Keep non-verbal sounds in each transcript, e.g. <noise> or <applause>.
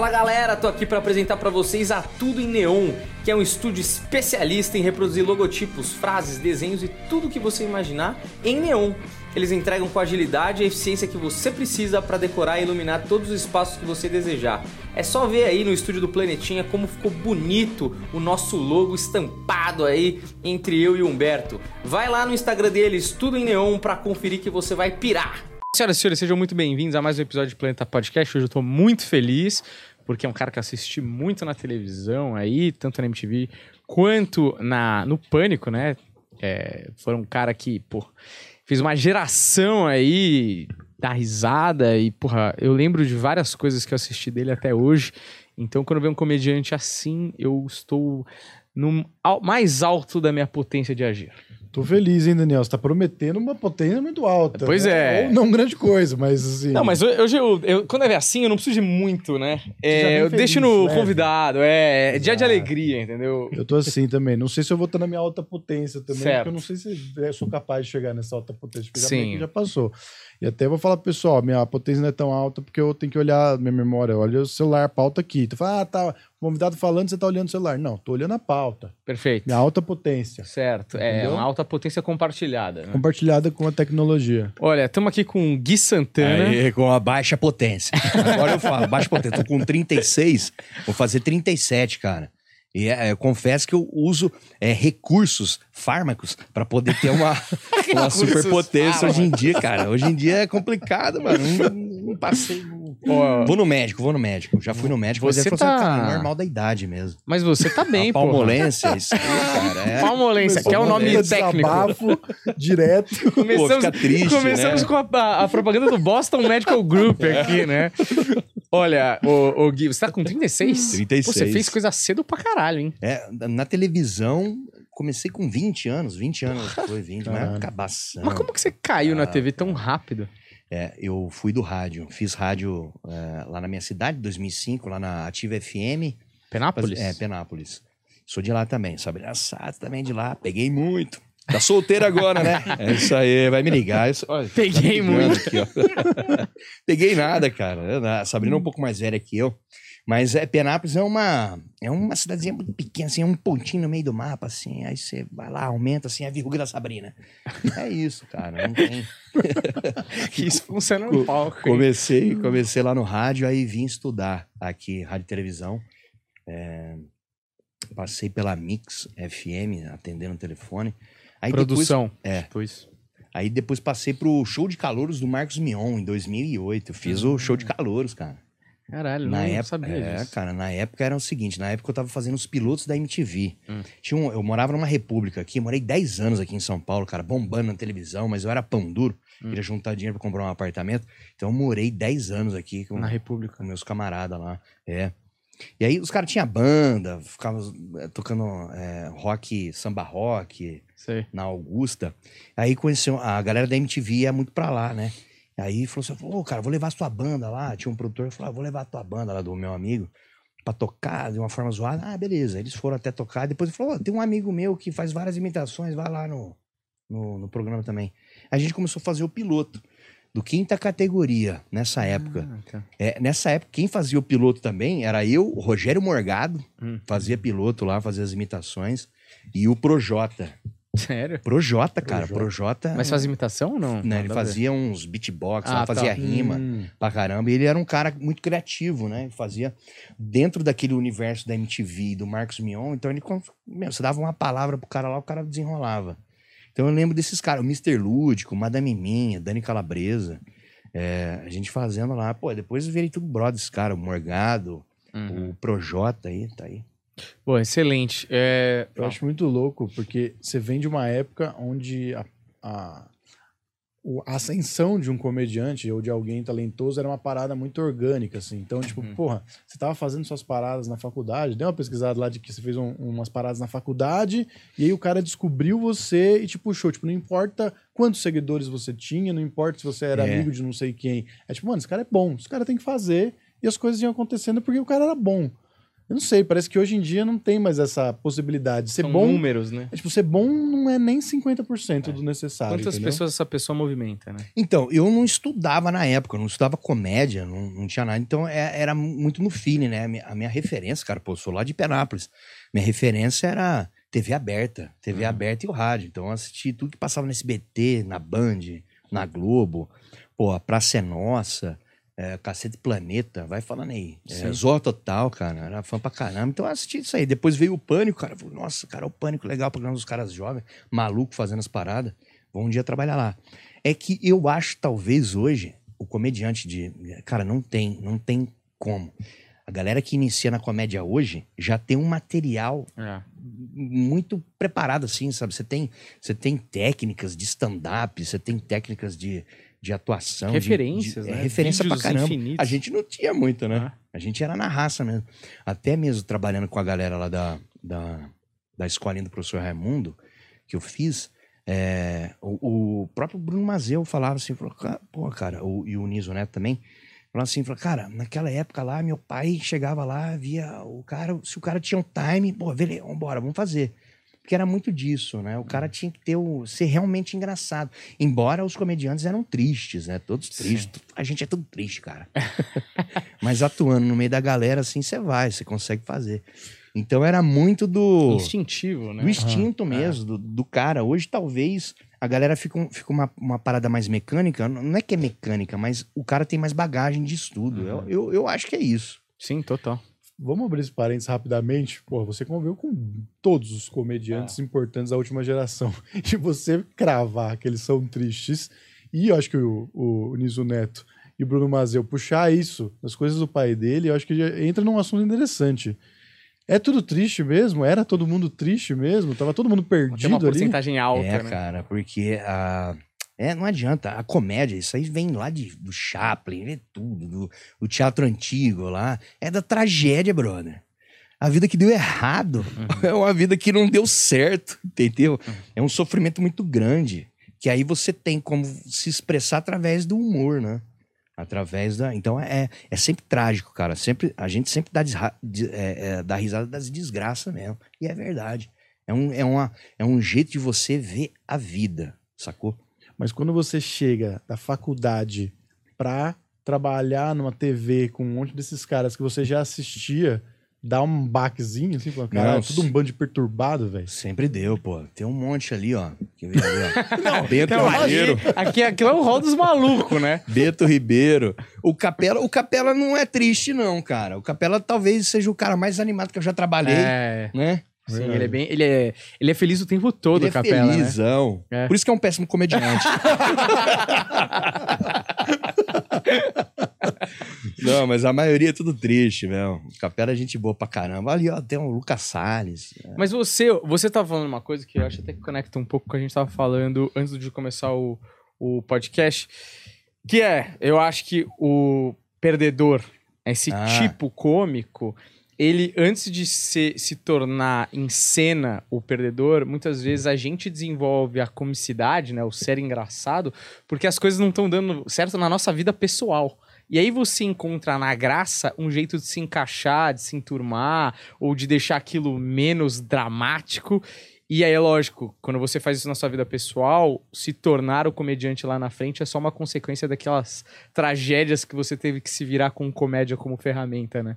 Fala galera, tô aqui para apresentar para vocês a Tudo em Neon, que é um estúdio especialista em reproduzir logotipos, frases, desenhos e tudo que você imaginar em neon. Eles entregam com agilidade e eficiência que você precisa para decorar e iluminar todos os espaços que você desejar. É só ver aí no estúdio do Planetinha como ficou bonito o nosso logo estampado aí entre eu e Humberto. Vai lá no Instagram deles, tudo em neon, para conferir que você vai pirar. Senhoras e senhores, sejam muito bem-vindos a mais um episódio de Planeta Podcast. Hoje eu tô muito feliz, porque é um cara que assisti muito na televisão aí, tanto na MTV quanto na, no Pânico, né? É, foi um cara que, pô, fez uma geração aí da risada e, porra, eu lembro de várias coisas que eu assisti dele até hoje. Então, quando vem um comediante assim, eu estou no mais alto da minha potência de agir. Tô feliz, hein, Daniel? Você tá prometendo uma potência muito alta. Pois né? é. Ou não grande coisa, mas assim. Não, mas hoje eu, eu, quando é assim, eu não preciso de muito, né? É, eu feliz, deixo no leve. convidado, é, é dia de alegria, entendeu? Eu tô assim também. Não sei se eu vou estar na minha alta potência também, certo. porque eu não sei se eu sou capaz de chegar nessa alta potência, porque Sim. já, já passou. E até vou falar pro pessoal, minha potência não é tão alta porque eu tenho que olhar minha memória. Olha o celular, pauta aqui. Tu fala, ah, tá, o convidado falando, você tá olhando o celular. Não, tô olhando a pauta. Perfeito. Minha alta potência. Certo. É, Entendeu? É uma alta potência compartilhada. Né? Compartilhada com a tecnologia. Olha, estamos aqui com o Gui Santana. Aí, com a baixa potência. Agora eu falo, baixa potência. Tô com 36, vou fazer 37, cara. E é, eu confesso que eu uso é, recursos, fármacos, para poder ter uma, <laughs> uma superpotência hoje em dia, cara. Hoje em dia é complicado, mano. Não, não passei. Vou no médico, vou no médico. Já fui no médico, você mas ele tá... falou assim, normal da idade mesmo. Mas você tá bem, pô. Palmolência, <laughs> isso aí, cara. É... Palmolência, que é o nome técnico. Desabafo, direto. <laughs> Começamos, fica triste, Começamos né? com a, a, propaganda do Boston Medical Group aqui, né? Olha, o, o Gui, você tá com 36? 36. Pô, você fez coisa cedo pra caralho, hein? É, na televisão, comecei com 20 anos, 20 anos <laughs> foi 20, mas acabação. Mas como que você caiu ah, na TV tão rápido? É, eu fui do rádio, fiz rádio é, lá na minha cidade, 2005, lá na Ativa FM. Penápolis? É, Penápolis. Sou de lá também, Sabrina Sato também de lá, peguei muito. Tá solteiro agora, né? <laughs> É isso aí, vai me ligar. Isso, olha, Peguei tá muito. Aqui, <laughs> Peguei nada, cara. A Sabrina é um pouco mais velha que eu. Mas é, Penápolis é uma, é uma cidadezinha muito pequena, assim, é um pontinho no meio do mapa, assim. Aí você vai lá, aumenta assim a vírgula da Sabrina. É isso, cara. Não tem. <laughs> isso funciona no palco. Comecei, comecei lá no rádio, aí vim estudar aqui, rádio e televisão. É, passei pela Mix FM, atendendo o telefone. Aí Produção. Depois, é. Depois. Aí depois passei pro show de calouros do Marcos Mion, em 2008. Eu fiz o show de calouros, cara. Caralho, na não época, sabia é, disso. cara, na época era o seguinte, na época eu tava fazendo os pilotos da MTV. Hum. Tinha um, eu morava numa república aqui, morei 10 anos aqui em São Paulo, cara, bombando na televisão, mas eu era pão duro, hum. queria juntar dinheiro pra comprar um apartamento. Então eu morei 10 anos aqui com, na república. com meus camaradas lá. É. E aí os caras tinham banda, ficavam é, tocando é, rock, samba rock, Sei. na Augusta. Aí conheceu, a galera da MTV ia muito pra lá, né? Aí falou assim: ô, oh, cara, vou levar a sua banda lá. Tinha um produtor que falou: ah, vou levar a tua banda lá do meu amigo pra tocar de uma forma zoada. Ah, beleza. Eles foram até tocar. Depois ele falou: oh, tem um amigo meu que faz várias imitações, vai lá no, no, no programa também. A gente começou a fazer o piloto do quinta categoria nessa época. Ah, tá. é, nessa época, quem fazia o piloto também era eu, o Rogério Morgado, hum. fazia piloto lá, fazia as imitações, e o Projota. Sério? Projota, cara. Projota. Mas fazia imitação ou não? Né, ele fazia uns beatbox, ah, fazia tá. rima hum. pra caramba. E ele era um cara muito criativo, né? Ele fazia dentro daquele universo da MTV e do Marcos Mion. Então ele, meu, você dava uma palavra pro cara lá, o cara desenrolava. Então eu lembro desses caras, o Mr. Lúdico, Madame Minha, Dani Calabresa. É, a gente fazendo lá. Pô, depois eu virei tudo brother desse cara, o Morgado, uhum. o Projota aí, tá aí. Pô, excelente. É... Eu acho muito louco, porque você vem de uma época onde a, a, a, ascensão de um comediante ou de alguém talentoso era uma parada muito orgânica, assim. Então, tipo, uhum. porra, você tava fazendo suas paradas na faculdade, deu uma pesquisada lá de que você fez um, umas paradas na faculdade, e aí o cara descobriu você e te puxou. Tipo, não importa quantos seguidores você tinha, não importa se você era é. amigo de não sei quem. É tipo, mano, esse cara é bom, esse cara tem que fazer, e as coisas iam acontecendo porque o cara era bom. Eu não sei, parece que hoje em dia não tem mais essa possibilidade. Ser São bom. números, né? É, tipo, ser bom não é nem 50% do necessário. Quantas entendeu? pessoas essa pessoa movimenta, né? Então, eu não estudava na época, eu não estudava comédia, não, não tinha nada. Então, é- era muito no feeling, né? A minha, a minha referência, cara, pô, eu sou lá de Penápolis. Minha referência era TV aberta, TV Uhum. aberta e o rádio. Então, eu assisti tudo que passava no SBT, na Band, na Globo. Pô, a Praça é Nossa, é, Cacete Planeta, vai falando aí. É, Sim. Zorra Total, cara, era fã pra caramba. Então, eu assisti isso aí. Depois veio o Pânico, cara. falei, Nossa, cara, o Pânico legal, programa dos caras jovens, maluco fazendo as paradas. Vou um dia trabalhar lá. É que eu acho, talvez, hoje, o comediante de. Cara, não tem, não tem como. A galera que inicia na comédia hoje já tem um material É. muito preparado, assim, sabe? Você tem, você tem técnicas de stand-up, você tem técnicas de, de atuação. de- Referências, de, é, né? referência pra Vídeos caramba. infinitos. A gente não tinha muito, né? Ah. A gente era na raça mesmo. Até mesmo trabalhando com a galera lá da, da, da escolinha do professor Raimundo, que eu fiz, é, o, o próprio Bruno Mazeu falava assim, falou, "Ca- pô, cara, o, e o Niso Neto também, falava assim, falou, cara, naquela época lá, meu pai chegava lá, via o cara, se o cara tinha um time, pô, beleza, vambora, vamos fazer. Porque era muito disso, né? O cara Uhum. tinha que ter o, ser realmente engraçado. Embora os comediantes eram tristes, né? Todos tristes. Sim. A gente é tudo triste, cara. <laughs> Mas atuando no meio da galera, assim, você vai, você consegue fazer. Então era muito do, Instintivo, né? do instinto mesmo, do, do cara. Hoje, talvez, a galera fica, fica uma, uma parada mais mecânica. Não é que é mecânica, mas o cara tem mais bagagem de estudo. Eu, eu, eu acho que é isso. Sim, total. Vamos abrir esse parênteses rapidamente. Pô, você conviveu com todos os comediantes Ah. importantes da última geração. <laughs> E você cravar que eles são tristes, e eu acho que o, o, Niso Neto e o Bruno Mazeu puxar isso das coisas do pai dele, eu acho que já entra num assunto interessante. É tudo triste mesmo? Era todo mundo triste mesmo? Tava todo mundo Tem uma perdido ali? porcentagem alta, é, né? cara, porque a. É, não adianta. A comédia, isso aí vem lá de, do Chaplin, vem tudo, do, do teatro antigo lá. É da tragédia, brother. A vida que deu errado <laughs> é uma vida que não deu certo, entendeu? É um sofrimento muito grande. Que aí você tem como se expressar através do humor, né? Através da. Então é, é sempre trágico, cara. Sempre, a gente sempre dá, desra- de- é, é, dá risada das desgraças mesmo. E é verdade. É um, é, uma, é um jeito de você ver a vida, sacou? Mas quando você chega da faculdade pra trabalhar numa TV com um monte desses caras que você já assistia, dá um baquezinho, assim, caralho, Não, tudo um bando de perturbado, velho. Sempre deu, pô. Tem um monte ali, ó. Ali, ó. <laughs> Não, Beto Não, Ribeiro. aqui é o rol dos malucos, né? <laughs> Beto Ribeiro. O Capela, o Capela não é triste, não, cara. O Capela talvez seja o cara mais animado que eu já trabalhei, É. né? Sim, ele é bem. Ele é, ele é feliz o tempo todo, Ele é Capela, né? felizão. É. Por isso que é um péssimo comediante. <laughs> Não, mas a maioria é tudo triste, meu. O Capela é gente boa pra caramba. Ali, ó, tem o Lucas Salles. Mas você, você tá falando uma coisa que eu acho até que conecta um pouco com o que a gente tava falando antes de começar o, o podcast, que é, eu acho que o perdedor, esse Ah. tipo cômico, ele antes de se, se tornar em cena o perdedor, muitas vezes a gente desenvolve a comicidade, né, o ser engraçado, porque as coisas não estão dando certo na nossa vida pessoal. E aí você encontra na graça um jeito de se encaixar, de se enturmar, ou de deixar aquilo menos dramático. E aí, é lógico, quando você faz isso na sua vida pessoal, se tornar o comediante lá na frente é só uma consequência daquelas tragédias que você teve que se virar com comédia como ferramenta, né?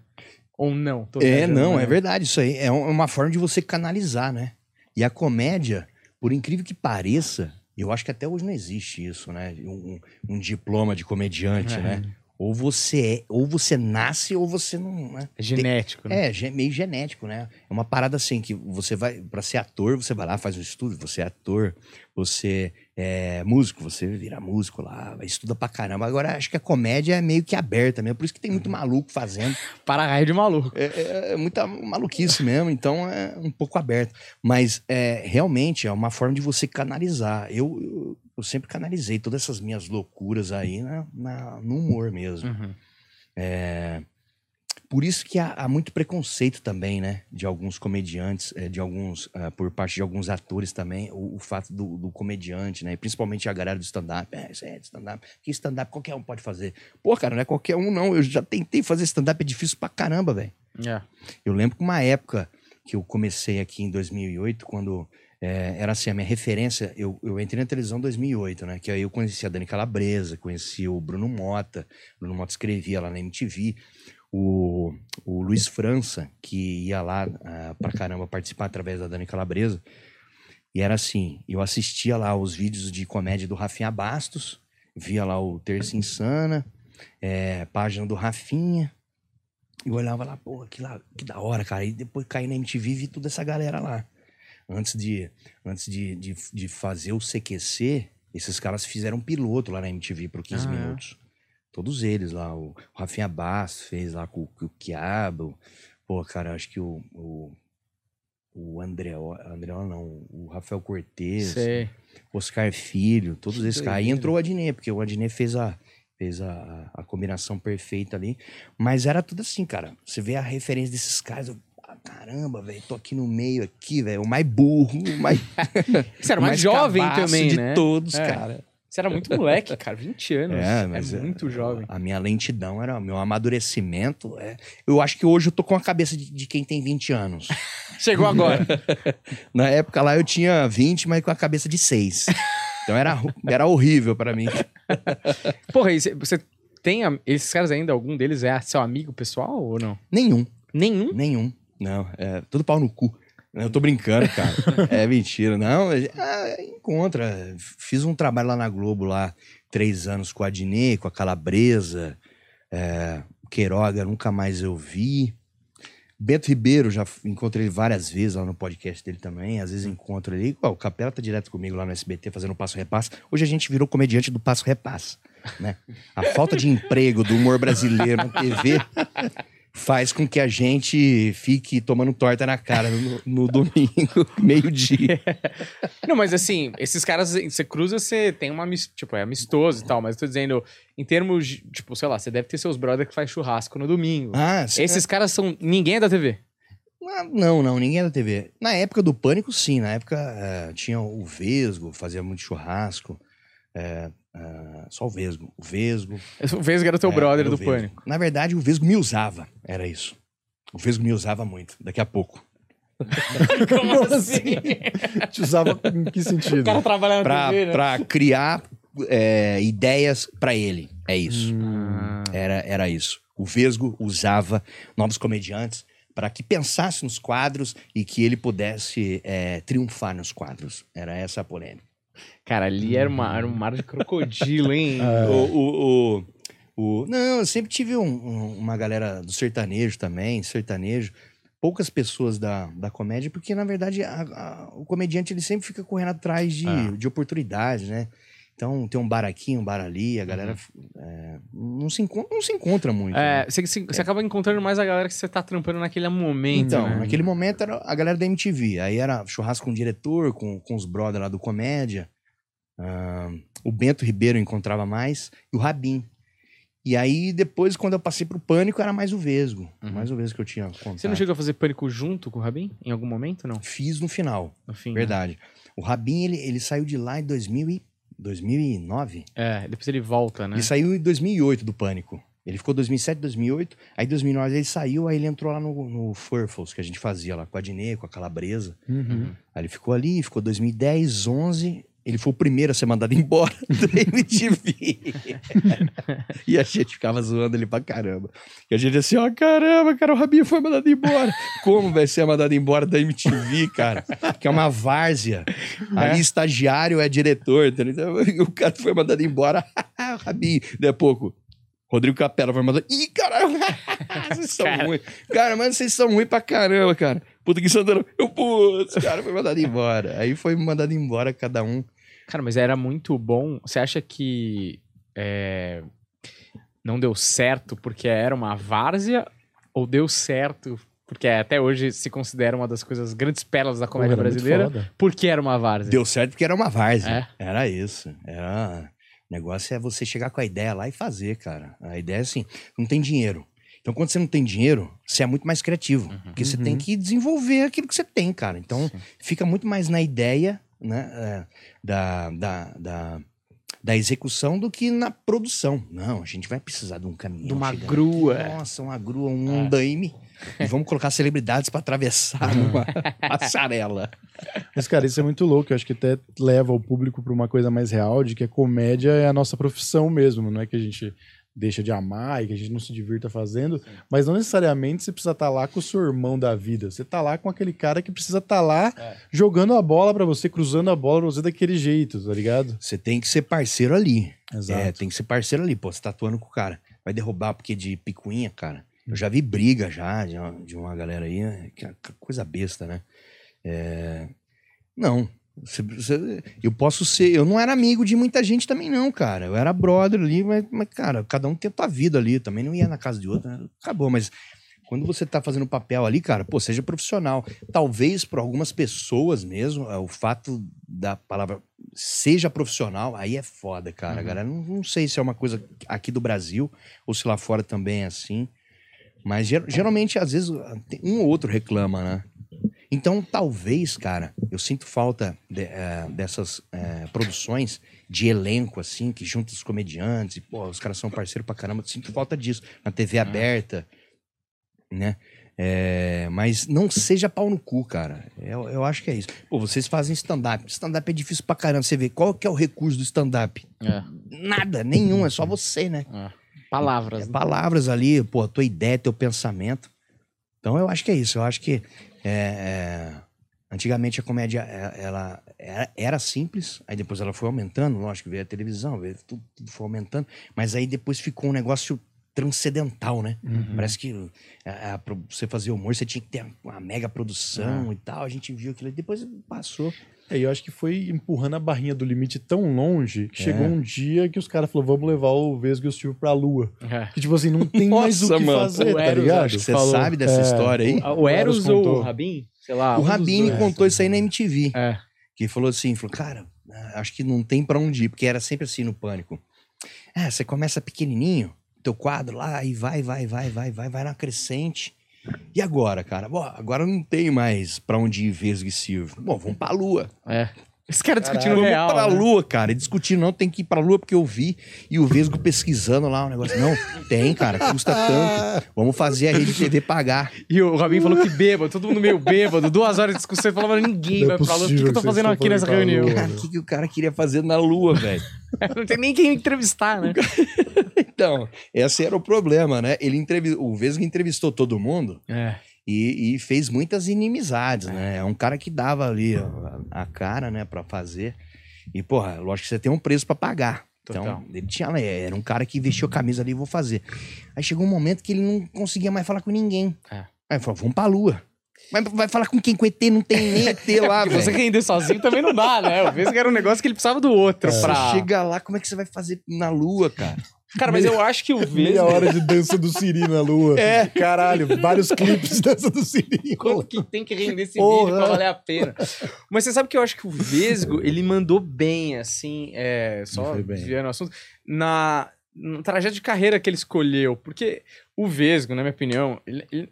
Ou não? É, não, né? é verdade. Isso aí é um- é uma forma de você canalizar, né? E a comédia, por incrível que pareça, eu acho que até hoje não existe isso, né? Um, um diploma de comediante, É. né? Ou você é, ou você nasce ou você não. Né? É genético, né? É, meio genético, né? É uma parada assim que você vai, Pra ser ator, você vai lá, faz o estudo, você é ator, você é músico, você vira músico lá, estuda pra caramba. Agora, acho que a comédia é meio que aberta mesmo, por isso que tem muito maluco fazendo. <laughs> Para raio de maluco. É, é- é muita maluquice mesmo, então é um pouco aberto. Mas é, realmente é uma forma de você canalizar. Eu, eu, eu sempre canalizei todas essas minhas loucuras aí na, na- no humor mesmo. Uhum. É, por isso que há, há muito preconceito também, né? De alguns comediantes, é, de alguns, ah, por parte de alguns atores também, o, o fato do, do comediante, né? Principalmente a galera do stand-up. É, isso é de stand-up. Que stand-up qualquer um pode fazer. Pô, cara, não é qualquer um, não. Eu já tentei fazer stand-up, é difícil pra caramba, velho. É. Eu lembro que uma época que eu comecei aqui em 2008, quando é, era assim, a minha referência, eu, eu entrei na televisão em 2008, né? Que aí eu conheci a Dani Calabresa, conheci o Bruno Mota, o Bruno Mota escrevia lá na MTV, o, o Luiz França, que ia lá uh, pra caramba participar através da Dani Calabresa, e era assim, eu assistia lá os vídeos de comédia do Rafinha Bastos, via lá o Terça Insana, é, página do Rafinha, e eu olhava lá, pô, que, lá, que da hora, cara. E depois caí na MTV e vi toda essa galera lá. Antes de, antes de, de, de fazer o CQC, esses caras fizeram um piloto lá na MTV por 15 Ah, minutos. Todos eles lá. O, Rafinha Bass fez lá com, com o Quiabo. Pô, cara, acho que o, o, o André, André não, o Rafael Cortez, Sei. Oscar Filho, todos Que esses caras. Aí entrou o Adnet, porque o Adnet fez a, fez a, a combinação perfeita ali. Mas era tudo assim, cara. Você vê a referência desses caras, eu, ah, caramba, velho, tô aqui no meio aqui, velho, o mais burro, o mais, <laughs> Você era o mais jovem cabaço também, de né? todos, É. cara. Você era muito moleque, cara, 20 anos. É, mas é muito jovem. A minha lentidão era, meu amadurecimento. É, eu acho que hoje eu tô com a cabeça de, de quem tem 20 anos. <laughs> Chegou agora. <laughs> Na época lá eu tinha 20, mas com a cabeça de 6. Então era, era horrível pra mim. <laughs> Porra, e você- tem esses caras ainda, algum deles é seu amigo pessoal ou não? Nenhum. Nenhum? Nenhum. Não, é tudo pau no cu. Eu tô brincando, cara. é mentira. Não, é, encontra. Fiz um trabalho lá na Globo, lá, três anos com a Adnet, com a Calabresa. É, Queiroga, nunca mais eu vi. Bento Ribeiro, já encontrei ele várias vezes lá no podcast dele também. Às vezes encontro ele. O Capela tá direto comigo lá no SBT fazendo Passo Repasse. Hoje a gente virou comediante do Passo Repasse. Né? A falta de emprego do humor brasileiro na TV faz com que a gente fique tomando torta na cara no, no <laughs> domingo, meio-dia. <laughs> Não, mas assim, esses caras, você cruza, você tem uma. Tipo, é amistoso e tal, mas eu tô dizendo, em termos, de, tipo, sei lá, você deve ter seus brothers que faz churrasco no domingo. Ah, cê- Esses caras são. Ninguém é da TV. Ah, Não, não, ninguém é da TV. Na época do Pânico, sim. Na época eh, tinha o Vesgo, fazia muito churrasco. eh, ah, só o Vesgo. O Vesgo. <laughs> O Vesgo era teu É, brother era o do Vesgo. Pânico. Na verdade, o Vesgo me usava. Era isso. O Vesgo me usava muito. Daqui a pouco. <laughs> Como assim? Te usava em que sentido? O cara trabalha na Pra, TV, né? pra criar eh, ideias pra ele. É isso. Ah, Era, era isso. O Vesgo usava novos comediantes para que pensasse nos quadros e que ele pudesse é, triunfar nos quadros. Era essa a polêmica. Cara, ali era, uma, era um mar de crocodilo, hein? <laughs> É. O, o, o, o- não, eu sempre tive um- um- uma galera do sertanejo também, sertanejo. Poucas pessoas da, da comédia, porque na verdade a- a- o comediante ele sempre fica correndo atrás de, Ah. de oportunidades, né? Então tem um bar aqui, um bar ali, a galera é, não, se encontra, não se encontra muito. né? É, você, você- você acaba encontrando mais a galera que você tá trampando naquele momento. Então, né? naquele momento era a galera da MTV. Aí era churrasco com o diretor, com, com os brothers lá do Comédia. Ah, o Bento Ribeiro encontrava mais. E o Rabin. E aí, depois, quando eu passei pro Pânico, era mais o Vesgo. Uhum. Mais o Vesgo que eu tinha contato. Você não chegou a fazer pânico junto com o Rabin? Em algum momento, não? Fiz no final, No fim. né? verdade. O Rabin, ele, ele saiu de lá em 2000 e, 2009. É, depois ele volta, né? Ele saiu em 2008 do Pânico. Ele ficou 2007, 2008. Aí em 2009 ele saiu, aí ele entrou lá no, no Furfles, que a gente fazia lá com a Dinê, com a Calabresa. Uhum. Aí ele ficou ali, ficou 2010, 11. Ele foi o primeiro a ser mandado <laughs> embora da MTV. <laughs> e a gente ficava zoando ele pra caramba. E a gente assim, ó, caramba, cara, o Rabinho foi mandado embora. Como vai ser mandado embora da MTV, cara? Que é uma várzea. Ali estagiário é diretor? Então, <laughs> o cara foi mandado embora. o Rabinho. Daí a pouco, Rodrigo Capela foi mandado. Ih, caramba! vocês são Cara. ruins. Cara, mas vocês são ruins pra caramba, cara. Puta que Santana. Eu, putz, cara, foi mandado embora. Aí foi mandado embora cada um. Cara, mas era muito bom. Você acha que é, não deu certo porque era uma várzea? Ou deu certo porque até hoje se considera uma das coisas grandes pérolas da comédia muito brasileira? Porque era uma várzea. Deu certo porque era uma várzea. É? Era isso. Era. O negócio é você chegar com a ideia lá e fazer, cara. A ideia é assim: não tem dinheiro. Então, quando você não tem dinheiro, você é muito mais criativo. Porque você tem que desenvolver aquilo que você tem, cara. Então, fica muito mais na ideia né, é, da, da, da, da execução do que na produção. Não, a gente vai precisar de um caminhão. De uma chegando. grua. Nossa, uma grua, um É. andaime. E vamos colocar celebridades pra atravessar numa <laughs> passarela. Mas, cara, isso é muito louco. Eu acho que até leva o público pra uma coisa mais real, de que a comédia é a nossa profissão mesmo. Não é que a gente deixa de amar e que a gente não se divirta fazendo, mas não necessariamente você precisa estar lá com o seu irmão da vida. Você tá lá com aquele cara que precisa estar lá É. jogando a bola pra você, cruzando a bola pra você daquele jeito, tá ligado? Você tem que ser parceiro ali. Exato. É, tem que ser parceiro ali. Pô, você tá atuando com o cara. Vai derrubar porque de picuinha, cara. Eu já vi briga já de uma, de uma galera aí. é, Que é coisa besta, né? É, Não. Eu posso ser. Eu não era amigo de muita gente também, não, cara. Eu era brother ali, mas, mas, cara, cada um tem a tua vida ali. Também não ia na casa de outro. né? Acabou, mas. Quando você tá fazendo papel ali, cara, pô, seja profissional. Talvez para algumas pessoas mesmo, é, o fato da palavra seja profissional, aí é foda, cara. Uhum. Galera, não, não sei se é uma coisa aqui do Brasil ou se lá fora também é assim. Mas ger- geralmente, às vezes, um ou outro reclama, né? Então, talvez, cara, eu sinto falta de- eh, dessas eh, produções de elenco, assim, que junta os comediantes, e, pô, os caras são parceiros pra caramba. Sinto falta disso. Na TV aberta, né? É, mas não seja pau no cu, cara. Eu, eu acho que é isso. Pô, vocês fazem stand-up. Stand-up é difícil pra caramba. Você vê qual que é o recurso do stand-up? É. Nada, nenhum. É só você, né? Palavras. É né? palavras ali, pô, a tua ideia, teu pensamento. Então eu acho que é isso. Eu acho que é, é, antigamente a comédia é, ela era, simples, aí depois ela foi aumentando, lógico, veio a televisão, veio tudo, tudo foi aumentando, mas aí depois ficou um negócio transcendental, né? Parece que é, pra você fazer humor, você tinha que ter uma mega produção e tal. A gente viu aquilo, aí, depois passou. É, eu acho que foi empurrando a barrinha do limite tão longe que É. chegou um dia que os caras falaram, vamos levar o Vesgo e o Silvio pra lua. É. Que tipo assim, não tem <laughs> mais o Nossa, que mano. fazer, O tá Eros, ligado? acho que Você falou. sabe dessa É, história aí? O, o Eros Eros ou o. Rabin? Sei lá. o um Rabini dois. contou isso aí na MTV. É. que falou assim, falou, cara, acho que não tem pra onde ir, porque era sempre assim no pânico. É, você começa pequenininho, teu quadro lá, e vai, vai, vai, vai, vai, vai na crescente. E agora, cara? Bom, agora não tem mais pra onde ir Vesgo e Silvio. Bom, vamos pra lua. É. Esse cara discutindo Vamos real. pra né? lua, cara. E discutindo, não, tem que ir pra lua porque eu vi. E o Vesgo pesquisando lá o negócio. Não, tem, cara, custa tanto. Vamos fazer a rede TV pagar. E o Rabin falou que bêbado, todo mundo meio bêbado, duas horas de discussão, ele falava, ninguém Não é vai pra lua. O que, que eu tô que fazendo aqui nessa reunião? lua. Cara, o que, que o cara queria fazer na lua, velho? <laughs> Não tem nem quem entrevistar, né? <laughs> <laughs> Então, esse era o problema, né? Ele entrevi... O Vesgo entrevistou todo mundo É. e, e fez muitas inimizades, né? É um cara que dava ali a, a cara, né, pra fazer. E, porra, lógico que você tem um preço pra pagar. Então, Total. ele tinha, era um cara que vestiu a camisa ali, vou fazer. Aí chegou um momento que ele não conseguia mais falar com ninguém. É. Aí ele falou, vamos pra lua. Mas vai falar com quem? Com ET? Não tem nem ET <laughs> lá, Porque você velho. render sozinho também não dá, né? Eu vejo que era um negócio que ele precisava do outro Você pra... chega lá, como é que você vai fazer na lua, cara? Cara, mas eu acho que o Meia Vesgo... hora de dança do Siri na lua. <laughs> É. Caralho, vários clipes de dança do Siri. Quanto que tem que render esse Porra. vídeo pra valer a pena. Mas você sabe que eu acho que o Vesgo, ele mandou bem, assim, é, só desviando o assunto, na, no trajeto de carreira que ele escolheu. Porque o Vesgo, na minha opinião, ele- ele-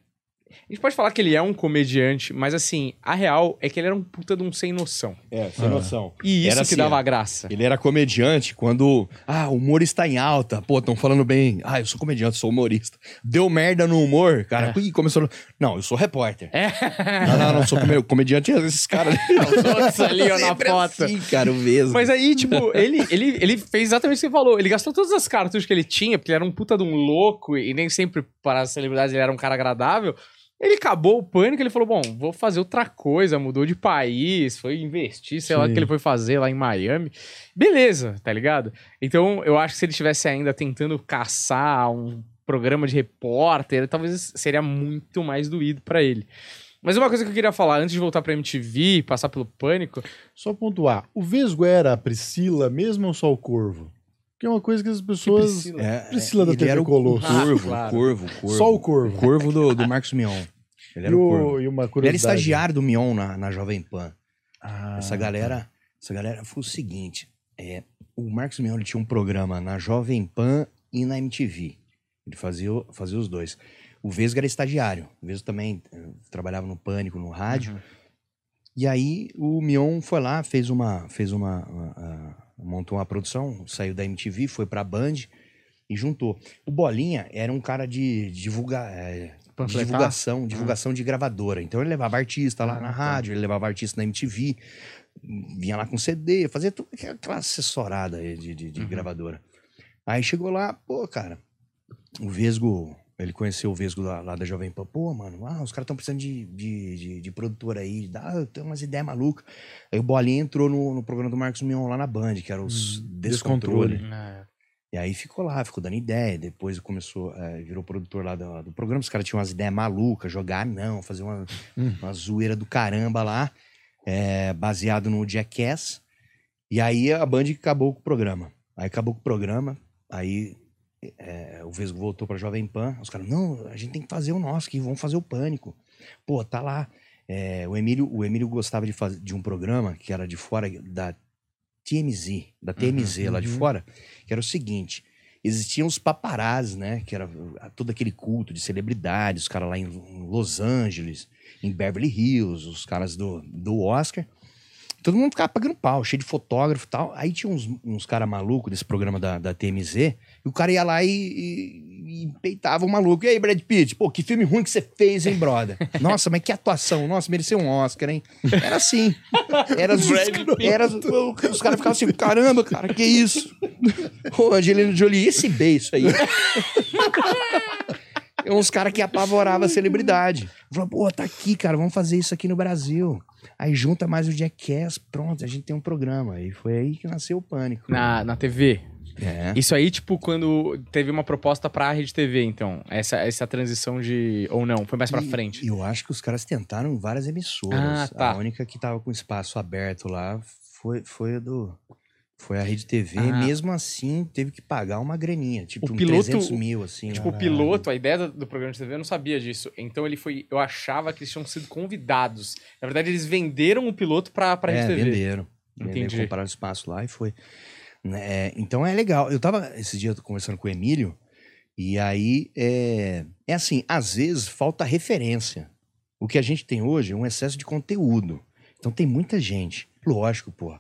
a gente pode falar que ele é um comediante, mas assim, a real é que ele era um puta de um sem noção. É, sem Ah. noção. E isso Era que assim, dava ó. graça. Ele era comediante quando. Ah, o humor está em alta. Pô, estão falando bem. Ah, eu sou comediante, sou humorista. Deu merda no humor, cara. Ih, começou. Não, eu sou repórter. É. Não, não, não, sou come- comediante. é Esses caras ali. Os outros ali, ó, na Sempre foto. Assim, cara, o mesmo. Mas aí, tipo, ele, ele, ele fez exatamente o que você falou. Ele gastou todas as cartuchos que ele tinha, porque ele era um puta de um louco e nem sempre para as celebridades ele era um cara agradável. Ele acabou o pânico, ele falou: Bom, vou fazer outra coisa, mudou de país, foi investir, sei lá o Sim. que ele foi fazer lá em Miami. Beleza, tá ligado? Então, eu acho que se ele estivesse ainda tentando caçar um programa de repórter, talvez seria muito mais doído pra ele. Mas uma coisa que eu queria falar antes de voltar pra MTV e passar pelo pânico, Só pontuar. O Vesgo era a Priscila mesmo ou só o Corvo? Que é uma coisa que as pessoas... Priscila? É, Priscila da ele TV era o Colosso. Corvo, Ah, claro. corvo, corvo. Só o Corvo. Corvo do, do Marcos Mion. Ele E, era o corvo. o, e uma Ele era estagiário do Mion na, na Jovem Pan. Ah, Essa galera, essa galera foi o seguinte: é, o Marcos Mion ele tinha um programa na Jovem Pan e na MTV. Ele fazia, o- fazia os dois. O Vesga era estagiário. O Vesga também eh, trabalhava no Pânico, no rádio. Uhum. E aí o Mion foi lá, fez uma. Fez uma, uma- a- montou uma produção, saiu da MTV, foi pra Band e juntou. O Bolinha era um cara de divulgar. é, Panfletar? divulgação, divulgação de gravadora. Então ele levava artista lá na rádio, ele levava artista na MTV, vinha lá com CD, fazia tudo aquela assessorada de, de, de gravadora. Aí chegou lá, pô, cara, o Vesgo, ele conheceu o Vesgo lá, lá da Jovem Pan. Pô, mano, ah, os caras estão precisando de, de, de, de produtor aí, dá, tem umas ideias malucas. Aí o Bolinha entrou no, no programa do Marcos Mion lá na Band, que era os Descontrole. Descontrole. É. E aí ficou lá, ficou dando ideia. Depois começou, é, virou produtor lá do, do programa. Os caras tinham umas ideias malucas, jogar não, fazer uma, uma zoeira do caramba lá, é, baseado no Jackass. E aí a Band acabou com o programa. Aí acabou com o programa, aí é, o Vesgo voltou pra Jovem Pan. Os caras, não, a gente tem que fazer o nosso aqui, vamos fazer o Pânico. Pô, tá lá. É, o, Emílio, o Emílio gostava de, fazer, de um programa que era de fora da TMZ, da TMZ lá de fora, que era o seguinte: existiam os paparazzi, né? Que era todo aquele culto de celebridades, os caras lá em Los Angeles, em Beverly Hills, os caras do, do Oscar. Todo mundo ficava pagando pau, cheio de fotógrafo e tal. Aí tinha uns, uns caras malucos desse programa da, da TMZ, e o cara ia lá e, e, e peitava o maluco. E aí, Brad Pitt, pô, que filme ruim que você fez, hein, brother? <laughs> Nossa, mas que atuação. Nossa, mereceu um Oscar, hein? Era assim. Era, os, era os, os caras ficavam assim, caramba, cara, que isso? <laughs> Ô, Angelina Jolie, esse beijo aí. <laughs> É uns caras que apavoravam a celebridade. Falou, pô, tá aqui, cara, vamos fazer isso aqui no Brasil. Aí junta mais o Jackass, pronto, a gente tem um programa. E foi aí que nasceu o Pânico. Na, na TV. É. Isso aí, tipo, quando teve uma proposta pra Rede TV, então. Essa, essa transição de. Ou não, foi mais pra E- frente. Eu acho que os caras tentaram várias emissoras. Ah, tá. A única que tava com espaço aberto lá foi, foi a do. Foi a Rede TV. Ah. Mesmo assim, teve que pagar uma graninha. Tipo, O piloto- 300 mil, assim. Tipo, o Caralho. piloto, a ideia do, do programa de TV, eu não sabia disso. Então ele foi. Eu achava que eles tinham sido convidados. Na verdade, eles venderam o piloto pra, pra é, Rede TV. venderam. Entendi. Venderam, compraram espaço lá e foi. Né, é, então é legal. Eu tava esse dia conversando com o Emílio, e aí é, é assim, às vezes falta referência. O que a gente tem hoje é um excesso de conteúdo. Então tem muita gente. Lógico, pô.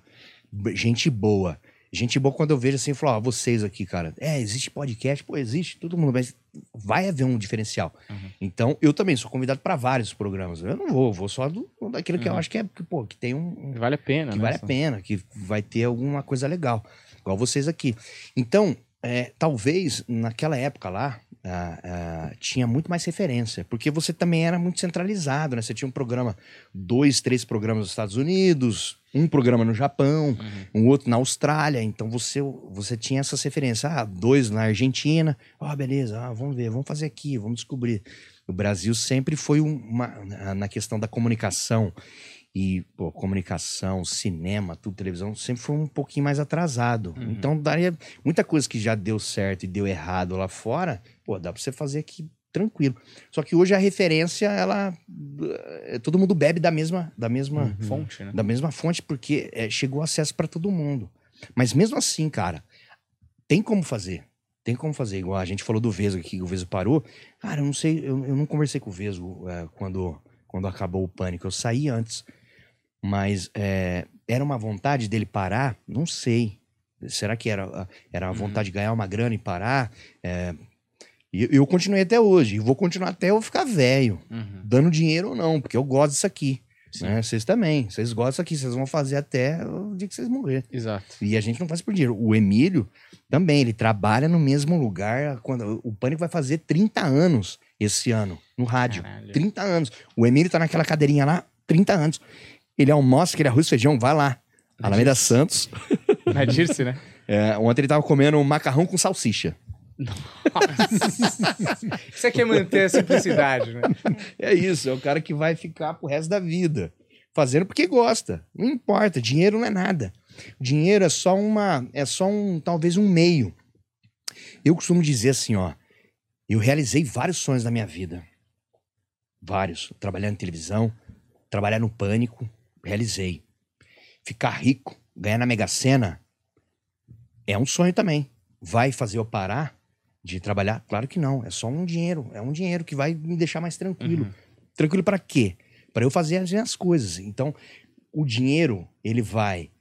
Gente boa. Gente boa quando eu vejo assim, eu falo, ó, vocês aqui, cara. É, existe podcast? Pô, existe, todo mundo. Mas vai haver um diferencial. Então, eu também sou convidado para vários programas. Eu não vou, vou só do, daquilo que eu acho que é, que, pô, que tem um, um- Vale a pena, que né? vale a pena, que vai ter alguma coisa legal, igual vocês aqui. Então, é, talvez naquela época lá tinha muito mais referência, porque você também era muito centralizado, né? Você tinha um programa, dois, três programas nos Estados Unidos, um programa no Japão, um outro na Austrália. Então você, você tinha essas referências. Ah, dois na Argentina. Ah, beleza, ah, vamos ver, vamos fazer aqui, vamos descobrir. O Brasil sempre foi um- uma, na questão da comunicação e pô, comunicação, cinema, tudo, televisão, sempre foi um pouquinho mais atrasado. Então daria muita coisa que já deu certo e deu errado lá fora, pô, dá pra você fazer aqui tranquilo. Só que hoje a referência, ela eh, todo mundo bebe da mesma da mesma Fonte, né? da mesma fonte porque eh, chegou acesso pra todo mundo. Mas mesmo assim, cara, tem como fazer. Tem como fazer, igual a gente falou do Vesgo aqui, que o Vesgo parou. Cara, eu não sei, eu, eu não conversei com o Vesgo eh, quando, quando acabou o pânico. Eu saí antes. Mas eh, era uma vontade dele parar? Não sei. Será que era, era a vontade de ganhar uma grana e parar? E eu continuei até hoje. E vou continuar até eu ficar velho. Uhum. Dando dinheiro ou não, porque eu gosto disso aqui. Né? Vocês também. Vocês gostam disso aqui. Vocês vão fazer até o dia que vocês morrer. Exato. E a gente não faz por dinheiro. O Emílio também, ele trabalha no mesmo lugar. Quando O Pânico vai fazer 30 anos esse ano, no rádio. Caralho. 30 anos. O Emílio tá naquela cadeirinha lá, 30 anos. Ele almoça aquele arroz e feijão, vai lá. Alameda Santos. <laughs> Na Dirce, né? É, ontem ele tava comendo um macarrão com salsicha. Isso aqui é manter a simplicidade, né? <laughs> É isso, é o cara que vai ficar pro resto da vida. Fazendo porque gosta. Não importa, dinheiro não é nada. Dinheiro é só uma. É só um. talvez um meio. Eu costumo dizer assim, ó. Eu realizei vários sonhos na minha vida. Vários. Trabalhar em televisão, trabalhar no pânico. Realizei. Ficar rico, ganhar na Mega Sena. É um sonho também. Vai fazer eu parar de trabalhar? Claro que não. É só um dinheiro. É um dinheiro que vai me deixar mais tranquilo. Tranquilo para quê? Para eu fazer as minhas coisas. Então, o dinheiro, ele vai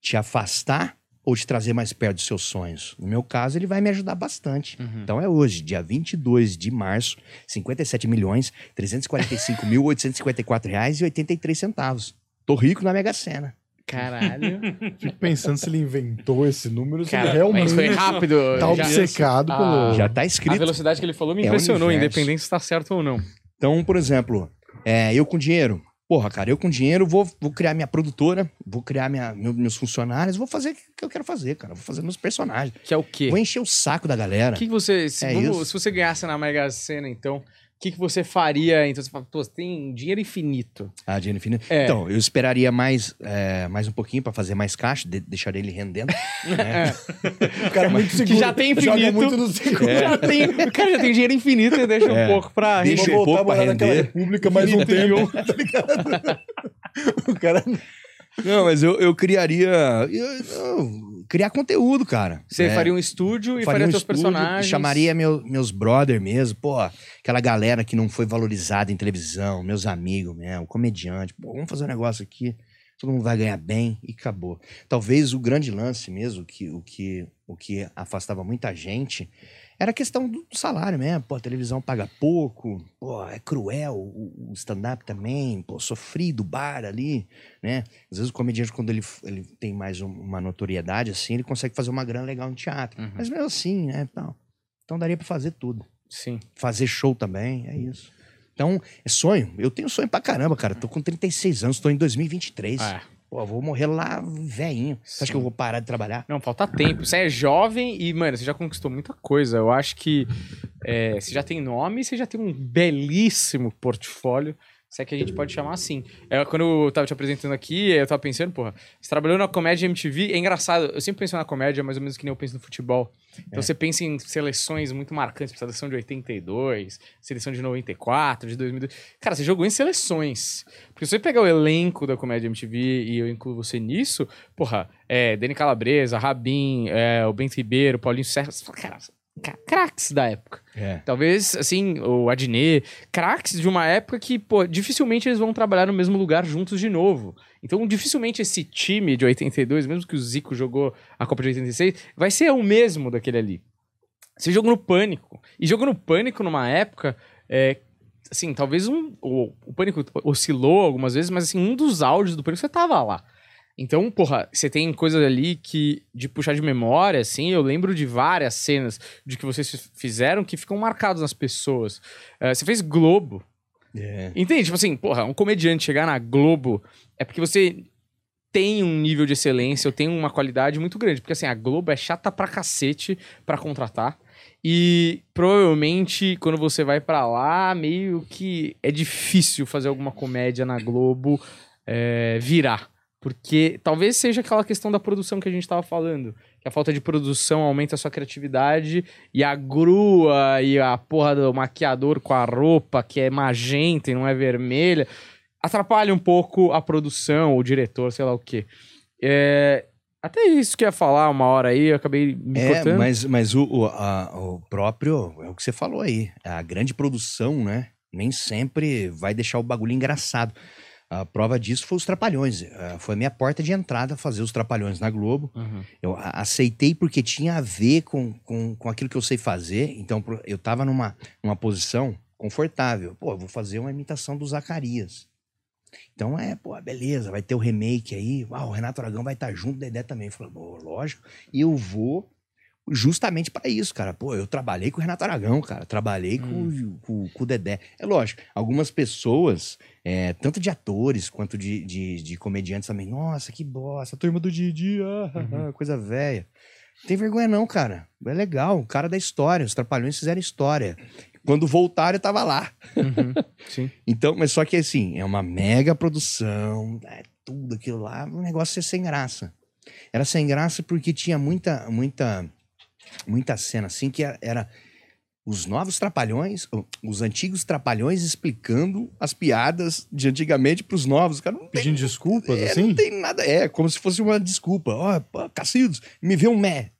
te afastar ou te trazer mais perto dos seus sonhos? No meu caso, ele vai me ajudar bastante. Uhum. Então é hoje, dia 22 de março, 57 milhões 345 mil 854 reais e 83 centavos. Tô rico na Mega Sena. Caralho. <laughs> Fico pensando se ele inventou esse número, se Cara, ele realmente mas foi rápido. tá já- obcecado Ah, pelo. Já tá A escrito. velocidade que ele falou me É impressionou, universo. independente se tá certo ou não. Então, por exemplo, é, eu com dinheiro. Porra, cara, eu com dinheiro vou, vou criar minha produtora, vou criar minha, meu- meus funcionários, vou fazer o que eu quero fazer, cara. Vou fazer meus personagens. Que é o quê? Vou encher o saco da galera. O que, que você. Se, É vamos- isso. se você ganhasse na Mega Sena, então, que, que você faria? Então, você fala, pô, você tem dinheiro infinito. Ah, dinheiro infinito. É. Então, eu esperaria mais, é, mais um pouquinho pra fazer mais caixa, de, deixar ele rendendo. <laughs> né? O cara é muito seguro. já tem Joga infinito. muito no seguro. <laughs> Já tem- o cara já tem dinheiro infinito e deixa É. um pouco pra. Deixa um voltar pouco a morar pra naquela render. república mais um tempo, <laughs> tá ligado? O cara Não, mas eu, eu criaria. Eu, eu- criar conteúdo, cara. Você É, faria um estúdio e faria faria um seus estúdio, personagens. Chamaria meu- meus brother mesmo, pô, aquela galera que não foi valorizada em televisão, meus amigos mesmo, comediante. Pô, vamos fazer um negócio aqui, todo mundo vai ganhar bem e acabou. Talvez o grande lance mesmo, que, o, que, o que afastava muita gente, era questão do salário mesmo. Pô, a televisão paga pouco, pô, é cruel o, o stand-up também, pô, sofrido, bar ali, né? Às vezes o comediante, quando ele, ele tem mais um- uma notoriedade, assim, ele consegue fazer uma grana legal no teatro. Uhum. Mas mesmo assim, né? Então, então daria pra fazer tudo. Sim. Fazer show também, é isso. Então, é sonho. Eu tenho sonho pra caramba, cara. Tô com 36 anos, tô em 2023. É. Pô, vou morrer lá velhinho. Você acha que eu vou parar de trabalhar? Não, falta tempo. Você é jovem e, mano, você já conquistou muita coisa. Eu acho que é, você já tem nome, você já tem um belíssimo portfólio. Se é que a gente pode chamar assim. É, quando eu tava te apresentando aqui, eu tava pensando, porra, você trabalhou na comédia MTV, é engraçado. Eu sempre penso na comédia, mais ou menos que nem eu penso no futebol. Então você pensa em seleções muito marcantes, seleção de 82, seleção de 94, de 2002. Cara, você jogou em seleções. Porque se você pegar o elenco da comédia MTV e eu incluo você nisso, porra, é, Dani Calabresa, Rabin, é, o Bento Ribeiro, Paulinho Serra, você fala, cara, ca- craques da época. É. Talvez, assim, o Adnet, craques de uma época que, pô, dificilmente eles vão trabalhar no mesmo lugar juntos de novo. Então, dificilmente esse time de 82, mesmo que o Zico jogou a Copa de 86, vai ser o mesmo daquele ali. Você jogou no Pânico. E jogou no Pânico numa época, é, assim, talvez um, o, o Pânico oscilou algumas vezes, mas assim, um dos áudios do Pânico você tava lá. Então, porra, você tem coisas ali que, de puxar de memória, assim, eu lembro de várias cenas de que vocês fi- fizeram que ficam marcados nas pessoas. Eh, você fez Globo. É. Entende? Tipo assim, porra, um comediante chegar na Globo é porque você tem um nível de excelência, ou tem uma qualidade muito grande. Porque assim, a Globo é chata pra cacete pra contratar. E provavelmente quando você vai pra lá, meio que é difícil fazer alguma comédia na Globo é, virar. Porque talvez seja aquela questão da produção que a gente tava falando. Que a falta de produção aumenta a sua criatividade e a grua e a porra do maquiador com a roupa que é magenta e não é vermelha atrapalha um pouco a produção, o diretor, sei lá o quê. É, até isso que ia falar uma hora aí, eu acabei me É, cortando. mas, mas o, o, a- o próprio, é o que você falou aí, a grande produção, né? Nem sempre vai deixar o bagulho engraçado. A prova disso foi os Trapalhões. eh, Foi a minha porta de entrada fazer os Trapalhões na Globo. Uhum. Eu aceitei porque tinha a ver com, com, com aquilo que eu sei fazer. Então, eu tava numa, numa posição confortável. Pô, eu vou fazer uma imitação do Zacarias. Então, é, pô, beleza, vai ter o remake aí. Uau, o Renato Aragão vai estar junto, o Dedé também. Eu falei, pô, lógico. E eu vou justamente para isso, cara. Pô, eu trabalhei com o Renato Aragão, cara. Trabalhei com, com- com o Dedé. É lógico, algumas pessoas, é, tanto de atores quanto de, de, de comediantes também, nossa, que bosta, a turma do Didi, ah, ah, ah, coisa velha. Não tem vergonha não, cara. É legal, o cara da história, os Trapalhões fizeram história. Quando voltaram, eu tava lá. Uhum. <laughs> Sim. Então, mas só que assim, é uma mega produção, é tudo aquilo lá, o negócio é sem graça. Era sem graça porque tinha muita, muita, muita cena assim que era os novos trapalhões, os antigos trapalhões explicando as piadas de antigamente pros novos. Cara, não tem, Pedindo desculpas, é, assim? não tem nada, é como se fosse uma desculpa. Ó, pô, Cacildos, me vê um mé.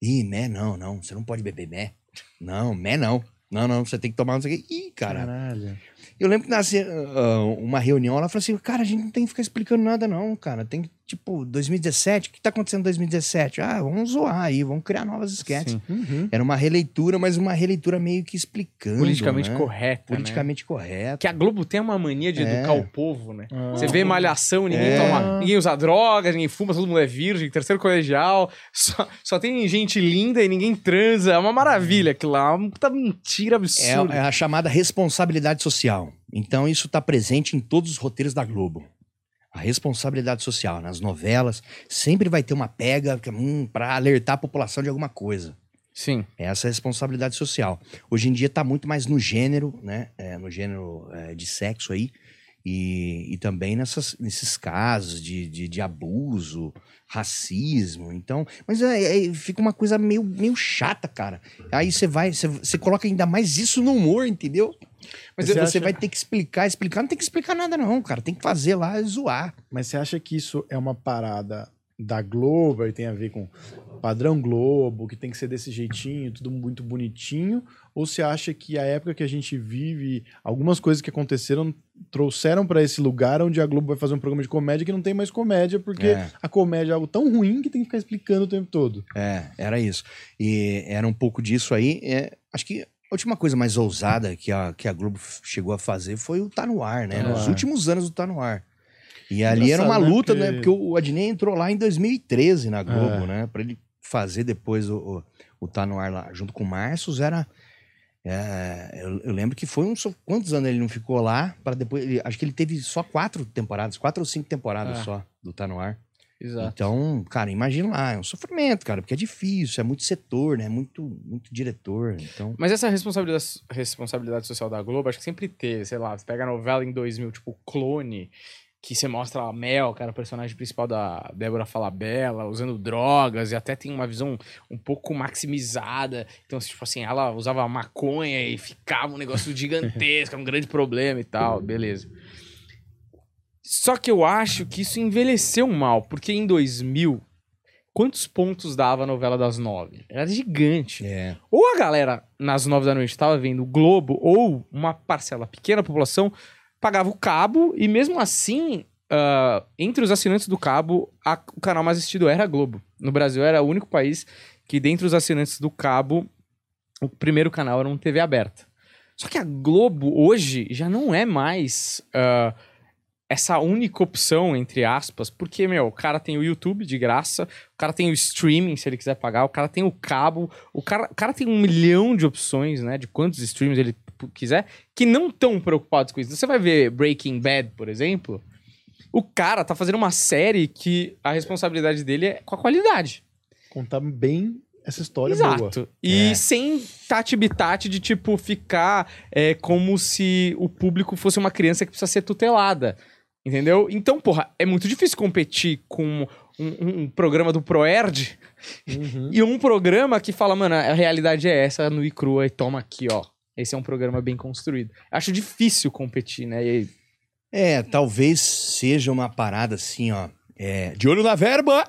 Ih, mé não, não, você não pode beber mé. Não, mé não. Não, não, você tem que tomar não sei o quê. Ih, cara. Caralho. Eu lembro que nasce ah, uma reunião, ela falou assim, cara, a gente não tem que ficar explicando nada não, cara. Tem que, tipo, 2017, o que tá acontecendo em 2017? Ah, vamos zoar aí, vamos criar novas. Sim. Uhum. Era uma releitura, mas uma releitura meio que explicando, Politicamente né? correta. né? Politicamente correta. Que a Globo tem uma mania de É. educar o povo, né? Ah. Você vê malhação, ninguém É. toma, ninguém usa drogas, ninguém fuma, todo mundo é virgem, terceiro colegial, só, só tem gente linda e ninguém transa. É uma maravilha aquilo lá, uma puta mentira É, absurda. é a chamada responsabilidade social. Então, isso está presente em todos os roteiros da Globo. A responsabilidade social. Nas novelas, sempre vai ter uma pega hum, para alertar a população de alguma coisa. Sim. Essa é a responsabilidade social. Hoje em dia está muito mais no gênero, né? É, no gênero é, de sexo aí. E, e também nessas, nesses casos de, de, de abuso, racismo. Então, mas é, é- fica uma coisa meio, meio chata, cara. Aí você vai, você coloca ainda mais isso no humor, entendeu? Mas Você você, acha- vai ter que explicar, explicar. Não tem que explicar nada, não, cara. Tem que fazer lá zoar. Mas você acha que isso é uma parada da Globo e tem a ver com padrão Globo, que tem que ser desse jeitinho, tudo muito bonitinho? Ou você acha que a época que a gente vive, algumas coisas que aconteceram trouxeram pra esse lugar onde a Globo vai fazer um programa de comédia que não tem mais comédia, porque É. a comédia é algo tão ruim que tem que ficar explicando o tempo todo? É, era isso. E era um pouco disso aí. é, acho que a última coisa mais ousada que a, que a Globo chegou a fazer foi o Tá No Ar, né? Tá no Nos Ar. últimos anos do Tá No Ar. E ali era uma né? luta, Porque- né? Porque o Adnei entrou lá em 2013 na Globo, É. né? Pra ele fazer depois o, o, o Tá No Ar lá, junto com o Marcius, era... é, eu, eu lembro que foi uns... Quantos anos ele não ficou lá? para depois ele- Acho que ele teve só quatro temporadas, quatro ou cinco temporadas Ah. só do Tá No Ar. Exato. Então, cara, imagina lá, é um sofrimento, cara, porque é difícil, é muito setor, né? Muito, muito diretor. Então, Mas essa responsabilidade, responsabilidade social da Globo, acho que sempre teve, sei lá, você pega a novela em 2000, tipo Clone, que você mostra a Mel, que era a personagem principal da Débora Falabella, usando drogas, e até tem uma visão um pouco maximizada. Então, tipo assim, ela usava maconha e ficava um negócio gigantesco, <laughs> um grande problema e tal, beleza. Só que eu acho que isso envelheceu mal, porque em 2000, quantos pontos dava a novela das nove? Era gigante. é. Ou a galera nas nove da noite estava vendo o Globo, ou uma parcela pequena da população pagava o cabo, e mesmo assim, ah, entre os assinantes do cabo, a- o canal mais assistido era a Globo. No Brasil era o único país que, dentre os assinantes do cabo, o primeiro canal era um TV aberta. Só que a Globo hoje já não é mais ah, essa única opção, entre aspas, porque, meu, o cara tem o YouTube de graça, o cara tem o streaming, se ele quiser pagar, o cara tem o cabo, o cara, o cara tem um milhão de opções, né, de quantos streams ele quiser, que não estão preocupados com isso. Você vai ver Breaking Bad, por exemplo, o cara tá fazendo uma série que a responsabilidade dele é com a qualidade. Contar bem essa história boa. Exato. E É. sem tati-bitate de, tipo, ficar é, como se o público fosse uma criança que precisa ser tutelada. Entendeu? Então, porra, é muito difícil competir com um, um- programa do Proerd Uhum. e um programa que fala, mano, a realidade é essa, no e crua, e toma aqui, ó. Esse é um programa bem construído. Acho difícil competir, né? E É, talvez seja uma parada assim, ó. É, de olho na verba!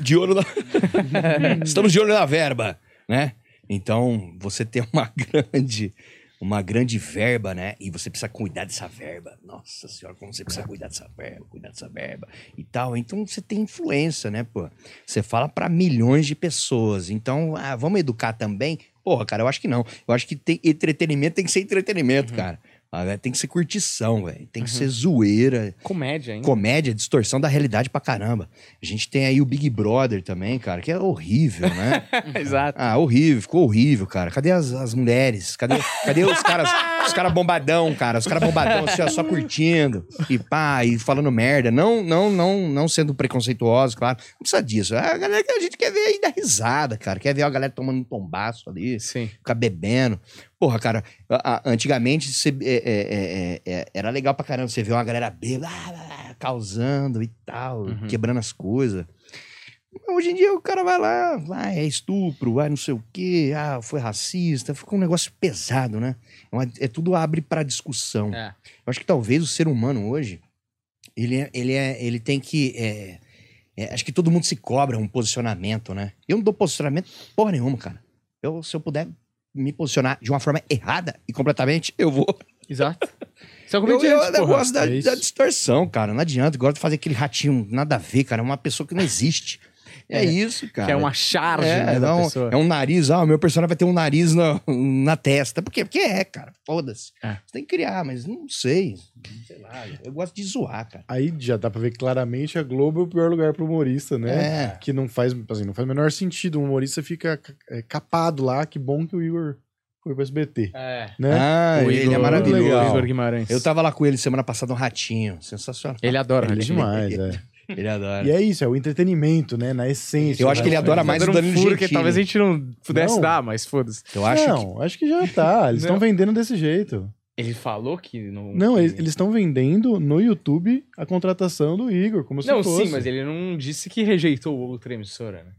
De olho na. <laughs> Estamos de olho na verba, né? Então, você tem uma <laughs> grande. Uma grande verba, né? E você precisa cuidar dessa verba. Nossa senhora, como você precisa cuidar dessa verba, cuidar dessa verba e tal. Então você tem influência, né, pô? Você fala pra milhões de pessoas. Então, ah, vamos educar também? Porra, cara, eu acho que não. Eu acho que tem, entretenimento tem que ser entretenimento, cara. Ah, tem que ser curtição, velho. Tem que ser zoeira, comédia, hein? comédia, distorção da realidade pra caramba. A gente tem aí o Big Brother também, cara, que é horrível, né? <laughs> Exato. ah, horrível, ficou horrível, cara. Cadê as, as mulheres? Cadê, cadê os caras, os caras bombadão, cara? Os caras bombadão, assim, ó, só curtindo e pá, e falando merda. Não, não, não, não sendo preconceituosos, claro. Não precisa disso. A galera que a gente quer ver aí dar risada, cara. Quer ver a galera tomando um tombaço ali Sim. ficar bebendo. Porra, cara, a- a- antigamente você, é, é, é, é, era legal pra caramba você ver uma galera bêbada, ah, causando e tal, Uhum. quebrando as coisas. Hoje em dia o cara vai lá, vai, é estupro, vai não sei o quê, ah, foi racista, ficou um negócio pesado, né? É, é tudo abre pra discussão. É. Eu acho que talvez o ser humano hoje, ele, é, ele, é, ele tem que. é, é, acho que todo mundo se cobra um posicionamento, né? Eu não dou posicionamento porra nenhuma, cara. Eu, se eu puder me posicionar de uma forma errada e completamente, eu vou. Exato. Você é um Eu, eu, eu porra. gosto da, é isso. da distorção, cara. Não adianta. Eu gosto de fazer aquele ratinho, nada a ver, cara. É uma pessoa que não existe. É, isso, cara. Que é uma charge, É, né, da não, pessoa. é um nariz, ah, o meu personagem vai ter um nariz na, na testa. Por quê? Porque é, cara. Foda-se. É. Você tem que criar, mas não sei. Sei lá. Eu gosto de zoar, cara. Aí já dá pra ver claramente a Globo é o pior lugar pro humorista, né? É. Que não faz, assim, não faz o menor sentido. O humorista fica é, capado lá. Que bom que o Igor foi pro SBT, É. né? Ah, O ele Igor- é maravilhoso. legal. Igor Guimarães. Eu tava lá com ele semana passada, um ratinho. Sensacional. Ele adora Ele é demais, é. Ele adora. E é isso, é o entretenimento, né? Na essência. Eu acho que ele né? adora mais o Danilo um furo Gentili. que talvez a gente não pudesse Não. dar, mas foda-se. Eu acho que... não, acho que já tá. Eles estão Não. vendendo desse jeito. Ele falou que não. Não, que- eles estão vendendo no YouTube a contratação do Igor, como se Não, fosse. sim, mas ele não disse que rejeitou outra emissora, né?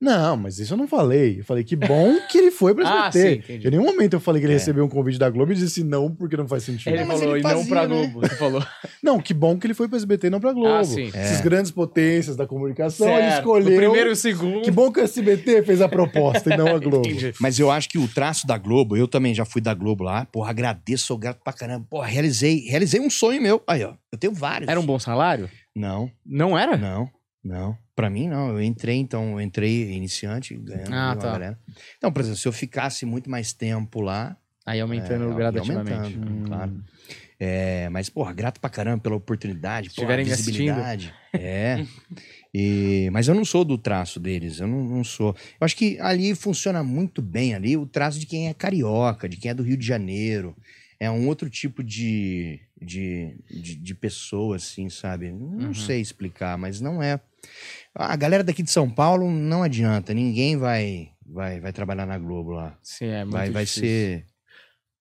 Não, mas isso eu não falei. Eu falei que bom que ele foi pro <laughs> Ah, SBT. sim, entendi. em nenhum momento eu falei que ele É. recebeu um convite da Globo e disse não, porque não faz sentido. Ele mas falou, ele e não pra né? Globo. Você falou. <laughs> Não, que bom que ele foi pro SBT e não pra Globo. Ah, sim. Essas É. grandes potências da comunicação, ele Certo. escolheu. No primeiro e o segundo. Que bom que o SBT fez a proposta e não a Globo. Entendi. Mas eu acho que o traço da Globo, eu também já fui da Globo lá. Porra, agradeço, sou grato pra caramba. Porra, realizei, realizei um sonho meu. Aí, ó. Eu tenho vários. Era um bom salário? Não, Não era? não, não. Pra mim, não. Eu entrei, então, eu entrei iniciante, ganhando Ah, tá. galera. Então, por exemplo, se eu ficasse muito mais tempo lá, Aí aumentando É, gradativamente. aumentando, Hum. claro. É, mas, porra, grato pra caramba pela oportunidade, assistindo. visibilidade. <laughs> É. E, mas eu não sou do traço deles, eu não, não sou. Eu acho que ali funciona muito bem ali o traço de quem é carioca, de quem é do Rio de Janeiro. É um outro tipo de, de, de, de pessoa, assim, sabe? Não Uhum. sei explicar, mas não é. A galera daqui de São Paulo não adianta, ninguém vai, vai, vai trabalhar na Globo lá. Sim, é muito Vai, vai difícil. ser.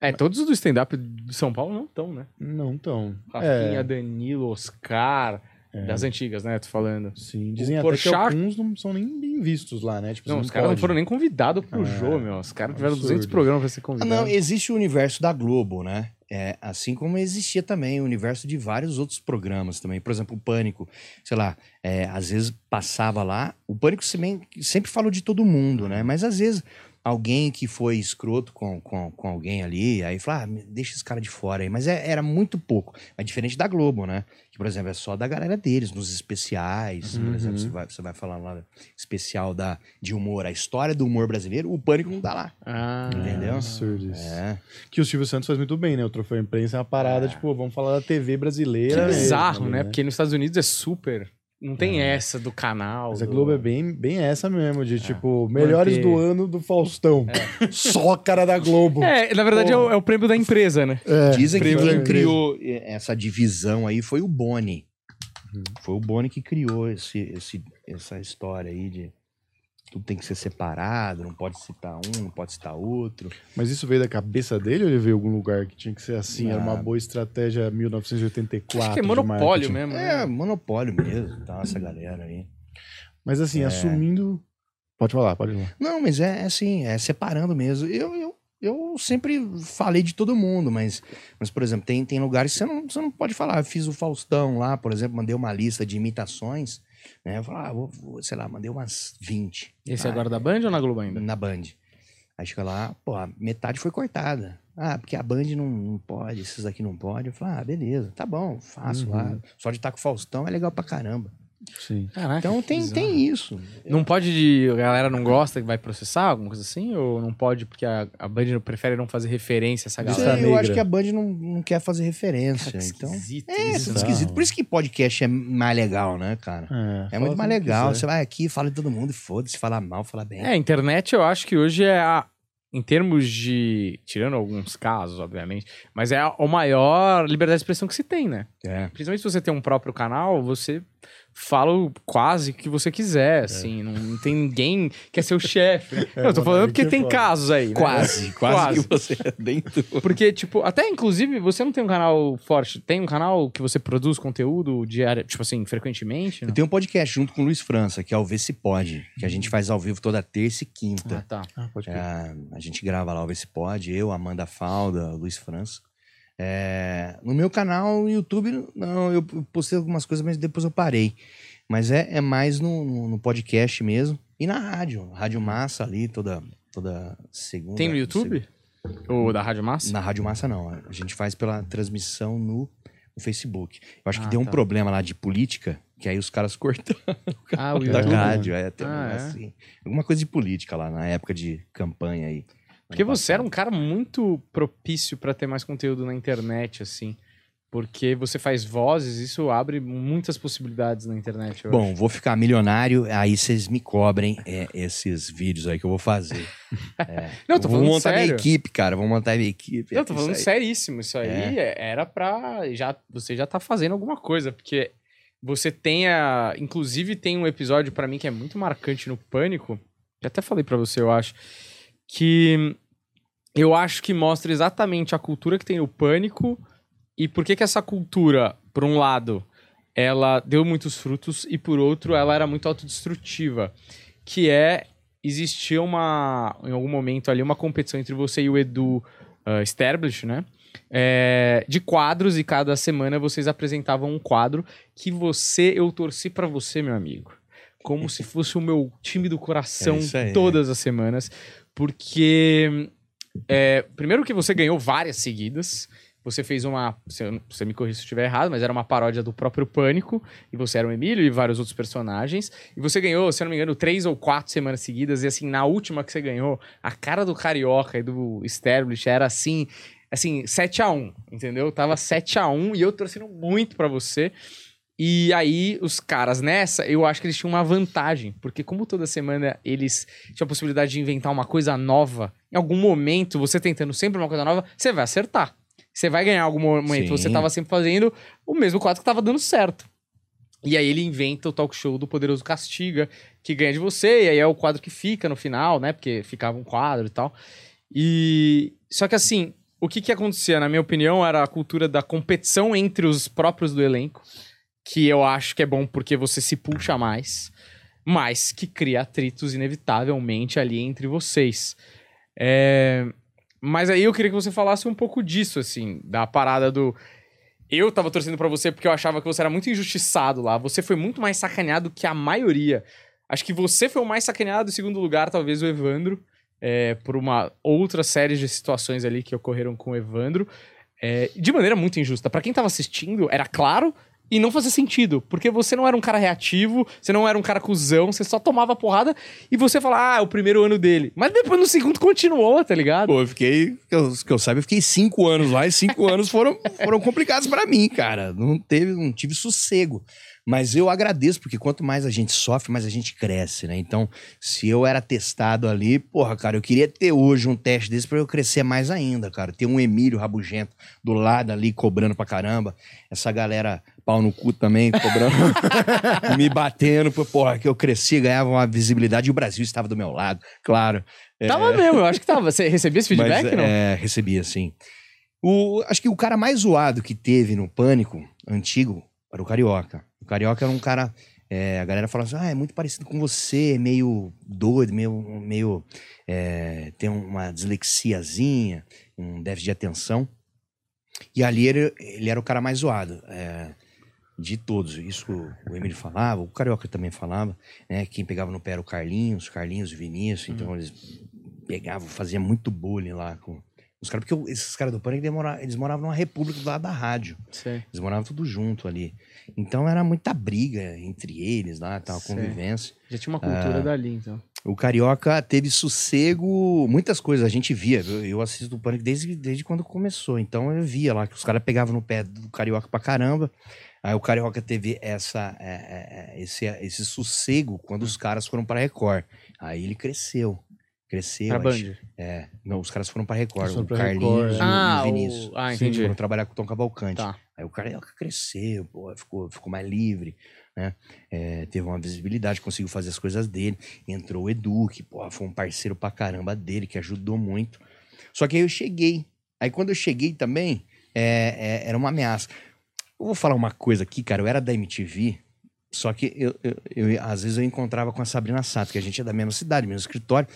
É, todos do stand-up de São Paulo não estão, né? Não tão. Rafinha, É, Danilo, Oscar. É. Das antigas, né? Tô falando. sim. Dizem O até que Porchat- alguns não são nem bem vistos lá, né? Tipo, Não, você os caras não foram nem convidados pro É, jogo, meu. Os caras tiveram absurdo. 200 programas pra ser Ah, convidados. não, existe o universo da Globo, né? É, assim como existia também o universo de vários outros programas também. Por exemplo, o Pânico, sei lá, é, às vezes passava lá. O Pânico também sempre falou de todo mundo, né? Mas às vezes alguém que foi escroto com, com, com alguém ali, aí fala, ah, deixa esse cara de fora aí. Mas é- era muito pouco. Mas diferente da Globo, né? Que, por exemplo, é só da galera deles, nos especiais. Por Uhum. exemplo, você vai, você vai falar lá especial da, de humor, a história do humor brasileiro, o Pânico não tá lá. Ah, Entendeu? É absurdo isso. É. Que o Silvio Santos faz muito bem, né? O troféu imprensa é uma parada, É. tipo, vamos falar da TV brasileira. Que bizarro, ali, né? Porque nos Estados Unidos é super. Não tem É. essa do canal. Mas a do- Globo é bem, bem essa mesmo, de tipo, melhores Manter. do ano do Faustão. <laughs> Só a cara da Globo. É, na verdade é o, é o prêmio da empresa, né? É, Dizem que quem criou essa divisão aí foi o Boni. Uhum. Foi o Boni que criou esse, esse- essa história aí de tudo tem que ser separado, não pode citar um, não pode citar outro. Mas isso veio da cabeça dele ou ele veio em algum lugar que tinha que ser assim? Era uma Ah. boa estratégia 1984. Acho que é monopólio mesmo. É, né? monopólio mesmo, tá? Essa galera aí. Mas assim, É. assumindo. Pode falar, pode falar. Não, mas é assim, é separando mesmo. Eu, eu, eu sempre falei de todo mundo, mas, mas por exemplo, tem, tem lugares que você não, você não pode falar. Eu fiz o Faustão lá, por exemplo, mandei uma lista de imitações. Né? Eu falei, ah, vou, vou, sei lá, mandei umas 20. Esse é Ah, agora da Band ou na Globo ainda? na Band. Aí chega lá, pô, metade foi cortada. Ah, porque a Band não, não pode, esses aqui não pode. Eu falei, ah, beleza, tá bom, faço Uhum. lá. Só de estar com o Faustão é legal pra caramba. Sim. Caraca, Então tem, tem isso. Não pode de. A galera não gosta que vai processar, alguma coisa assim? Ou não pode porque a, a Band prefere não fazer referência a essa sei, galera? Eu acho que a Band não, não quer fazer referência. Cara, que então. esquisito É, isso, é esquisito. Por isso que podcast é mais legal, né, cara? É, É muito mais legal. quiser. Você vai aqui, fala de todo mundo e foda-se, fala mal, fala bem. É, a internet eu acho que hoje é a. Em termos de. Tirando alguns casos, obviamente. Mas é a, a maior liberdade de expressão que se tem, né? É. Principalmente se você tem um próprio canal, você fala o quase que você quiser, assim. Não, não tem ninguém que é seu chefe. né? <laughs> É, eu tô falando porque que tem foda. casos aí, né? Quase, quase, Quase. que você é dentro. Porque, tipo, até inclusive você não tem um canal forte. Tem um canal que você produz conteúdo diário, tipo assim, frequentemente? Eu Não? tenho um podcast junto com o Luiz França, que é o Vê Se Pode, que a gente faz ao vivo toda terça e Ah, quinta. tá. Ah, pode. É, a gente grava lá o Vê Se Pode, eu, Amanda Falda, Luiz França. É, no meu canal no YouTube, não, eu postei algumas coisas, mas depois eu parei. Mas é, é mais no, no- no podcast mesmo. E na rádio, Rádio Massa ali, toda toda segunda. Tem no YouTube? O da Rádio Massa? Na Rádio Massa, não. A gente faz pela transmissão no, no Facebook. Eu acho Ah, que deu um tá. problema lá de política, que aí os caras <laughs> cortaram Ah, o da rádio. É, um Ah, é? assim. Alguma coisa de política lá, na época de campanha aí. Porque você era um cara muito propício pra ter mais conteúdo na internet, assim. Porque você faz vozes, isso abre muitas possibilidades na internet. Bom, vou ficar milionário, aí vocês me cobrem é, esses vídeos aí que eu vou fazer. <laughs> É. Não, eu tô vou falando montar minha sério. equipe, cara. Vou montar minha equipe. Eu tô Isso falando aí. seríssimo. Isso aí é- era pra. Já, você já tá fazendo alguma coisa, porque você tem a. Inclusive, tem um episódio pra mim que é muito marcante no Pânico. Já até falei pra você, eu acho. Que eu acho que mostra exatamente a cultura que tem no Pânico e por que que essa cultura, por um lado, ela deu muitos frutos e por outro, ela era muito autodestrutiva. Que é. Existia uma. Em algum momento ali, uma competição entre você e o Edu uh, Establish, né? É, de quadros e cada semana vocês apresentavam um quadro que você, eu torci pra você, meu amigo. Como se fosse o meu time do coração É aí. todas as semanas. Porque. é, primeiro que você ganhou várias seguidas. Você fez uma. Você, você me corrija se eu estiver errado, mas era uma paródia do próprio Pânico. E você era o Emílio e vários outros personagens. E você ganhou, se eu não me engano, três ou quatro semanas seguidas. E assim, na última que você ganhou, a cara do Carioca e do Establish era assim. Assim, 7x1, entendeu? Tava 7x1 e eu torcendo muito pra você. E aí, os caras nessa, eu acho que eles tinham uma vantagem, porque como toda semana eles tinham a possibilidade de inventar uma coisa nova, em algum momento, você tentando sempre uma coisa nova, você vai acertar. Você vai ganhar em algum momento. Sim. Você tava sempre fazendo o mesmo quadro que tava dando certo. E aí ele inventa o talk show do Poderoso Castiga, que ganha de você, e aí é o quadro que fica no final, né? Porque ficava um quadro e tal. E. Só que assim, o que que acontecia, na minha opinião, era a cultura da competição entre os próprios do elenco, que eu acho que é bom porque você se puxa mais, mas que cria atritos inevitavelmente ali entre vocês. É, Mas aí eu queria que você falasse um pouco disso, assim, da parada do. Eu tava torcendo pra você porque eu achava que você era muito injustiçado lá. Você foi muito mais sacaneado que a maioria. Acho que você foi o mais sacaneado, em segundo lugar, talvez o Evandro, é, por uma outra série de situações ali que ocorreram com o Evandro. é, de maneira muito injusta. Pra quem tava assistindo, era claro e não fazia sentido. Porque você não era um cara reativo, você não era um cara cuzão, você só tomava porrada e você fala, ah, é o primeiro ano dele. Mas depois no segundo continuou, tá ligado? Pô, eu fiquei, que eu, que eu saiba, eu fiquei cinco anos lá e cinco anos foram, foram complicados pra mim, cara. Não teve, não tive sossego. Mas eu agradeço, porque quanto mais a gente sofre, mais a gente cresce, né? Então, se eu era testado ali, porra, cara, eu queria ter hoje um teste desse pra eu crescer mais ainda, cara. Ter um Emílio Rabugento do lado ali, cobrando pra caramba. Essa galera pau no cu também, cobrando, <laughs> me batendo. Porra, que eu cresci, ganhava uma visibilidade e o Brasil estava do meu lado, claro. Tava mesmo, eu acho que tava. Você recebia esse feedback, Mas, não? É, recebia, sim. O, acho que o cara mais zoado que teve no Pânico antigo era o Carioca. O Carioca era um cara. é, a galera falava assim: ah, é muito parecido com você, meio doido, meio. meio é, tem uma dislexiazinha, um déficit de atenção. E ali ele, ele era o cara mais zoado. é, de todos. Isso o Emílio falava, o Carioca também falava, né? Quem pegava no pé era o Carlinhos, Carlinhos e Vinícius, então eles pegavam, faziam muito bullying lá com os caras, porque esses caras do Pânico, demora- eles moravam numa república do lado da rádio. Sei. Eles moravam tudo junto ali. Então era muita briga entre eles lá, tal, Sei. convivência. Já tinha uma cultura Ah. dali, então. O Carioca teve sossego, muitas coisas a gente via. Eu, eu assisto o Pânico desde, desde quando começou. Então eu via lá que os caras pegavam no pé do Carioca pra caramba. Aí o Carioca teve essa, é, é, esse, esse sossego quando os caras foram pra Record. Aí ele cresceu. Cresceu. Pra Band. É. Não, os caras foram pra Record. Foram O pra Carlinhos Record, e o-. Ah, o Vinícius. o... ah Sim, entendi. foram trabalhar com o Tom Cavalcante. Tá. Aí o Carioca cresceu, pô, ficou, ficou mais livre, né? É, teve uma visibilidade, conseguiu fazer as coisas dele. Entrou o Edu, que pô, foi um parceiro pra caramba dele, que ajudou muito. Só que aí eu cheguei. Aí quando eu cheguei também, é, é, era uma ameaça. Eu vou falar uma coisa aqui, cara. Eu era da MTV, só que eu, eu- eu- às vezes eu encontrava com a Sabrina Sato, que a gente é da mesma cidade, mesmo escritório.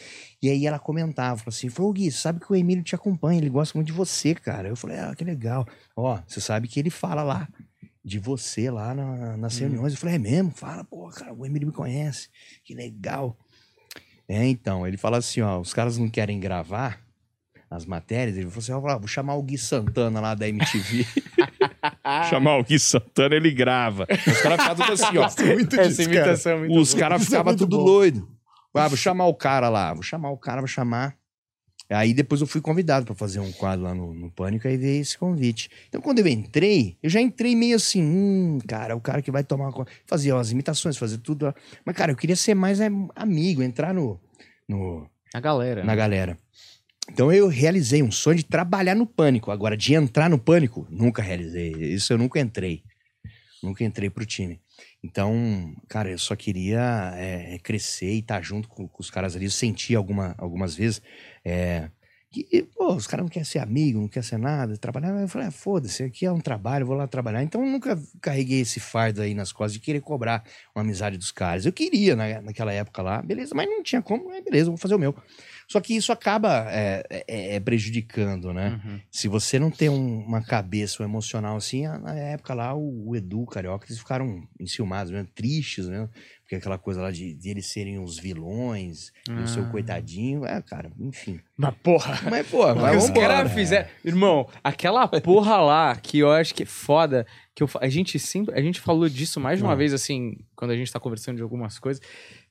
E aí ela comentava, falou assim: falou, Gui, sabe que o Emílio te acompanha, ele gosta muito de você, cara. Eu falei, ah, que legal. Ó, você sabe que ele fala lá de você lá na- nas reuniões. Eu falei, é mesmo? Fala, pô, cara, o Emílio me conhece. Que legal. É, então, ele fala assim, ó, os caras não querem gravar as matérias, ele falou assim, ó, vou chamar o Gui Santana lá da MTV. <laughs> <laughs> chamar o Gui Santana, ele grava. Os caras ficavam tudo assim, ó. Gosto muito Essa disso, cara. imitação é muito Os caras é ficavam tudo bom. doido. Ah, vou chamar o cara lá, vou chamar o cara, vou chamar. Aí depois eu fui convidado pra fazer um quadro lá no, no Pânico, aí veio esse convite. Então quando eu entrei, eu já entrei meio assim, hum, cara, o cara que vai tomar conta. Fazia as imitações, fazer tudo. lá. Mas, cara, eu queria ser mais é, amigo, entrar no, no, A galera. na galera. Então eu realizei um sonho de trabalhar no Pânico. Agora, de entrar no Pânico, nunca realizei. Isso eu nunca entrei. Nunca entrei pro time. Então, cara, eu só queria é, crescer e estar junto com, com os caras ali. Eu senti alguma, algumas vezes é, que, pô, os caras não querem ser amigo, não querem ser nada, trabalhar. Eu falei, ah, foda-se, aqui é um trabalho, vou lá trabalhar. Então, eu nunca carreguei esse fardo aí nas costas de querer cobrar uma amizade dos caras. Eu queria na, naquela época lá, beleza, mas não tinha como, é, beleza, vou fazer o meu. Só que isso acaba é, é- é prejudicando, né? Uhum. Se você não tem um- uma cabeça um emocional assim, na época lá, o, o Edu, o Carioca, eles ficaram enciumados, mesmo, tristes, né? Porque aquela coisa lá de, de eles serem os vilões, e o seu Ah. coitadinho, é, cara, enfim. Mas porra. Mas, que vai os caras fizeram. Irmão, aquela porra lá que eu acho que é foda, que eu a gente sempre. A gente falou disso mais de uma Hum. vez, assim, quando a gente tá conversando de algumas coisas,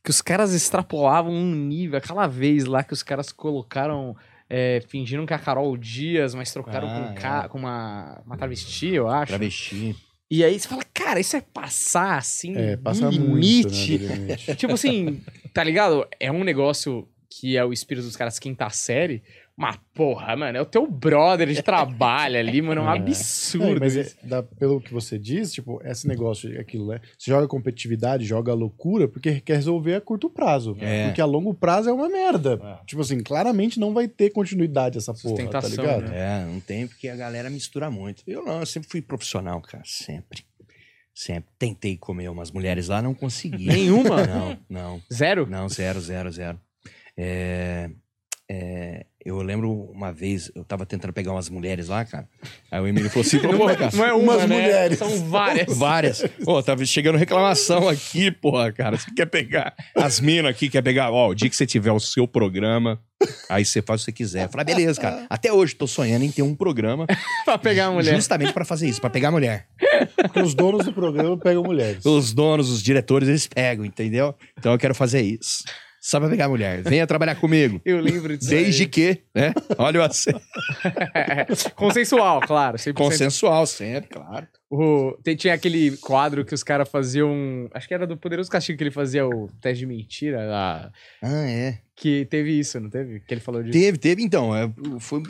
que os caras extrapolavam um nível. Aquela vez lá que os caras colocaram. é, fingiram que a Carol Dias, mas trocaram Ah, com, um é. ca- com uma, uma travesti, eu acho. Travesti. E aí você fala, cara, isso é passar assim. É, passa um muito, limite. né, do limite. <laughs> Tipo assim, tá ligado? É um negócio que é o espírito dos caras quinta série. Mas, porra, mano, é o teu brother de trabalho ali, mano. É um <laughs> É. absurdo. É, mas é- dá- pelo que você diz, tipo, esse negócio, de aquilo, né? Você joga competitividade, joga loucura, porque quer resolver a curto prazo. É. Porque a longo prazo é uma merda. Tipo assim, claramente não vai ter continuidade essa porra, tá ligado? né? É, não tem porque a galera mistura muito. Eu não, eu sempre fui profissional, cara, sempre. Sempre. Tentei comer umas mulheres lá, não consegui. Nenhuma? Não, não. Zero? Não, zero, zero, zero. É, é, eu lembro uma vez, eu tava tentando pegar umas mulheres lá, cara. Aí o Emílio falou assim: Não, <laughs> "Pô, é- cara, não é uma, umas né? mulheres. São várias. <laughs> Várias. Pô, tava chegando reclamação aqui, porra, cara. Você quer pegar as minas aqui, quer pegar, ó, o dia que você tiver o seu programa, aí você faz o que você quiser. Eu falei, ah, beleza, cara. Até hoje tô sonhando em ter um programa <laughs> pra pegar a mulher. justamente pra fazer isso, pra pegar mulher. Porque os donos do programa pegam mulheres. Os donos, os diretores, eles pegam, entendeu? Então eu quero fazer isso. Só pra pegar mulher. Venha trabalhar comigo. <laughs> Eu lembro disso. Desde aí. que, né? Olha o ac- <laughs> Consensual, claro. <laughs> 100%. consensual, sempre, claro. O- tem- tinha aquele quadro que os caras faziam. Acho que era do Poderoso Castigo que ele fazia o teste de mentira. lá, Ah, é. que teve isso, não teve? Que ele falou disso. Teve, teve, então. é, Foi,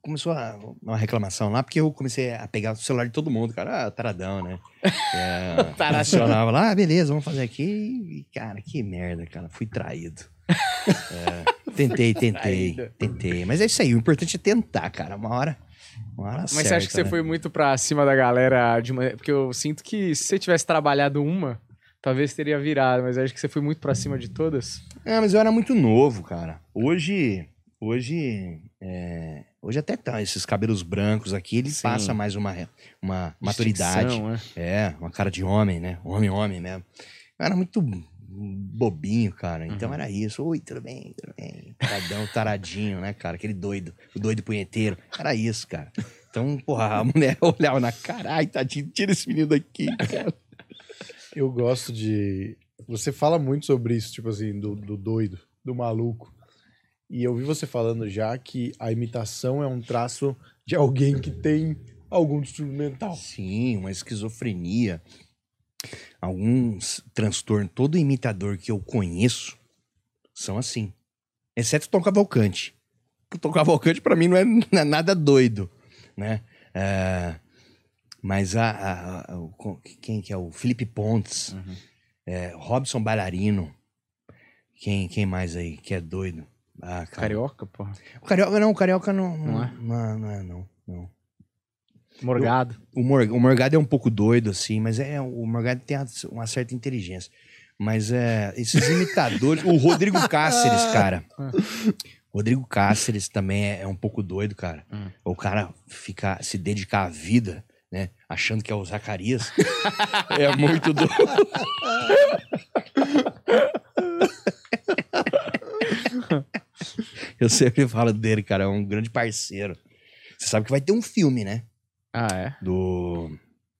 começou a, uma reclamação lá, porque eu comecei a pegar o celular de todo mundo, cara. Ah, taradão, né? <laughs> É, Taradão. lá, ah, beleza, vamos fazer aqui. E, cara, que merda, cara. Fui traído. <laughs> É, tentei, tentei, tentei. Mas é isso aí, o importante é tentar, cara. Uma hora. Uma hora Mas você acha que você né? foi muito pra cima da galera de uma... Porque eu sinto que se você tivesse trabalhado uma, talvez teria virado, mas eu acho que você foi muito pra cima de todas. É, mas eu era muito novo, cara. Hoje, hoje, é, hoje até tá esses cabelos brancos aqui, ele Sim. passa mais uma, uma maturidade. Né? É, uma cara de homem, né? Homem, homem mesmo. Eu era muito bobinho, cara. Então Uhum. era isso. Oi, tudo bem, tudo bem. Taradão, taradinho, né, cara? Aquele doido, o doido punheteiro. Era isso, cara. Então, porra, a mulher <laughs> olhava na cara, ai, tadinho, tira esse menino daqui, cara. Eu gosto de. Você fala muito sobre isso, tipo assim, do, do doido, do maluco. E eu vi você falando já que a imitação é um traço de alguém que tem algum distúrbio mental. Sim, uma esquizofrenia. Alguns transtornos. Todo imitador que eu conheço são assim. Exceto o Tom Cavalcante. O Tom Cavalcante, pra mim, não é nada doido, né? É, mas a, a- a- quem que é? O Felipe Pontes. Uhum. é, Robson Bailarino. Quem, quem mais aí que é doido? Ah. Carioca, porra. O Carioca, não, o Carioca não, não, Não é? não, não é, não, não. Morgado. O, Mor o Morgado é um pouco doido, assim, mas é o Morgado tem uma certa inteligência. Mas é, esses imitadores. o Rodrigo <laughs> Cáceres, cara. Rodrigo Cáceres também é, é um pouco doido, cara. Hum. O cara ficar, se dedicar à vida, né? Achando que é o Zacarias. <laughs> é muito doido. <laughs> Eu sempre falo dele, cara, é um grande parceiro. Você sabe que vai ter um filme, né? Ah, é? Do,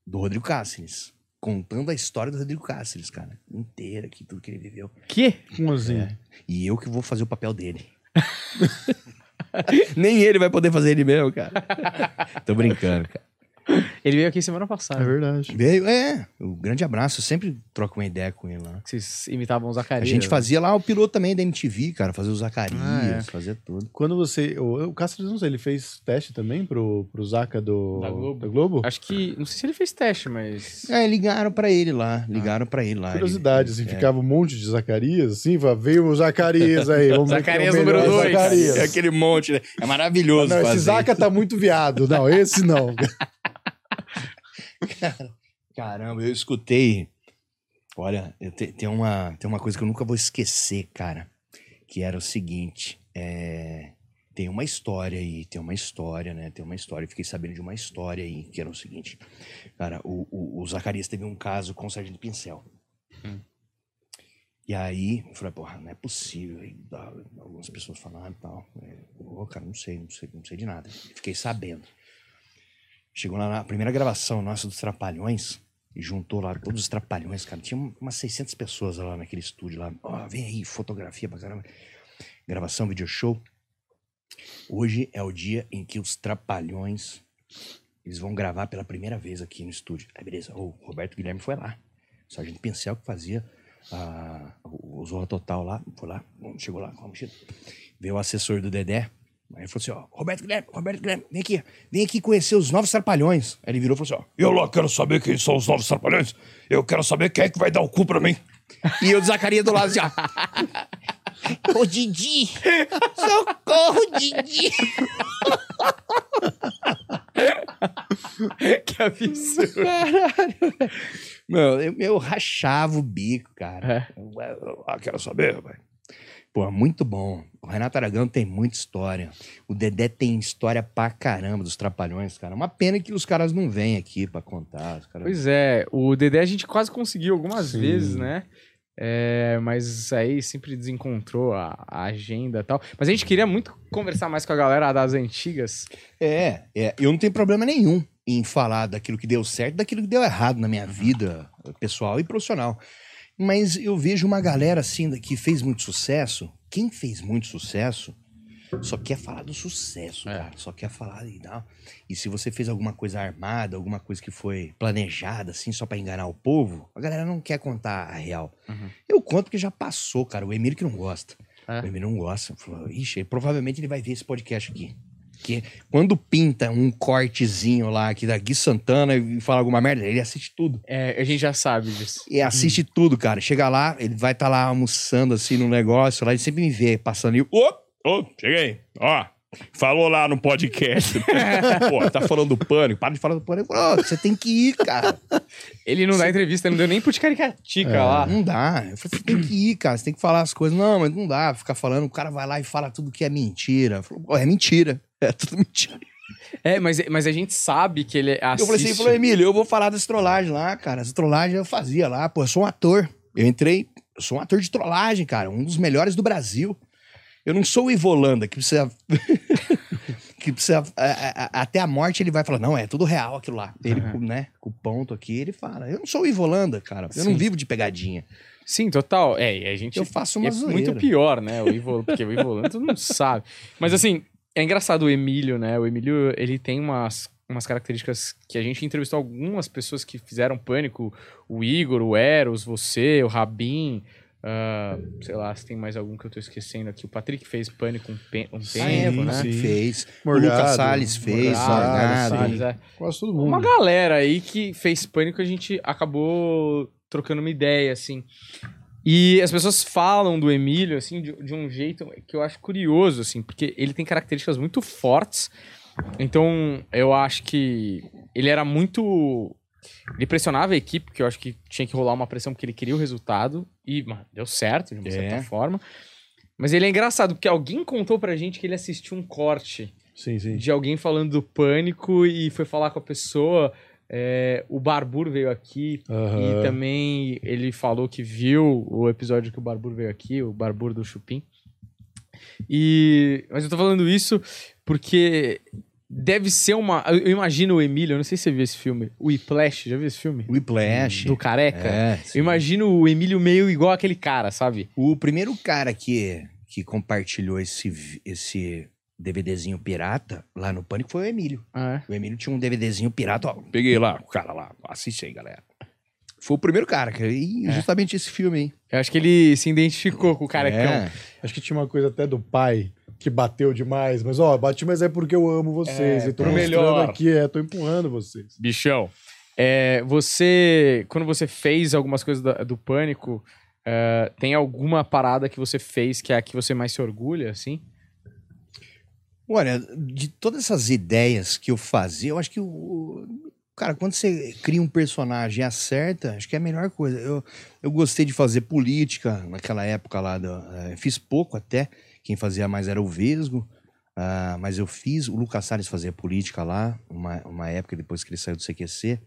do Rodrigo Cáceres. Contando a história do Rodrigo Cáceres, cara. Inteira aqui, tudo que ele viveu. Que? Como assim? É. E eu que vou fazer o papel dele. <laughs> Nem ele vai poder fazer ele mesmo, cara. <laughs> Tô brincando, cara. <laughs> Ele veio aqui semana É passada. verdade. Veio, é. Um grande abraço. Eu sempre troco uma ideia com ele lá. Vocês imitavam o A Zacarias. gente fazia lá o piloto também da MTV, cara. Fazia o Zacarias, Ah, é. fazia tudo. Quando você. O, o Cáceres, não sei, ele fez teste também pro, pro Zaca do, Da Globo. da Globo? Acho que. Não sei se ele fez teste, mas. É, ligaram pra ele lá. Ligaram pra ele lá. Curiosidade, Ele- assim, é. ficava um monte de Zacarias, assim, veio o Zacarias aí. Vamos ver é Zacarias melhor número dois. Zacarias. É aquele monte, né? É maravilhoso Não, esse fazer. Zaca tá muito viado. Não, esse não. <laughs> Caramba, eu escutei. Olha, eu te- tem, uma, tem uma coisa que eu nunca vou esquecer, cara. Que era o seguinte: é, tem uma história aí, tem uma história, né? Tem uma história. Eu fiquei sabendo de uma história aí, que era o seguinte: cara, o, o, o Zacarias teve um caso com o Sargento Pincel. E aí, eu falei, porra, não é possível. Algumas pessoas falaram e tal. É, Ô, cara, não sei, não sei, não sei de nada. Fiquei sabendo. Chegou lá na primeira gravação nossa dos Trapalhões e juntou lá todos os Trapalhões, cara. Tinha um, umas 600 pessoas lá naquele estúdio lá. Ó, vem aí, fotografia pra caramba. Gravação, video show. Hoje é o dia em que os Trapalhões eles vão gravar pela primeira vez aqui no estúdio. Aí, beleza. O Roberto Guilherme foi lá. O Sargento Pincel que fazia a, o, o Zorra Total lá. Foi lá, chegou lá com a mochila. Veio o assessor do Dedé. Aí ele falou assim, ó, Roberto Guilherme, Roberto Guilherme, vem aqui, vem aqui conhecer os novos trapalhões. Aí ele virou e falou assim, ó, Eu lá quero saber quem são os novos trapalhões. Eu quero saber quem é que vai dar o cu pra mim. e eu de Zacarias do lado assim, ó. Ô Didi! Socorro, Didi! que absurdo. Caralho, Meu, eu, eu rachava o bico, cara. É. Eu, eu- eu quero saber, velho. Pô, muito bom. O Renato Aragão tem muita história. O Dedé tem história pra caramba dos Trapalhões, cara. Uma pena que os caras não vêm aqui pra contar. Caras... Pois é, o Dedé a gente quase conseguiu algumas Sim. vezes, né? É, mas aí sempre desencontrou a, a agenda e tal. Mas a gente queria muito conversar mais com a galera das antigas. É, é, eu não tenho problema nenhum em falar daquilo que deu certo, daquilo que deu errado na minha vida pessoal e profissional. Mas eu vejo uma galera assim que fez muito sucesso. Quem fez muito sucesso só quer falar do sucesso, É. cara. Só quer falar e tal. E se você fez alguma coisa armada, alguma coisa que foi planejada, assim, só pra enganar o povo, a galera não quer contar a real. Uhum. Eu conto porque já passou, cara. O Emílio que não gosta. É. O Emílio não gosta. Falou, Ixi, provavelmente ele vai ver esse podcast aqui. Que quando pinta um cortezinho lá aqui da Gui Santana e fala alguma merda, ele assiste tudo. É, a gente já sabe disso. E assiste tudo, cara. Chega lá, ele vai estar lá almoçando assim no negócio lá, ele sempre me vê passando ali. Ô, Ô, cheguei. Ó, falou lá no podcast. <laughs> pô, tá falando do pânico, para de falar do pânico. Ô, você tem que ir, cara. Ele não dá entrevista, não deu nem pro Ticaricatica É. lá. Não dá. Eu falei, você tem que ir, cara. Você tem que falar as coisas. Não, mas não dá. Ficar falando, o cara vai lá e fala tudo que é mentira. Falo, pô, é mentira. <laughs> É tudo mentira. É, mas, mas a gente sabe que ele assiste... Eu falei assim, ele falou, Emílio, eu vou falar das trollagens lá, cara. As trollagens eu fazia lá, pô, eu sou um ator. Eu entrei, eu sou um ator de trollagem, cara, um dos melhores do Brasil. Eu não sou o Ivolanda, que precisa. <laughs> que precisa. a- a- até a morte ele vai falar, não, é tudo real aquilo lá. Ele, Uhum. né, com o ponto aqui, ele fala, eu não sou o Ivolanda, cara. Eu Sim. não vivo de pegadinha. Sim, total. É, e a gente... Eu faço uma é zoeira. muito pior, né? O Ivo, porque o Ivolando mundo sabe. Mas assim, é engraçado o Emílio, né? O Emílio, ele tem umas, umas características que a gente entrevistou algumas pessoas que fizeram pânico. O Igor, o Eros, você, o Rabin. ah, sei lá, se tem mais algum que eu tô esquecendo aqui. O Patrick fez pânico um, pe- um é, tempo, né? sim. Fez. Morgado, o Lucas Salles fez, Morgado. Salles, é. Quase todo Uma mundo. galera aí que fez pânico, a gente acabou trocando uma ideia, assim. E as pessoas falam do Emílio, assim, de, de um jeito que eu acho curioso, assim, porque ele tem características muito fortes. Então, eu acho que ele era muito. Ele pressionava a equipe, porque eu acho que tinha que rolar uma pressão porque ele queria o resultado. E, mano, deu certo, de uma É. certa forma. Mas ele é engraçado, porque alguém contou pra gente que ele assistiu um corte Sim, sim. de alguém falando do pânico e foi falar com a pessoa. É, o Barbur veio aqui Aham. e também ele falou que viu o episódio que o Barbur veio aqui, o Barbur do Chupim. E. Mas eu tô falando isso porque deve ser uma. Eu imagino o Emílio, eu não sei se você viu esse filme. O Whiplash, já viu esse filme? Whiplash. Do careca. É, Eu imagino o Emílio meio igual aquele cara, sabe? O primeiro cara que, que compartilhou esse, esse DVDzinho pirata lá no Pânico foi o Emílio. Ah, O Emílio tinha um DVDzinho pirata, ó. Peguei lá, o cara lá, assiste aí, galera. Foi o primeiro cara, cara. E É. justamente esse filme aí. Eu acho que ele se identificou com o carecão. É. Acho que tinha uma coisa até do pai que bateu demais, mas ó, bati, mas é porque eu amo vocês. É, e tô pro mostrando melhor. aqui, é, tô empurrando vocês. Bichão. É, você, quando você fez algumas coisas da- do Pânico, é, tem alguma parada que você fez que é a que você mais se orgulha, assim? Olha, de todas essas ideias que eu fazia, eu acho que o. Cara, quando você cria um personagem e acerta, acho que é a melhor coisa. Eu, eu gostei de fazer política naquela época lá. do- eh, fiz pouco até. Quem fazia mais era o Vesgo. ah, mas eu fiz. O Lucas Salles fazia política lá, uma, uma época depois que ele saiu do CQC.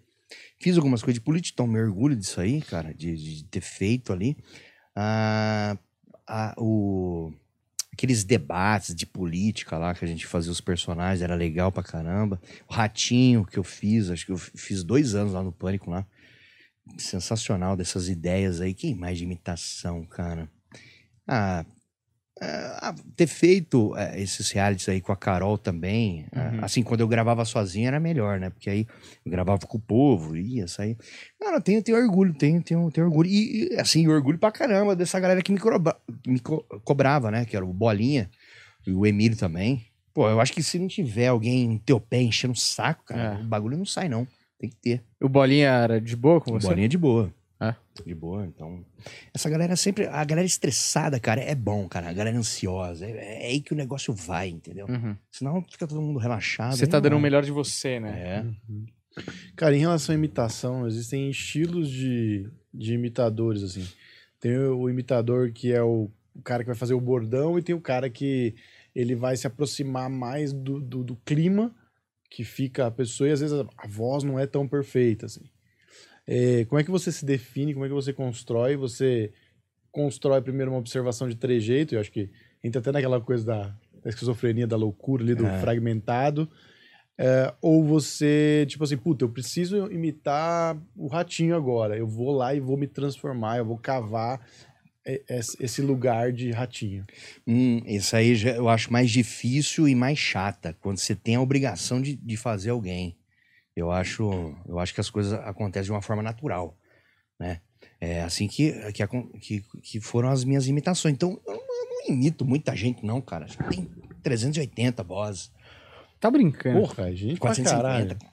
Fiz algumas coisas de política, então me orgulho disso aí, cara, de, de ter feito ali. Ah, a- o, aqueles debates de política lá que a gente fazia os personagens, era legal pra caramba. O Ratinho que eu fiz, acho que eu fiz dois anos lá no Pânico lá. Sensacional dessas ideias aí. Quem mais de imitação, cara? Ah, ah, ter feito eh, esses realities aí com a Carol também. ah, Uhum. assim, quando eu gravava sozinho era melhor, né? Porque aí eu gravava com o povo, ia sair. Cara, eu tenho, tenho orgulho, tenho, tenho, tenho orgulho. E, e, assim, orgulho pra caramba dessa galera que me, cobra- me co- cobrava, né? Que era o Bolinha e o Emílio também. Pô, eu acho que se não tiver alguém no teu pé enchendo o saco, cara, É. o bagulho não sai, não. Tem que ter. O Bolinha era de boa com O você? Bolinha é de boa. É? De boa, então. Essa galera sempre. A galera estressada, cara, é bom, cara. A galera ansiosa. É, é aí que o negócio vai, entendeu? Uhum. Senão fica todo mundo relaxado. Você tá dando o vai. melhor de você, né? É. Cara, em relação à imitação, existem estilos de, de imitadores, assim. Tem o, o imitador que é o, o cara que vai fazer o bordão e tem o cara que ele vai se aproximar mais do, do, do clima que fica a pessoa e às vezes a, a voz não é tão perfeita, assim. É, como é que você se define, como é que você constrói? Você constrói primeiro uma observação de trejeito, eu acho que entra até naquela coisa da, da esquizofrenia, da loucura ali, do É. fragmentado. É, ou você, tipo assim, puta, eu preciso imitar o ratinho agora. Eu vou lá e vou me transformar, eu vou cavar esse esse lugar de ratinho. Hum, isso aí já, eu acho mais difícil e mais chata, quando você tem a obrigação de, de fazer alguém. Eu acho, eu acho que as coisas acontecem de uma forma natural, né? É assim que, que, que, que foram as minhas imitações. Então, eu não, eu não imito muita gente, não, cara. Acho que tem 380 vozes. Tá brincando. Porra, é gente pra caralho. 450.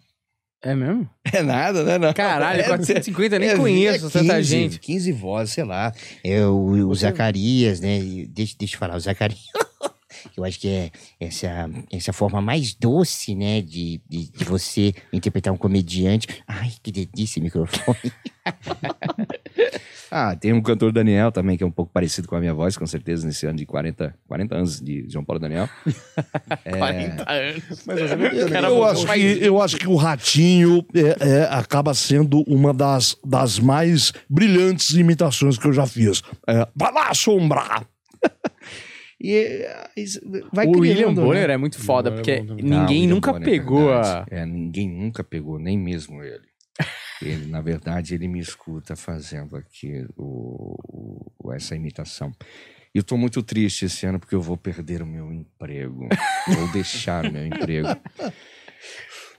É mesmo? É nada, né? Não. Caralho, É, 450 eu nem é, conheço é tanta 15, gente. 15 vozes, sei lá. É o, o Zacarias, né? Deixa, deixa eu falar, o Zacarias. Eu acho que é essa, essa forma mais doce, né? De, de, de você interpretar um comediante. Ai, que delícia, microfone. <laughs> ah, tem um cantor Daniel também, que é um pouco parecido com a minha voz, com certeza, nesse ano de 40, 40 anos de João Paulo Daniel. <laughs> É, 40 anos. Mas Eu vou- acho, que, eu acho que o Ratinho é, é, acaba sendo uma das, das mais brilhantes imitações que eu já fiz. É, vai lá, assombrar! <laughs> E é, isso vai o William criando, né? Bonner é muito foda, é porque. Ah, ninguém William nunca Bonner, pegou a. verdade. É, ninguém nunca pegou, nem mesmo ele. Ele, na verdade, ele me escuta fazendo aqui o, o- essa imitação. E eu tô muito triste esse ano porque eu vou perder o meu emprego. vou deixar o meu emprego.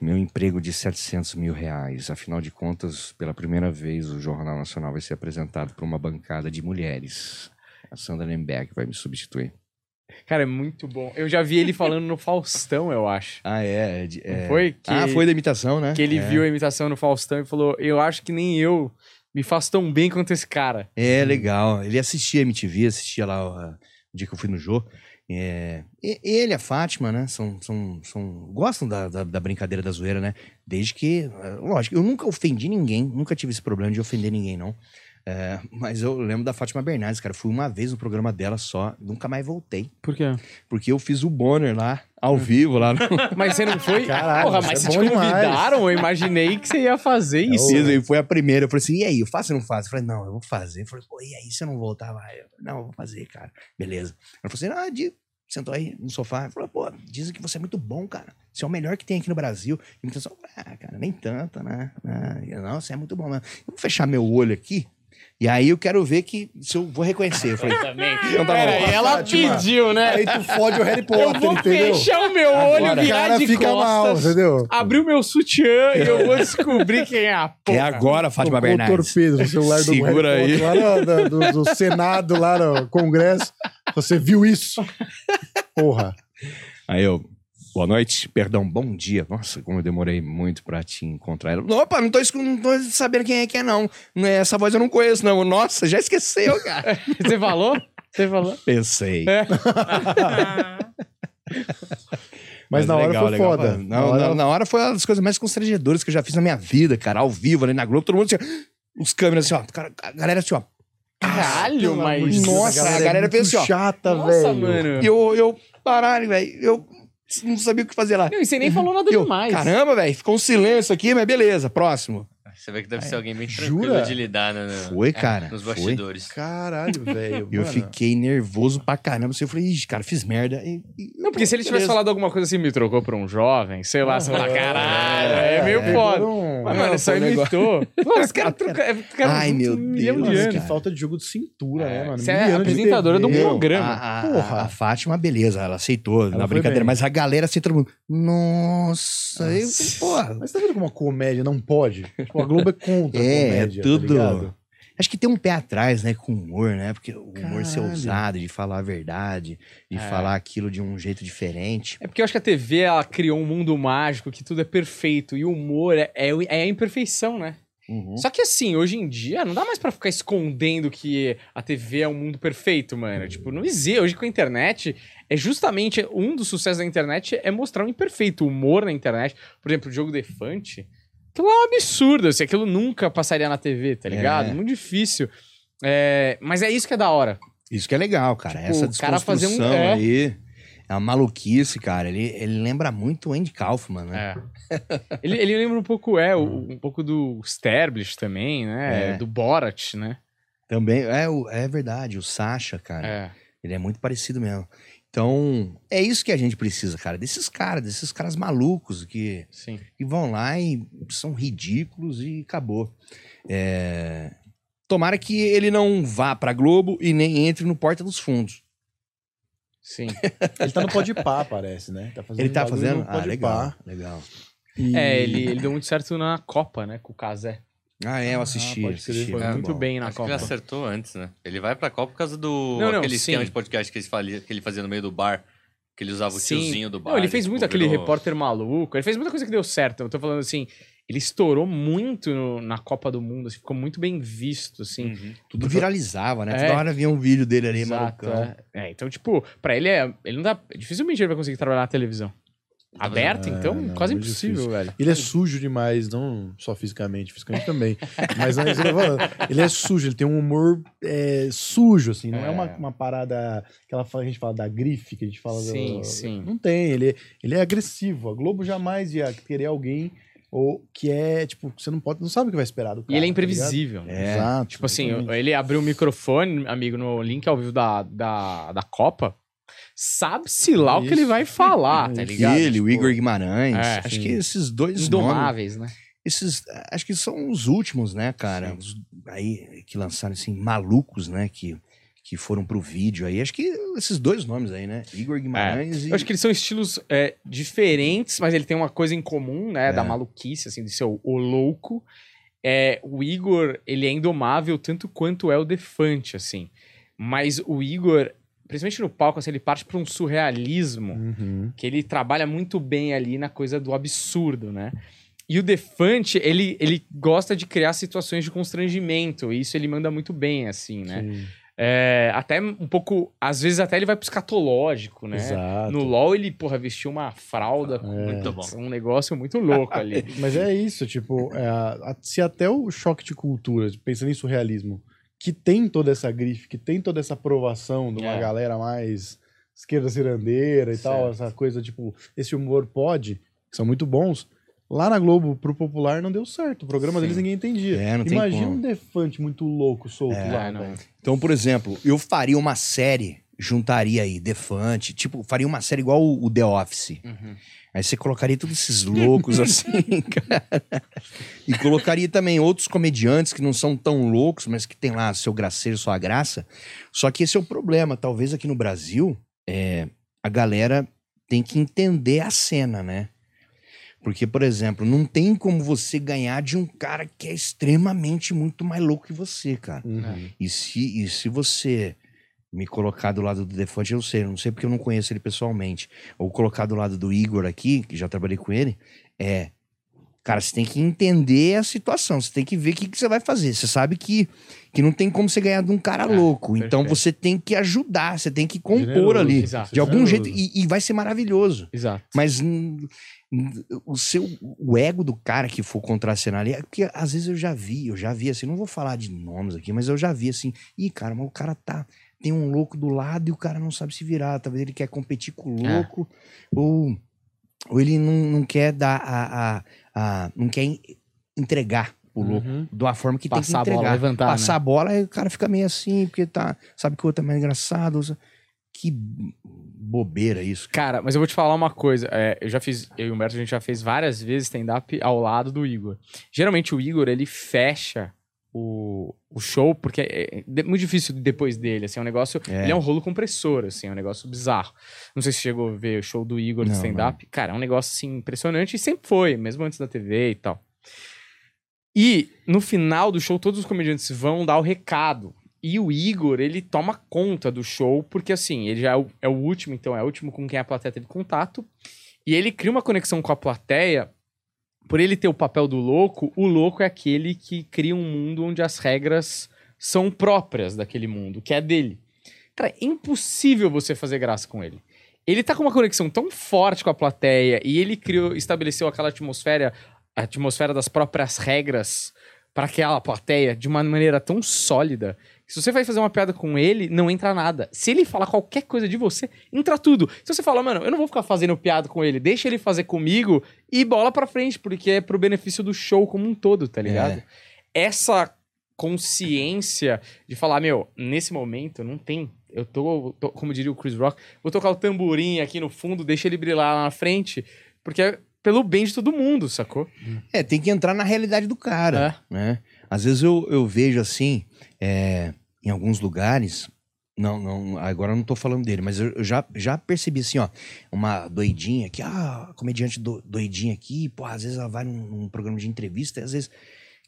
Meu emprego de 700 mil reais. Afinal de contas, pela primeira vez, o Jornal Nacional vai ser apresentado por uma bancada de mulheres. A Sandra Lemberg vai me substituir. Cara, é muito bom. Eu já vi ele falando no Faustão, eu acho. Ah, é? é. foi? Que, Ah, foi da imitação, né? que ele É. viu a imitação no Faustão e falou: Eu acho que nem eu me faço tão bem quanto esse cara. É, legal. Ele assistia MTV, assistia lá ó, o dia que eu fui no Jô. É, ele e a Fátima, né? São, são, são, gostam da, da, da brincadeira da zoeira, né? Desde que. Lógico, eu nunca ofendi ninguém, nunca tive esse problema de ofender ninguém, não. É, mas eu lembro da Fátima Bernardes, cara. Fui uma vez no programa dela só, nunca mais voltei. Por quê? Porque eu fiz o Bonner lá, ao vivo, lá no. <laughs> Mas você não foi? Caralho, Porra, mas é se te bom demais. convidaram, eu imaginei que você ia fazer isso. Fiz, aí foi a primeira. Eu falei assim, e aí, eu faço ou não faço? Eu falei, não, eu vou fazer. Eu falei, pô, e aí, se eu não voltar? Vai. Eu, não, eu vou fazer, cara. Beleza. Ela falou assim, ah, de... sentou aí no sofá e falou, pô, dizem que você é muito bom, cara. Você é o melhor que tem aqui no Brasil. Imitação, ah, cara, nem tanto, né? Ah, não, você é muito bom, mano. Eu vou fechar meu olho aqui. E aí eu quero ver que se eu vou reconhecer. Eu falei, Também. Então tá Pera bom. ela Fátima. pediu, né? Aí tu fode o Harry Eu Potter, vou entendeu? fechar o meu olho, Agora, o virar cara de fica mal, costas, entendeu? abrir o meu sutiã e eu vou descobrir quem é a porra. é agora, Fátima Tocou o Bernardes. torpedo no celular do Segura Harry aí. Potter, lá no- do, do Senado, lá no Congresso. Você viu isso? Porra. Aí eu, boa noite, perdão, bom dia. Nossa, como eu demorei muito pra te encontrar. Ela, Opa, não tô, não tô sabendo quem é que é, não. É- Essa voz eu não conheço, não. Nossa, já esqueceu, cara. <laughs> Você falou? Você falou? Pensei. É. <laughs> Mas, na hora legal, foi legal. foda. Não, na hora, na, na hora foi uma das coisas mais constrangedoras que eu já fiz na minha vida, cara. Ao vivo, ali na Globo, todo mundo assim, ó, os câmeras assim, ó. cara, A galera assim, ó. Caralho, mas... amor de Deus, Nossa, a galera é fez muito assim, ó. chata, Nossa, velho. mano. E eu, eu, caralho, velho, eu não sabia o que fazer lá. Não, e você nem falou nada Eu, demais. caramba, velho, ficou um silêncio aqui, mas beleza, próximo. Você vê que deve ser alguém bem tranquilo Jura? de lidar né, no- Foi, cara. nos foi. bastidores. Caralho, velho. Eu mano. fiquei nervoso pra caramba. assim, Eu falei, ixi, cara, fiz merda. E, e- Não, porque se ele tivesse beleza. falado alguma coisa assim, me trocou por um jovem, sei lá, você fala, caralho, é, É, meio é, foda. um- Mas, Não, mano, só foi imitou. <laughs> Os caras trocam. é, ficaram Ai, meu Deus, de Mano, anos. que falta de jogo de cintura, né, mano? Você é apresentadora do programa. A, Porra. a Fátima, beleza, ela aceitou Ela na foi brincadeira, bem. mas a galera assim, todo mundo. Nossa, eu, porra. Mas tá vendo como a comédia não pode? Tipo, a Globo é contra a É, comédia, é tudo. tá? Acho que tem um pé atrás, né, com o humor, né? Porque o humor ser Caralho. ousado, de falar a verdade, de É. falar aquilo de um jeito diferente. É porque eu acho que a TV ela criou um mundo mágico que tudo é perfeito e o humor é, é, é a imperfeição, né? Uhum. Só que assim, hoje em dia não dá mais pra ficar escondendo que a TV é um mundo perfeito, mano. Tipo, não existe. Hoje com a internet, é justamente um dos sucessos da internet é mostrar o imperfeito, o humor na internet. Por exemplo, o jogo Defante. Aquilo é um absurdo, assim, aquilo nunca passaria na TV, tá ligado? É. Muito difícil. É, mas é isso que é da hora. Isso que é legal, cara. Tipo, Essa o cara um- desconstrução é. aí. É uma maluquice, cara. Ele, ele lembra muito o Andy Kaufman, né? É. ele, ele lembra um pouco, é, um pouco do Sterblich também, né? É. Do Borat, né? Também, é, é verdade, o Sasha, cara. É. Ele é muito parecido mesmo. Então, é isso que a gente precisa, cara. Desses caras, desses caras malucos que, Sim. que vão lá e são ridículos e acabou. É, Tomara que ele não vá pra Globo e nem entre no Porta dos Fundos. Sim. <laughs> Ele tá no Podpah, parece, né? Tá fazendo Ele tá fazendo? Ah, legal, legal. E- É, ele, ele deu muito certo na Copa, né? Com o Casé. Ah, é, eu assisti. pode crer, assisti. foi É, muito bom. bem na Acho que ele Copa. acertou antes, né? Ele vai pra Copa por causa do Não, não, aquele esquema sim. de podcast que ele, fazia, que ele fazia no meio do bar. Que ele usava o Sim. tiozinho do bar. Não, ele fez muito aquele virou- repórter maluco. Ele fez muita coisa que deu certo. Eu tô falando assim, ele estourou muito no- na Copa do Mundo, assim, ficou muito bem visto, assim. Uhum. Tudo viralizava, né? É. Toda hora vinha um vídeo dele ali, Exato, malucão. é. É, então, tipo, pra ele é. Ele não dá. Dificilmente ele vai conseguir trabalhar na televisão. Aberta, É, então, não, quase muito impossível, difícil. velho. Ele é sujo demais, não só fisicamente, fisicamente também. <laughs> Mas não é isso que eu tô falando. ele é sujo, ele tem um humor é, sujo, assim. Não é, É. uma, uma parada que ela fala- a gente fala da grife, que a gente fala Sim, do- sim. Não tem, ele, ele é agressivo. A Globo jamais ia querer alguém ou que é, tipo, você não pode, não sabe o que vai esperar do cara. E ele é tá imprevisível. ligado? É, Exato. Tipo assim, exatamente. ele abriu o microfone, amigo, no link ao vivo da, da, da Copa. Sabe-se lá o que ele Isso. vai falar, tá Isso. ligado? Ele, o Tipo, Igor Guimarães. É, acho sim. que esses dois nomes, Indomáveis, né? esses, acho que são os últimos, né, cara? Os- aí que lançaram assim malucos, né, que que foram pro vídeo aí. Acho que esses dois nomes aí, né? Igor Guimarães e Eu acho que eles são estilos é, diferentes, mas ele tem uma coisa em comum, né? Da É. maluquice, assim, de ser o, o louco. É, o Igor, ele é indomável tanto quanto é o Defante, assim. Mas o Igor, principalmente no palco, assim, ele parte para um surrealismo Uhum. que ele trabalha muito bem ali na coisa do absurdo, né? E o Defante, ele, ele gosta de criar situações de constrangimento, e isso ele manda muito bem, assim, né? Sim, É, até um pouco, às vezes até ele vai pro escatológico, né? Exato. No LoL ele, porra, vestiu uma fralda com É. Muito bom. um negócio muito louco ali. <laughs> Mas é isso, tipo, é, se até o choque de cultura, pensando em surrealismo, que tem toda essa grife, que tem toda essa aprovação de uma É. galera mais esquerda cirandeira e tal, Certo. essa coisa, tipo, esse humor pode, que são muito bons. Lá na Globo, pro popular, não deu certo. O programa Sim. deles ninguém entendia. É, não tem Imagina um defante muito louco, solto É, lá, não. velho. Então, por exemplo, eu faria uma série juntaria aí Defante, tipo, faria uma série igual o, o The Office. Aí você colocaria todos esses loucos <laughs> assim, cara. E colocaria também outros comediantes que não são tão loucos, mas que tem lá seu graceiro, sua graça. Só que esse é o problema. Talvez aqui no Brasil, é, a galera tem que entender a cena, né? Porque, por exemplo, não tem como você ganhar de um cara que é extremamente muito mais louco que você, cara. Uhum. E se, e se você me colocar do lado do Defante, eu não sei, eu não sei porque eu não conheço ele pessoalmente. Ou colocar do lado do Igor aqui, que já trabalhei com ele, é. Cara, você tem que entender a situação, você tem que ver o que, que você vai fazer. Você sabe que, que não tem como você ganhar de um cara louco. Então perfeito. você tem que ajudar, você tem que compor Generoso, ali. exato. De algum Generoso. jeito. E, e vai ser maravilhoso. Exato. Mas o seu o ego do cara que for contracenar ali, é porque às vezes eu já vi, eu já vi assim, não vou falar de nomes aqui, mas eu já vi assim, ih, cara, mas o cara tá tem um louco do lado e o cara não sabe se virar, talvez ele quer competir com o É. louco ou ou ele não, não quer dar a, a, a não quer en- entregar o louco Uhum. de uma forma que Passar a tem que bola, entregar. levantar, Passar né? a bola, aí o cara fica meio assim, porque tá, sabe que o outro é mais engraçado. Que bobeira isso. Cara, mas eu vou te falar uma coisa. é, eu já fiz, eu e o Humberto, a gente já fez várias vezes stand-up ao lado do Igor. Geralmente o Igor, ele fecha o, o show, porque é, é muito difícil depois dele, assim, é um negócio... É. Ele é um rolo compressor, assim, é um negócio bizarro. Não sei se chegou a ver o show do Igor de stand-up. Cara, é um negócio, assim, impressionante e sempre foi, mesmo antes da TV e tal. E no final do show, todos os comediantes vão dar o recado. E o Igor, ele toma conta do show, porque assim, ele já é o, é o último, então é o último com quem a plateia teve contato. E ele cria uma conexão com a plateia. Por ele ter o papel do louco, o louco é aquele que cria um mundo onde as regras são próprias daquele mundo, que é dele. Cara, é impossível você fazer graça com ele. Ele tá com uma conexão tão forte com a plateia e ele criou, estabeleceu aquela atmosfera, a atmosfera das próprias regras para aquela plateia de uma maneira tão sólida se você vai fazer uma piada com ele, não entra nada. Se ele falar qualquer coisa de você, entra tudo. Se você fala, mano, eu não vou ficar fazendo piada com ele, deixa ele fazer comigo e bola pra frente, porque é pro benefício do show como um todo, tá ligado? Essa consciência de falar, meu, nesse momento não tem. Eu tô, tô- como diria o Chris Rock, vou tocar o tamborim aqui no fundo, deixa ele brilhar lá na frente, porque é pelo bem de todo mundo, sacou? É, tem que entrar na realidade do cara, né? Às vezes eu, eu vejo assim, é, em alguns lugares, não, não, agora eu não tô falando dele, mas eu, já, já percebi assim, ó, uma doidinha aqui, ah, comediante do, doidinha aqui, pô, às vezes ela vai num, num programa de entrevista e às vezes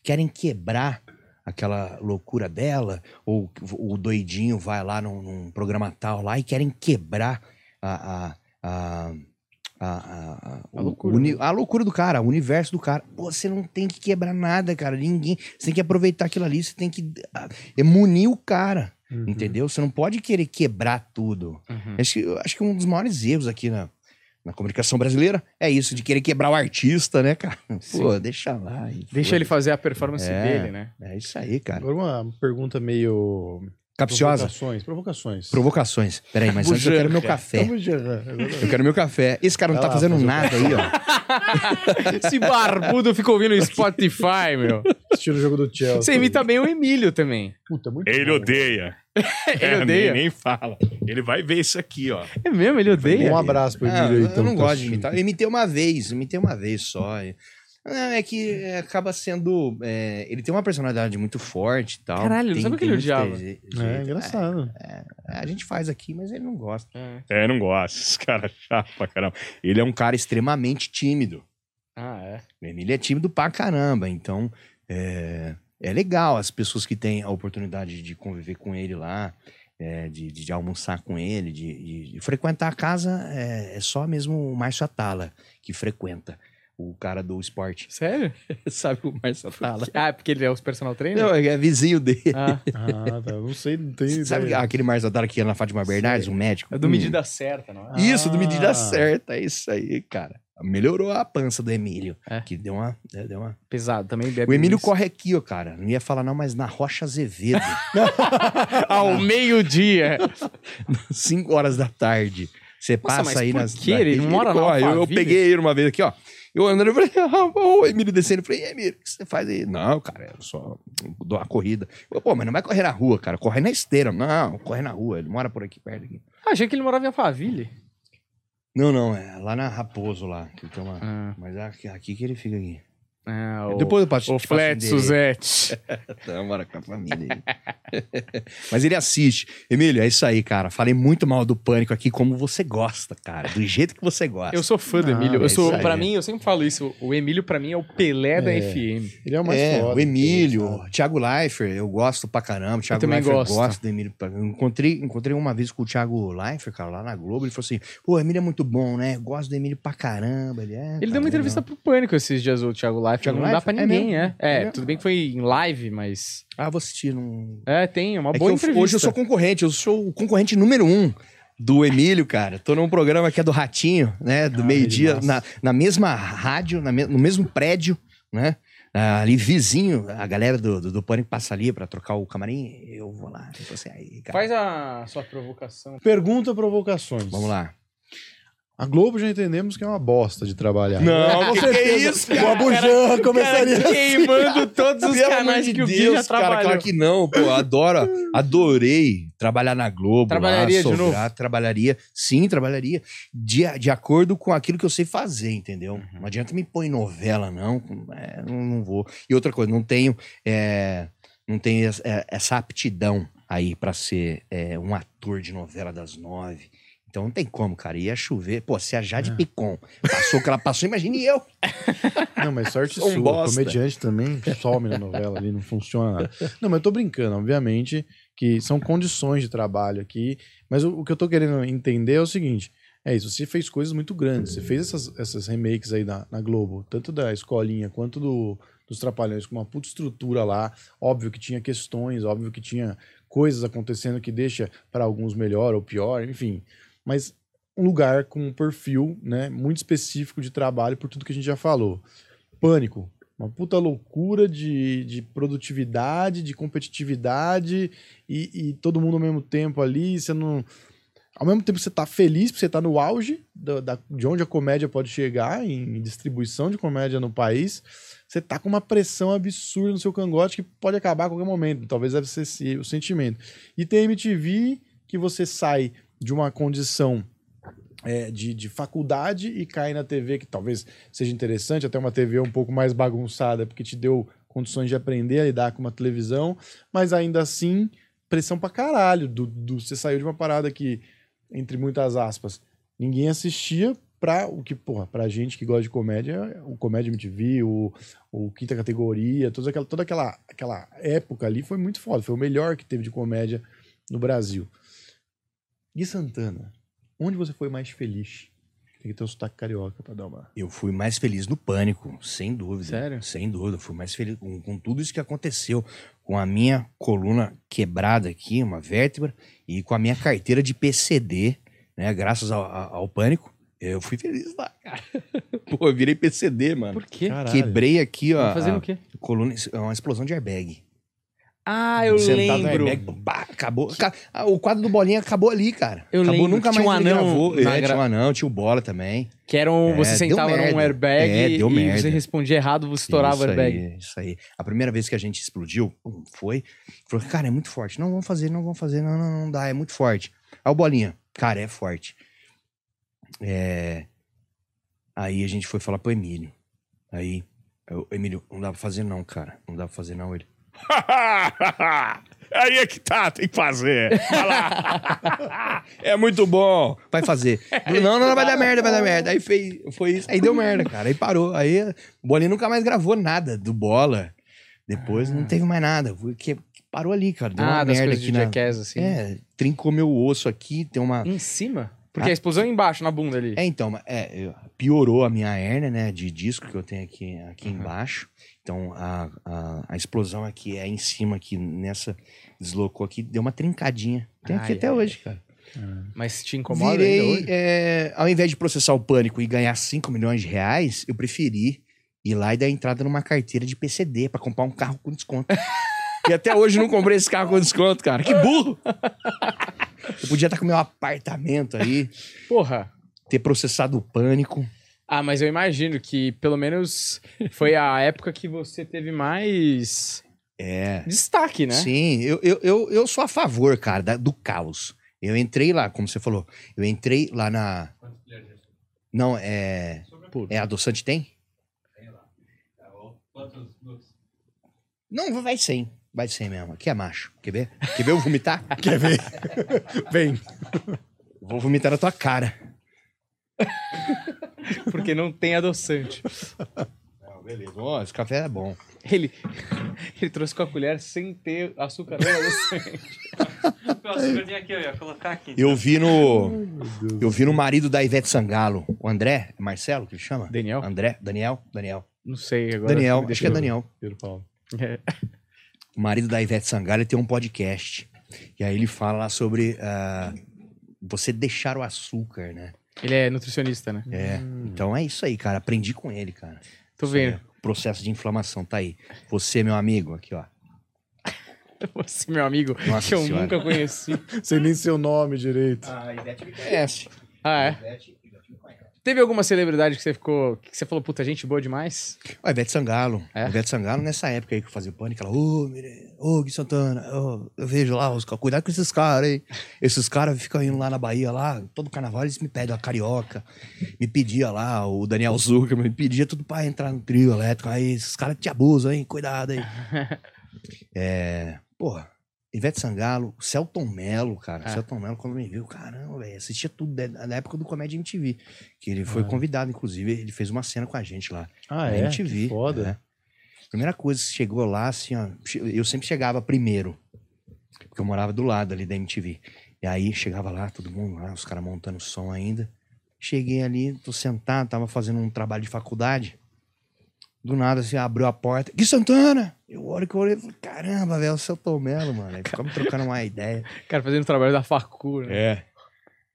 querem quebrar aquela loucura dela, ou o doidinho vai lá num, num programa tal lá e querem quebrar a, a, a, a, a, A loucura, o uni- né? a loucura do cara, o universo do cara. Pô, você não tem que quebrar nada, cara. Ninguém. Você tem que aproveitar aquilo ali, você tem que ah, é munir o cara. Uhum. Entendeu? Você não pode querer quebrar tudo. Uhum. Acho, que, eu acho que um dos maiores erros aqui na, na comunicação brasileira é isso, de querer quebrar o artista, né, cara? <laughs> Pô, Sim. deixa lá. Deixa ele fazer a performance É. dele, né? É isso aí, cara. Agora uma pergunta meio. Capciosa. Provocações. Provocações. Provocações. Peraí, mas antes eu quero meu café. Eu quero meu café. Esse cara não Vai tá lá, fazendo nada aí, ó. <laughs> Esse barbudo ficou ouvindo o Spotify, meu. Assistindo o jogo do Chelsea. Você imita bem o Emílio também. Puta, muito Ele bom. odeia. <laughs> Ele É, odeia. Nem, nem fala. Ele vai ver isso aqui, ó. É mesmo, ele odeia. Um abraço pro Ah, Emílio aí, eu então, não que tá gosto de imitar. Eu imitei uma vez, imitei uma vez só. Não, é que é, acaba sendo. é, ele tem uma personalidade muito forte e tal. Caralho, Tem- sabia que tem ele muito odiava. je- É, engraçado. É, a gente faz aqui, mas ele não gosta. É, não gosta. Esse cara é chato pra caramba. Ele é um cara extremamente tímido. Ah, é. O Emílio é tímido pra caramba, então é, é legal as pessoas que têm a oportunidade de conviver com ele lá, é, de, de- de almoçar com ele, de, de- de frequentar a casa, é, é só mesmo o Márcio Atala que frequenta, o cara do esporte. Sério? <laughs> Sabe o Márcio Atala? Ah, é porque ele é o personal trainer? Não, é vizinho dele. Ah, Ah, tá. Não sei, não tenho Sabe ideia. aquele Márcio Atala que ia na Fátima Bernardes, um médico? é do Hum. medida certa, não é? Isso, do medida Ah. certa, é isso aí, cara. Melhorou a pança do Emílio, É. que deu uma, é, deu uma Pesado, também bebe O Emílio corre aqui, ó, cara. Não ia falar não, mas na Rocha Azevedo. <laughs> Ao meio-dia. <laughs> 5 horas da tarde. Você Nossa, mas passa aí por nas. quê? Ele na- mora corre. Eu, eu peguei ele uma vez aqui, ó. Eu andando, eu falei, <laughs> ah, o Emílio descendo, eu falei, Emílio, o que você faz aí? Não, cara, eu só dou uma corrida. Eu, Pô, mas não vai correr na rua, cara, corre na esteira. Não, corre na rua, ele mora por aqui perto aqui. Ah, achei que ele morava em Alphaville. Não, não, é lá na Raposo lá, que tem uma... Ah. Mas é aqui, aqui que ele fica aqui. Ah, o, Depois eu passo o Flat. Suzette. <laughs> Mora com a família aí. <laughs> Mas ele assiste. Emílio, é isso aí, cara. Falei muito mal do Pânico aqui, como você gosta, cara. Do jeito que você gosta. Eu sou fã do Emílio. é Eu sou, isso aí. pra mim, eu sempre falo isso. O Emílio, pra mim, é o Pelé da É. FM. Ele é o mais é, foda. o Emílio, Thiago Leifert, eu gosto pra caramba. Thiago também Leifert, gosto. eu gosto do Emílio. Eu encontrei, encontrei uma vez com o Thiago Leifert, cara, lá na Globo. Ele falou assim: pô, o Emílio é muito bom, né? Eu Gosto do Emílio pra caramba. Ele, é, Ele deu uma entrevista legal. pro Pânico esses dias, o Thiago Leifert. Thiago não dá pra É ninguém, mesmo? é. É, É. tudo bem que foi em live, mas... Ah, vou assistir. Não... É, tem, uma É que boa eu- entrevista. hoje eu sou concorrente, eu sou o concorrente número um do Emílio, cara. Tô num programa que é do Ratinho, né? Do Ah, meio-dia, ele na, na mesma rádio, na me- no mesmo prédio, né? Ah, ali vizinho, a galera do, do, do Pânico passa ali pra trocar o camarim, eu vou lá. Eu falo assim, aí, cara, Faz a sua provocação. Pergunta provocações. vamos lá. A Globo já entendemos que é uma bosta de trabalhar. Não, com que que é certeza. isso, O cara? Abujan começaria assim. queimando todos os canais de que o Gui Deus, já cara, trabalhou. claro que não, pô, adoro, adorei trabalhar na Globo. Trabalharia lá, de novo? Trabalharia, sim, trabalharia, de, de acordo com aquilo que eu sei fazer, entendeu? Uhum. Não adianta me pôr em novela, não, é, não, não vou. E outra coisa, não tenho, é, não tenho es- é, essa aptidão aí pra ser é, um ator de novela das nove. Então não tem como, cara. Ia chover. Pô, se a É. Jade Picon passou o que ela passou, imagine eu. <laughs> Não, mas sorte Sou um sua. bosta. Comediante também some na novela ali, não funciona nada. Não, mas eu tô brincando, obviamente, que são condições de trabalho aqui. Mas o, o que eu tô querendo entender é o seguinte: é isso, você fez coisas muito grandes. Você fez essas, essas remakes aí na, na Globo, tanto da escolinha quanto do, dos Trapalhões, com uma puta estrutura lá. Óbvio que tinha questões, óbvio que tinha coisas acontecendo que deixa para alguns melhor ou pior, enfim. Mas um lugar com um perfil né, muito específico de trabalho por tudo que a gente já falou. Pânico. Uma puta loucura de, de produtividade, de competitividade e, e todo mundo ao mesmo tempo ali. Você não. Ao mesmo tempo que você tá feliz, porque você tá no auge da, da- de onde a comédia pode chegar, em distribuição de comédia no país, você tá com uma pressão absurda no seu cangote que pode acabar a qualquer momento. Talvez deve ser o sentimento. E tem MTV que você sai de uma condição é, de, de faculdade e cai na TV, que talvez seja interessante, até uma TV um pouco mais bagunçada, porque te deu condições de aprender a lidar com uma televisão, mas ainda assim, pressão pra caralho. Do, do- você saiu de uma parada que, entre muitas aspas, ninguém assistia pra o que, porra, pra gente que gosta de comédia, o Comédia MTV, o, o Quinta Categoria, toda aquela, toda aquela, aquela época ali foi muito foda, foi o melhor que teve de comédia no Brasil. Gui Santana, onde você foi mais feliz? Tem que ter o sotaque carioca pra dar uma. Eu fui mais feliz no pânico, sem dúvida. Sério? Sem dúvida. Fui mais feliz com, com tudo isso que aconteceu. Com a minha coluna quebrada aqui, uma vértebra, e com a minha carteira de PCD, né? Graças ao, ao- ao pânico. Eu fui feliz lá, cara. <laughs> Pô, eu virei PCD, mano. Por quê? Caralho. Quebrei aqui, ó. Tá Fazendo a o quê? coluna, é uma explosão de airbag. Ah, eu Sentado lembro. pá, acabou. Ca- ah, o quadro do Bolinha acabou ali, cara. Eu acabou, lembro nunca que tinha mais um anão gravou. É, gra- tinha um anão, tinha o Bola também. Que era um, É, você sentava num airbag É, deu e merda. você respondia errado, você estourava o airbag. Aí, isso aí. A primeira vez que a gente explodiu, pum, foi. Falou, cara, é muito forte. Não vamos fazer, não vamos fazer, não, não, não dá, é muito forte. Aí o Bolinha, cara, é forte. É... Aí a gente foi falar pro Emílio. Aí, eu, Emílio, não dá pra fazer não, cara. Não dá pra fazer não. Ele, <laughs> Aí é que tá, tem que fazer. Vai lá. <laughs> é muito bom. Vai fazer. Falei, não, não, não, vai dar merda, vai dar merda. Aí fez, foi isso. Aí deu merda, cara. Aí parou. Aí o Bolinha nunca mais gravou nada do Bola. Depois não teve mais nada. Foi Que, parou ali, cara. Deu Ah, uma das merda coisas de aqui na... Jackass, assim. É, trincou meu osso aqui, tem uma... Em cima? Porque a explosão é embaixo, na bunda ali. É, então, é, piorou a minha hérnia, né, de disco que eu tenho aqui, aqui embaixo. Então, a, a, a explosão aqui é em cima, aqui nessa, deslocou aqui, deu uma trincadinha. Tem aqui Ai, até ai, hoje, cara. Mas te incomoda Virei, hoje? é, ao invés de processar o pânico e ganhar 5 milhões de reais, eu preferi ir lá e dar entrada numa carteira de PCD pra comprar um carro com desconto. <laughs> e até hoje não comprei esse carro com desconto, cara. Que burro! eu podia estar com meu apartamento aí, Porra. ter processado o pânico. Ah, mas eu imagino que pelo menos foi a época que você teve mais É. destaque, né? Sim, eu, eu, eu, eu sou a favor, cara, da- do caos. Eu entrei lá, como você falou, eu entrei lá na. Não, é. É adoçante tem? Não, vai sem. Vai sem mesmo. Aqui é macho. Quer ver? Quer ver eu vomitar? <laughs> Quer ver? Vem. Vou vomitar na tua cara. Porque não tem adoçante. Não, beleza. Ó, esse café é bom. Ele, ele trouxe com a colher sem ter açúcar adoçante. O açúcar aqui, eu ia colocar aqui. Eu vi no. Eu vi no marido da Ivete Sangalo, o André, é Marcelo que ele chama? Daniel? André? Daniel? Daniel. Não sei agora. Daniel, acho que é Daniel. Pedro Paulo. É. O marido da Ivete Sangalo ele tem um podcast. E aí ele fala lá sobre ah, você deixar o açúcar, né? Ele é nutricionista, né? É. Então é isso aí, cara. Aprendi com ele, cara. Tô Isso vendo. aí, processo de inflamação, tá aí. Você, meu amigo, aqui, ó. <laughs> Você, meu amigo, Nossa que eu Senhora. nunca conheci. Sei nem seu nome direito. A Ivete me conhece. Ah, é? Ivete. Teve alguma celebridade que você ficou. que você falou, puta, gente boa demais? Ó, Ivete Sangalo. É? Ivete Sangalo, nessa época aí que eu fazia o pânico, ela, ô, Mire- ô, Gui Santana, ô, eu vejo lá, os, cuidado com esses caras <laughs> aí. Esses caras ficam indo lá na Bahia, lá, todo carnaval, eles me pedem a carioca. Me pedia lá, o Daniel Zuckerman, me pedia tudo pra entrar no trio elétrico. Aí, esses caras te abusam, hein? Cuidado aí. <laughs> é, porra. Ivete Sangalo, Celton Mello, cara. É. Celton Mello, quando me viu, caramba, velho, assistia tudo na época do Comédia MTV. Que ele foi Ah. convidado, inclusive, ele fez uma cena com a gente lá. Ah, na é? MTV. Que foda. né? Primeira coisa chegou lá, assim, ó. Eu sempre chegava primeiro. Porque eu morava do lado ali da MTV. E aí chegava lá, todo mundo lá, os caras montando som ainda. Cheguei ali, tô sentado, tava fazendo um trabalho de faculdade. Do nada, assim, abriu a porta. Gui Santana! Eu olho que eu olhei e falei, caramba, velho, é o seu Tomelo, mano. Aí ficamos trocando uma ideia. <laughs> Cara, fazendo o trabalho da facu, né? É.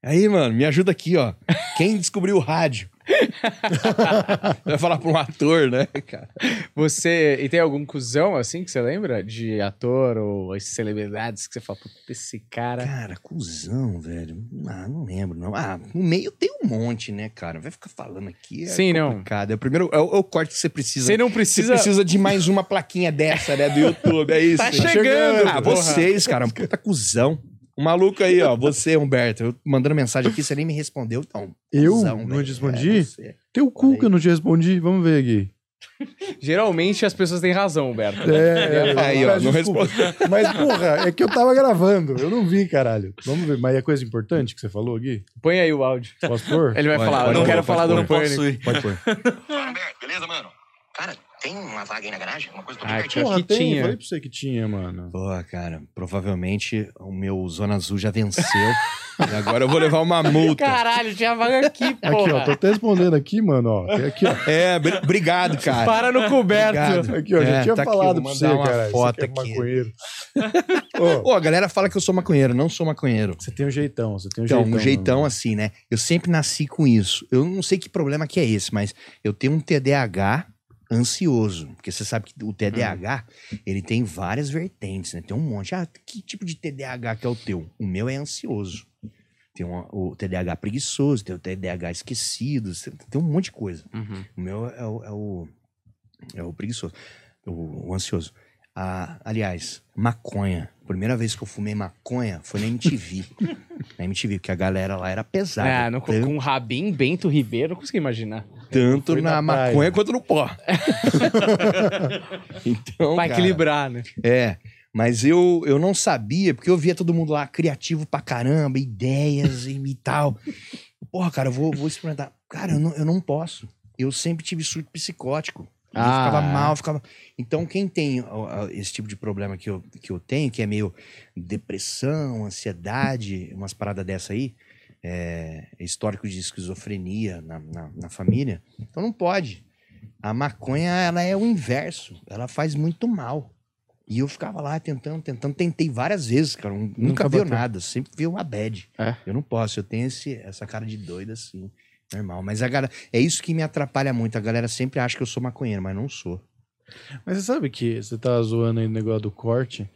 Aí, mano, me ajuda aqui, ó. Quem descobriu o rádio? <laughs> Vai falar pra um ator, né, cara? Você. E tem algum cuzão assim que você lembra? De ator ou as celebridades que você fala, puta, esse cara. Cara, cuzão, velho. Ah, não lembro, não. Ah, no meio tem um monte, né, cara? Vai ficar falando aqui. É Sim, não. complicado. É o primeiro. É o, é o corte que você precisa. Você não Você precisa. precisa de mais uma plaquinha dessa, né, do <laughs> YouTube. É isso. Tá chegando, Ah, porra. vocês, cara, um puta cuzão. O maluco aí, ó, você, Humberto, eu mandando mensagem aqui, você nem me respondeu, então. Eu não velho. respondi? É, você. Teu cu que eu não te respondi. Vamos ver aqui. <laughs> Geralmente as pessoas têm razão, Humberto. É, é, <laughs> Aí, ó, não desculpa. <laughs> Mas, porra, é que eu tava gravando. Eu não vi, caralho. Vamos ver. Mas é coisa importante que você falou, Gui? Põe aí o áudio. Posso pôr? Ele vai Pode, falar, pode não pôr, quero pode falar pôr. do ir. Pode pôr. Fala, Humberto, beleza, mano? Cara, tem uma vaga aí na garagem? Uma coisa Ah, pertinho. Porra, que tem. tinha. Falei pra você que tinha, mano. Pô, cara, provavelmente o meu Zona Azul já venceu. <laughs> e agora eu vou levar uma multa. Caralho, tinha vaga aqui, Aqui, ó. Tô até respondendo aqui, mano, ó. Aqui, ó. É, bri- obrigado, cara. Para no coberto. Obrigado. Aqui, ó. Já É, tinha tá aqui, falado vou pra você, cara. foto você que é aqui. maconheiro. <laughs> Pô, a galera fala que eu sou maconheiro, não sou maconheiro. você tem um jeitão, você tem um Então, jeitão. um jeitão mano. assim, né? Eu sempre nasci com isso. Eu não sei que problema que é esse, mas eu tenho um TDAH ansioso. Porque você sabe que o TDAH, ele tem várias vertentes, né? Tem um monte. Ah, que tipo de TDAH que é o teu? O meu é ansioso. Tem uma- o TDAH preguiçoso, tem o TDAH esquecido, tem um monte de coisa. Uhum. O meu é o, é o, é o preguiçoso, o, o ansioso. Ah, aliás, maconha. Primeira vez que eu fumei maconha foi na MTV. <laughs> na MTV, porque a galera lá era pesada. Ah, no, Tanto- com Rabin Bento Ribeiro, não consegui imaginar. tanto na, na praia. maconha quanto no pó. <laughs> então, Pra cara, equilibrar, né? É, mas eu, eu não sabia, porque eu via todo mundo lá criativo pra caramba, ideias e, e tal. Porra, cara, eu vou, vou experimentar. Cara, eu não, eu não posso. Eu sempre tive surto psicótico. Ah, ficava é. mal, ficava. Então, quem tem esse tipo de problema que eu, que eu tenho, que é meio depressão, ansiedade, umas paradas dessa aí, é, histórico de esquizofrenia na, na, na família, então não pode. A maconha, ela é o inverso. Ela faz muito mal. E eu ficava lá tentando, tentando. Tentei várias vezes, cara. Nunca, Nunca viu nada. Sempre vi uma bad. É? Eu não posso. Eu tenho esse, essa cara de doida, assim. Normal. Mas a galera... É isso que me atrapalha muito. A galera sempre acha que eu sou maconheiro, mas não sou. Mas você sabe que você tá zoando aí o negócio do corte?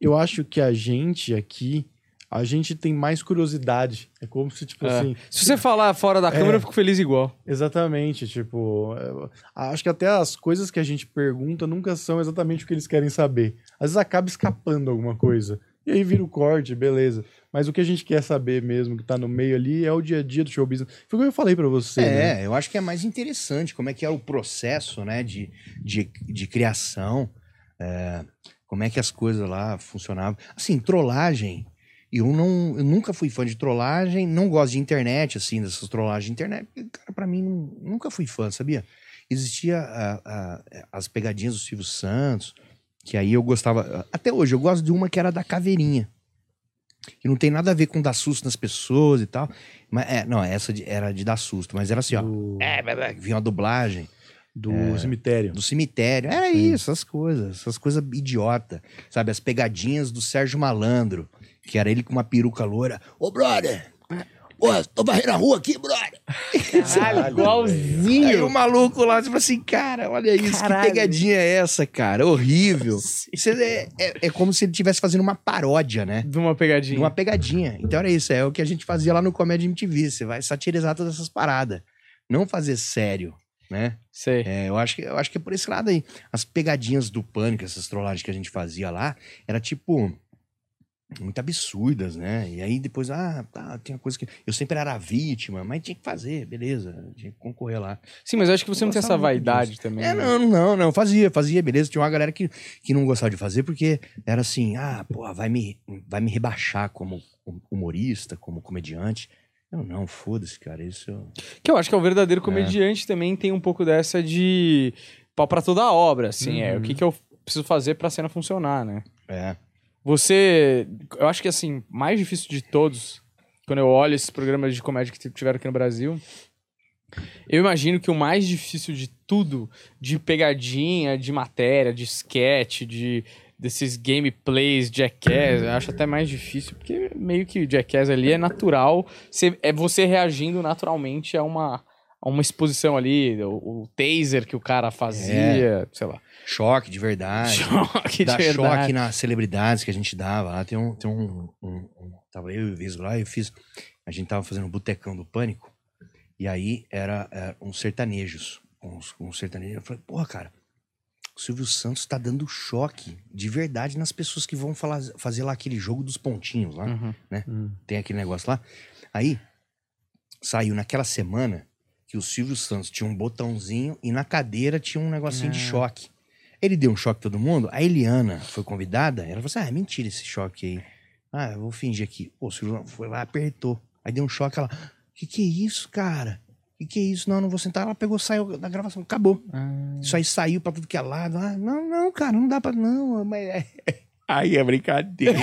Eu acho que a gente aqui, a gente tem mais curiosidade. É como se, tipo É. assim. Se você falar fora da câmera, eu fico feliz igual. Exatamente, tipo, é, acho que até as coisas que a gente pergunta nunca são exatamente o que eles querem saber. Às vezes acaba escapando alguma coisa. E aí vira o corte, beleza. Mas o que a gente quer saber mesmo, que tá no meio ali, é o dia a dia do show business. Foi o que eu falei pra você. né? É, eu acho que é mais interessante como é que é o processo, né, de, de, de criação, é, como é que as coisas lá funcionavam. Assim, trollagem, eu não, eu nunca fui fã de trollagem, não gosto de internet, assim, dessas trollagens de internet, cara, pra mim, nu- nunca fui fã, sabia? Existia a- a- as pegadinhas do Silvio Santos, que aí eu gostava, até hoje, eu gosto de uma que era da caveirinha, que não tem nada a ver com dar susto nas pessoas e tal, mas, é, não, essa de- era de dar susto, mas era assim, ó, Do, é, é, é, vinha uma dublagem do cemitério. do cemitério. Era isso, essas coisas, essas coisas idiota, sabe? As pegadinhas do Sérgio Malandro, que era ele com uma peruca loira. Ô, brother! Ô, tô varrendo a rua aqui, brother! Caralho, Aí igualzinho. o maluco lá, tipo assim, cara, olha isso, Caralho. que pegadinha é essa, cara? Horrível. Isso é, é, é como se ele estivesse fazendo uma paródia, né? De uma pegadinha. De uma pegadinha. Então era isso, é o que a gente fazia lá no Comédia MTV. Você vai satirizar todas essas paradas. Não fazer sério, né? Sei. É, eu acho, que, eu acho que é por esse lado aí. As pegadinhas do pânico, essas trollagens que a gente fazia lá, era tipo. Muito absurdas, né? E aí depois, ah, tá, tem uma coisa que. Eu sempre era a vítima, mas tinha que fazer, beleza. Tinha que concorrer lá. Sim, mas eu acho que você não tem essa vaidade também. É, né? não, não, não, fazia, fazia, beleza. Tinha uma galera que, que não gostava de fazer porque era assim, ah, pô, vai me, vai me rebaixar como humorista, como comediante. Eu não, foda-se, cara, isso. Que eu acho que é o verdadeiro comediante também tem um pouco dessa de pau pra toda a obra, assim. É o que, que eu preciso fazer pra cena funcionar, né? É. Você. Eu acho que, assim, mais difícil de todos, quando eu olho esses programas de comédia que tiveram aqui no Brasil, eu imagino que o mais difícil de tudo, de pegadinha, de matéria, de sketch, de desses gameplays, Jackass, eu acho até mais difícil, porque meio que Jackass ali é natural, você- é você reagindo naturalmente a uma, a uma exposição ali, o, o taser que o cara fazia, sei lá. Choque de verdade. <laughs> Choque de verdade. choque nas celebridades que a gente dava. Lá tem um. Tem um, um- um- tava eu e o Vesgo lá, eu fiz. A gente tava fazendo um botecão do pânico. E aí era, era uns sertanejos. Uns, uns sertanejos. Eu falei, porra, cara, o Silvio Santos tá dando choque de verdade nas pessoas que vão falar, fazer lá aquele jogo dos pontinhos lá. Uhum. Tem aquele negócio lá. Aí saiu naquela semana que o Silvio Santos tinha um botãozinho e na cadeira tinha um negocinho de Ah. choque. Ele deu um choque todo mundo. A Eliana foi convidada. Ela falou assim: Ah, é mentira esse choque aí. Ah, eu vou fingir aqui. Pô, o Silvio foi lá, apertou. Aí deu um choque. Ela: Que que é isso, cara? Que que é isso? Não, não vou sentar. Ela pegou, saiu da gravação. Acabou. Isso aí saiu pra tudo que é lado. Ah, não, não, cara, não dá pra. Não, mas. é- <laughs> Aí é brincadeira.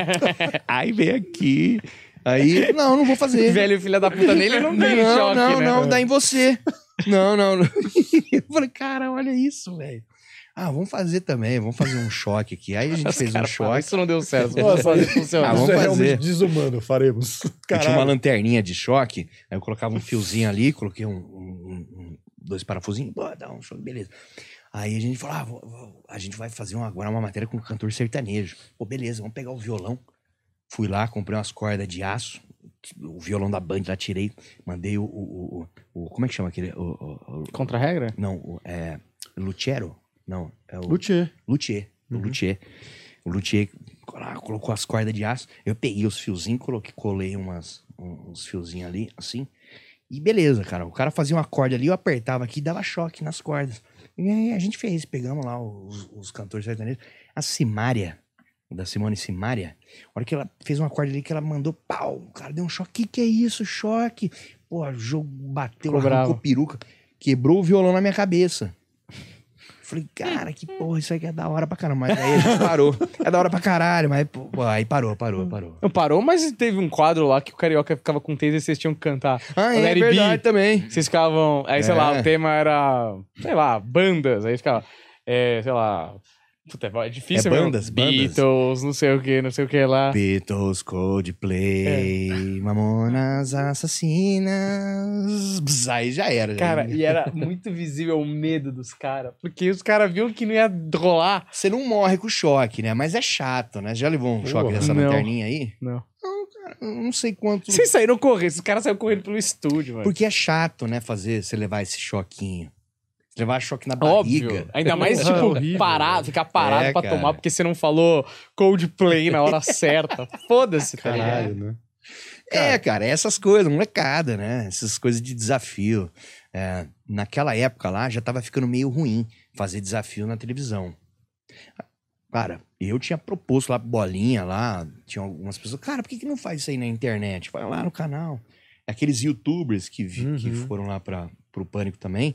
<laughs> Aí vem aqui. Aí, não, não vou fazer. Velho filho da puta nele não <laughs> tem não, choque, não, né? não, dá em você. Não, não. não. Eu falei, cara, olha isso, velho. Ah, vamos fazer também, vamos fazer um choque aqui. Aí a gente Os fez um falam, choque. Isso não deu <laughs> certo. Nossa, Vamos fazer isso- funcionar. Ah, vamos Isso é fazer. realmente desumano, faremos. Eu tinha uma lanterninha de choque, aí eu colocava um fiozinho ali, coloquei um, um- um- dois parafusinhos, pô, dá um choque, beleza. Aí a gente falou, ah, vou- vou- a gente vai fazer uma- agora uma matéria com cantor sertanejo. Pô, beleza, vamos pegar o violão. Fui lá, comprei umas cordas de aço, o violão da Band lá, tirei, mandei o, o, o- o- como é que chama aquele? O, o- o- Contra a regra? não, o- é Luthiero? Não, é o... Luthier. Luthier. O Luthier. O Luthier colocou as cordas de aço. Eu peguei os fiozinhos, coloquei, colei umas, um- uns fiozinhos ali, assim. E beleza, cara. O cara fazia uma corda ali, eu apertava aqui e dava choque nas cordas. E aí a gente fez, pegamos lá os, os cantores sertanejos. A Simária, da Simone Simária, a hora que ela fez uma corda ali que ela mandou, pau, o cara deu um choque. Que que é isso, choque? Pô, o jogo bateu, Ficou arrancou bravo. peruca, quebrou o violão na minha cabeça. Falei, cara, que porra, isso aqui é da hora pra caramba. Mas aí a gente parou. <laughs> É da hora pra caralho, mas pô, aí parou, parou, parou. Não parou, mas teve um quadro lá que o Carioca ficava com taser e vocês tinham que cantar. Ah, é Let It verdade Be. também. Vocês ficavam. Aí, sei lá, É. o tema era. Sei lá, bandas. Aí ficava. É, sei lá. Puta, é difícil É mesmo. bandas, bandas. Beatles, não sei o que, não sei o que lá. Beatles, Coldplay, Mamonas Assassinas. Bzz, Aí já era. Cara, e era muito visível o medo dos caras. Porque os caras viam que não ia rolar. Você não morre com choque, né? Mas é chato, né? Já levou um choque dessa não. lanterninha aí? Não. Não, cara, não sei quanto. Vocês saíram correndo, esses caras saíram correndo pelo estúdio, mano. Porque é chato, né? Fazer, você levar esse choquinho. Você levar choque na barriga. Óbvio. Ainda mais, tipo, horrível, parado, velho. ficar parado É, pra cara. tomar porque você não falou Coldplay na hora <laughs> certa. Foda-se, tá ligado? Caralho, né? É, cara, essas coisas, molecada, né? Essas coisas de desafio. É, naquela época lá já tava ficando meio ruim fazer desafio na televisão. Cara, eu tinha proposto lá bolinha lá, tinha algumas pessoas, cara, por que, que não faz isso aí na internet? Vai lá no canal. Aqueles youtubers que, vi- que Uhum. foram lá para pro Pânico também.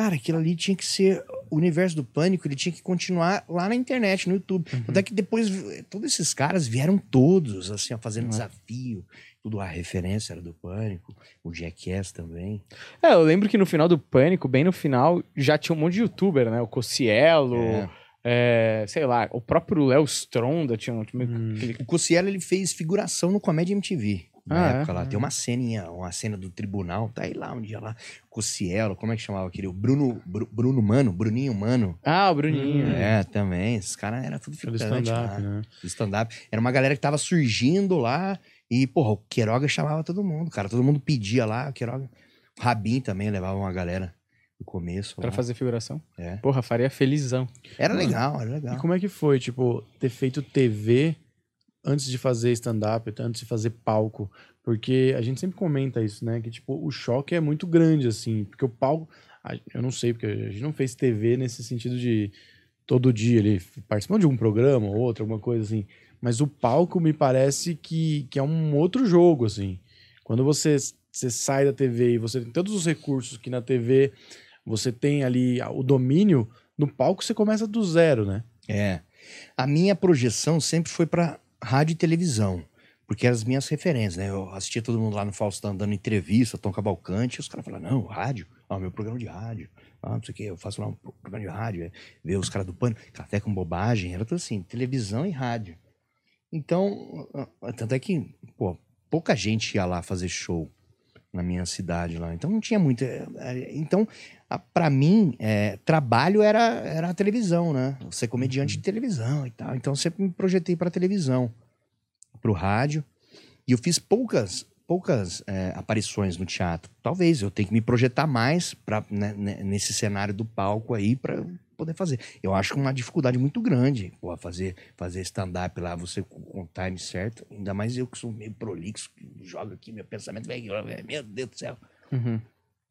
Cara, aquilo ali tinha que ser. O universo do Pânico, ele tinha que continuar lá na internet, no YouTube. Tanto é que depois, todos esses caras vieram todos, assim, ó, fazendo desafio. Tudo a referência era do Pânico, o Jackass também. É, eu lembro que no final do Pânico, bem no final, já tinha um monte de youtuber, né? O Cocielo, É. é, sei lá, o próprio Léo Stronda tinha um... Hum. aquele- O Cossielo, ele fez figuração no Comédia MTV. Na Ah, é? época lá. Tem uma ceninha, uma cena do tribunal, tá aí lá um dia lá. Cossielo, como é que chamava aquele? O Bruno, Bru- Bruno Mano, Bruninho Mano. Ah, o Bruninho. É, também. Esses caras eram tudo lá. stand-up, né? stand-up. Era uma galera que tava surgindo lá e, porra, o Queiroga chamava todo mundo, cara. Todo mundo pedia lá, o Queiroga. O Rabin também levava uma galera no começo. Pra lá. fazer figuração. É. Porra, faria felizão. Era legal, era E legal. como é que foi, tipo, ter feito TV antes de fazer stand-up, antes de fazer palco? Porque a gente sempre comenta isso, né? Que, tipo, o choque é muito grande, assim. Porque o palco... Eu não sei, porque a gente não fez TV nesse sentido de todo dia ele participando de um programa ou outro, alguma coisa assim. Mas o palco me parece que, que é um outro jogo, assim. Quando você, você sai da TV e você tem todos os recursos que na TV você tem ali o domínio, no palco você começa do zero, né? É. A minha projeção sempre foi pra rádio e televisão. Porque eram as minhas referências, né? Eu assistia todo mundo lá no Faustão dando entrevista, Tom Cavalcante, e os caras falavam, não, rádio, ah, meu programa de rádio, não sei o quê, eu faço lá um programa de rádio, é, ver os caras do pano, café com bobagem, era tudo assim, televisão e rádio. Então, tanto é que, pô, pouca gente ia lá fazer show na minha cidade lá, então não tinha muito. é, é, Então, a- pra mim, é, trabalho era, era a televisão, né? Ser comediante de televisão e tal. Então, eu sempre me projetei pra televisão, pro rádio. E eu fiz poucas poucas é, aparições no teatro. Talvez eu tenha que me projetar mais pra, né, né, nesse cenário do palco aí para poder fazer. Eu acho uma dificuldade muito grande, pô, fazer fazer stand-up lá, você com o time certo. Ainda mais eu que sou meio prolixo, que jogo aqui, meu pensamento vem, meu Deus do céu.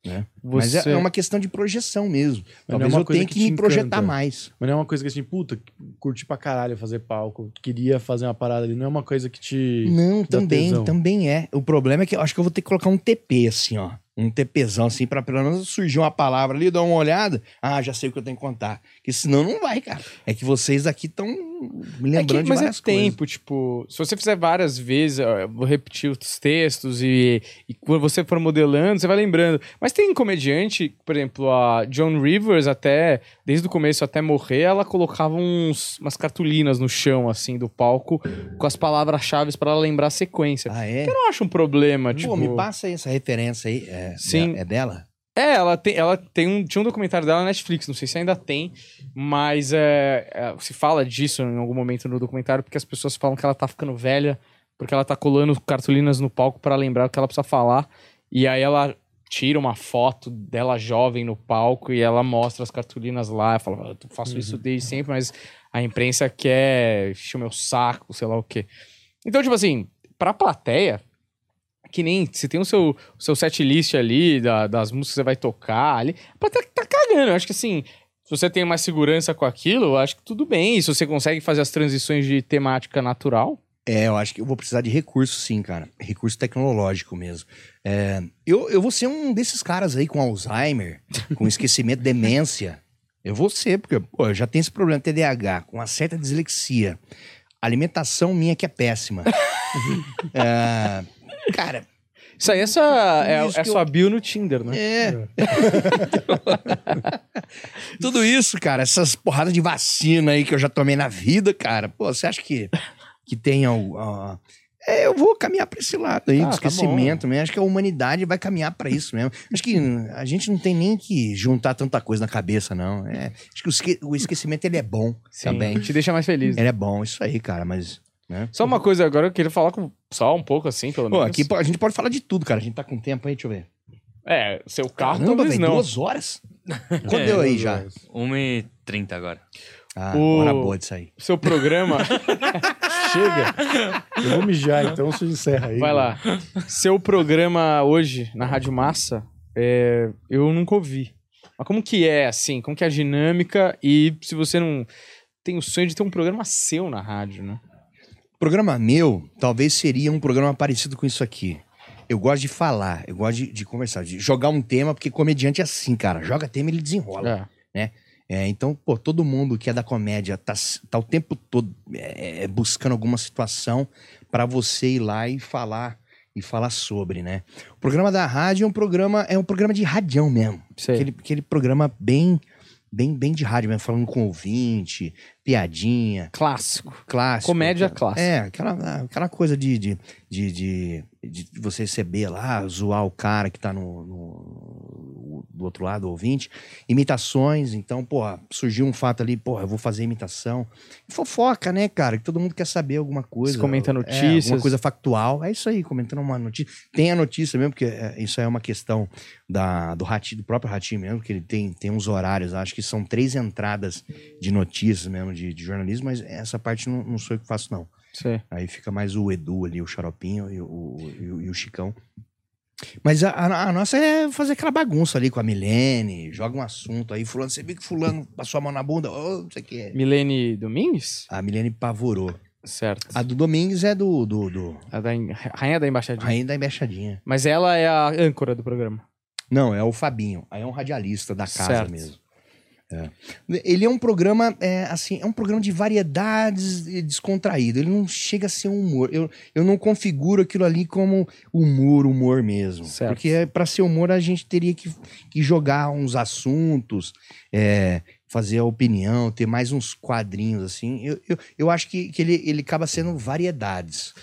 Né? Mas é, Você- é uma questão de projeção mesmo. é Talvez uma eu tenha que que, me projetar encanta. mais. Mas não é uma coisa que assim, puta, curti pra caralho fazer palco, queria fazer uma parada ali, não é uma coisa que te. Não, também, tesão. também é. O problema é que eu acho que eu vou ter que colocar um TP, assim, ó. Um TPzão, assim, pra pelo menos surgir uma palavra ali, dar uma olhada. Ah, já sei o que eu tenho que contar. Porque senão não vai, cara. É que vocês aqui estão me É lembrando que, de mas é várias coisas. tempo, tipo, se você fizer várias vezes, ó, vou repetir os textos e, e quando você for modelando, você vai lembrando. Mas tem comediante, por exemplo, a John Rivers, até, desde o começo até morrer, ela colocava uns, umas cartolinas no chão, assim, do palco, com as palavras-chave pra ela lembrar a sequência. Ah, é? Eu não acho um problema, tipo... Pô, me passa aí essa referência aí. É, Sim. É, é dela? É, ela tem, ela tem um, tinha um documentário dela na Netflix, não sei se ainda tem, mas é, é, se fala disso em algum momento no documentário, porque as pessoas falam que ela tá ficando velha, porque ela tá colando cartolinas no palco pra lembrar o que ela precisa falar, e aí ela tira uma foto dela jovem no palco e ela mostra as cartolinas lá, fala, eu faço isso desde sempre, mas a imprensa quer encher o meu saco, sei lá o quê. Então, tipo assim, pra plateia, que nem você tem o seu, o seu set list ali, da- das músicas que você vai tocar ali, pra tá, tá cagando. Eu acho que assim, se você tem mais segurança com aquilo, eu acho que tudo bem. E se você consegue fazer as transições de temática natural, É, eu acho que eu vou precisar de recurso, sim, cara. Recurso tecnológico mesmo. É, eu, eu vou ser um desses caras aí com Alzheimer, <laughs> com esquecimento, demência. Eu vou ser, porque pô, eu já tenho esse problema, TDAH, com uma certa dislexia. Alimentação minha que é péssima. <laughs> É, cara, Isso aí é sua, é, é sua bio no Tinder, né? É. <laughs> Tudo isso, cara, essas porradas de vacina aí que eu já tomei na vida, cara. Pô, você acha que, que tem al- ah, é, eu vou caminhar pra esse lado aí, Ah, do tá esquecimento mesmo. Acho que a humanidade vai caminhar pra isso mesmo. Acho que a gente não tem nem que juntar tanta coisa na cabeça, não. É, acho que o, esque- o esquecimento, ele é bom Sim, também. Te deixa mais feliz. Ele é bom, isso aí, cara, mas... Né? Só uma coisa agora, eu queria falar com só um pouco assim, pelo Pô, menos. aqui a gente pode falar de tudo, cara. A gente tá com tempo aí, deixa eu ver. É, seu carro Caramba, talvez velho, não. duas horas? Quanto É, deu aí já? 1h30 agora. Ah, O- hora boa disso aí. Seu programa, <laughs> Chega. Eu vou mijar, então você encerra aí. vai lá. Seu programa hoje na Rádio Massa, é, eu nunca ouvi. Mas como que é, assim? Como que é a dinâmica? E se você não tem o sonho de ter um programa seu na rádio, né? Programa meu, talvez seria um programa parecido com isso aqui. Eu gosto de falar, eu gosto de, de conversar, de jogar um tema, porque comediante é assim, cara. Joga tema e ele desenrola. É. É, então, pô, todo mundo que é da comédia tá, tá o tempo todo é, é, buscando alguma situação pra você ir lá e falar e falar sobre, né? O programa da rádio é um programa é um programa de radião mesmo. Sei. Aquele, aquele programa bem bem bem de rádio mesmo, falando com ouvinte, piadinha, Clássico. clássico. Comédia Aquela- clássica. É, aquela, aquela coisa de, de, de, de, de você receber lá, zoar o cara que tá no, no- do outro lado, o ouvinte. Imitações, então, pô, surgiu um fato ali, pô, eu vou fazer imitação. Fofoca, né, cara? Que todo mundo quer saber alguma coisa. Você comenta É, notícias. alguma coisa factual. É isso aí, comentando uma notícia. Tem a notícia mesmo, porque é, isso aí é uma questão da, do, ratinho, do próprio Ratinho mesmo, que ele tem, tem uns horários, acho que são três entradas de notícias mesmo, de, de jornalismo, mas essa parte não, não sou eu que faço, não. Sei. Aí fica mais o Edu ali, o Xaropinho e o, e o, e o Chicão. Mas a, a- a nossa é fazer aquela bagunça ali com a Milene, joga um assunto aí, fulano, você viu que fulano passou a mão na bunda? Não sei o que. Milene Domingues? A Milene pavorou. Certo. A do Domingues é do, do, do A da em- Rainha da Embaixadinha. Rainha da Embaixadinha. Mas ela é a âncora do programa. Não, é o Fabinho. Aí é um radialista da casa Certo. mesmo. É. Ele é um programa, é, assim, é um programa de variedades descontraído. Ele não chega a ser um humor. Eu, eu não configuro aquilo ali como humor, humor mesmo. Certo. Porque é, para ser humor a gente teria que, que jogar uns assuntos, é, fazer a opinião, ter mais uns quadrinhos assim. Eu, eu, eu acho que, que ele, ele acaba sendo variedades.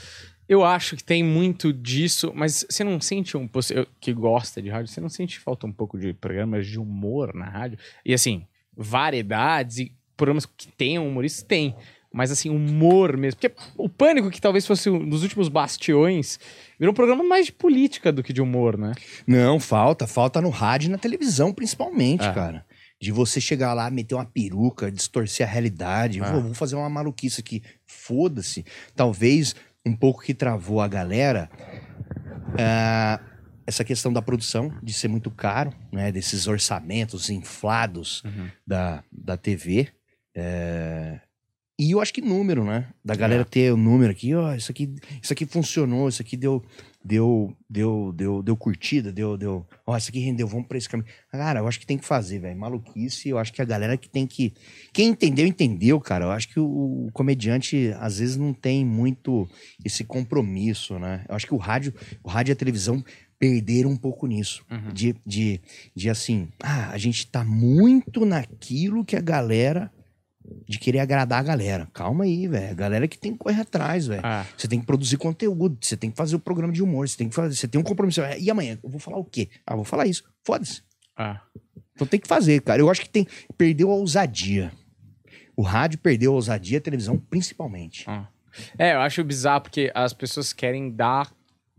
Eu acho que tem muito disso, mas você não sente um. você- que gosta de rádio, você não sente falta um pouco de programas de humor na rádio? E assim, variedades e programas que tenham humoristas, tem. Mas assim, humor mesmo. Porque o Pânico, que talvez fosse um dos últimos bastiões, virou um programa mais de política do que de humor, né? Não, falta. Falta no rádio e na televisão, principalmente, É. cara. De você chegar lá, meter uma peruca, distorcer a realidade. É. Vou, vou fazer uma maluquice aqui. Foda-se. Talvez um pouco que travou a galera. é, essa questão da produção, de ser muito caro, né? Desses orçamentos inflados Uhum. da, da TV. é, E eu acho que número, né? Da galera É. ter o número aqui, ó, isso aqui, isso aqui funcionou, isso aqui deu, deu, deu, deu, deu curtida, deu, deu, ó, isso aqui rendeu, vamos pra esse caminho. Cara, eu acho que tem que fazer, velho, maluquice, eu acho que a galera que tem que, quem entendeu, entendeu, cara, eu acho que o, o comediante, às vezes, não tem muito esse compromisso, né? Eu acho que o rádio, o rádio e a televisão perderam um pouco nisso, Uhum. de, de, de assim, ah, a gente tá muito naquilo que a galera de querer agradar a galera. Calma aí, velho. A galera que tem que correr atrás, velho. Ah, Você tem que produzir conteúdo, você tem que fazer o programa de humor, você tem que fazer, você tem um compromisso. E amanhã, eu vou falar o quê? Ah, vou falar isso. Foda-se. ah. Então tem que fazer, cara. Eu acho que tem perdeu a ousadia. O rádio perdeu a ousadia, a televisão principalmente. É, eu acho bizarro porque as pessoas querem dar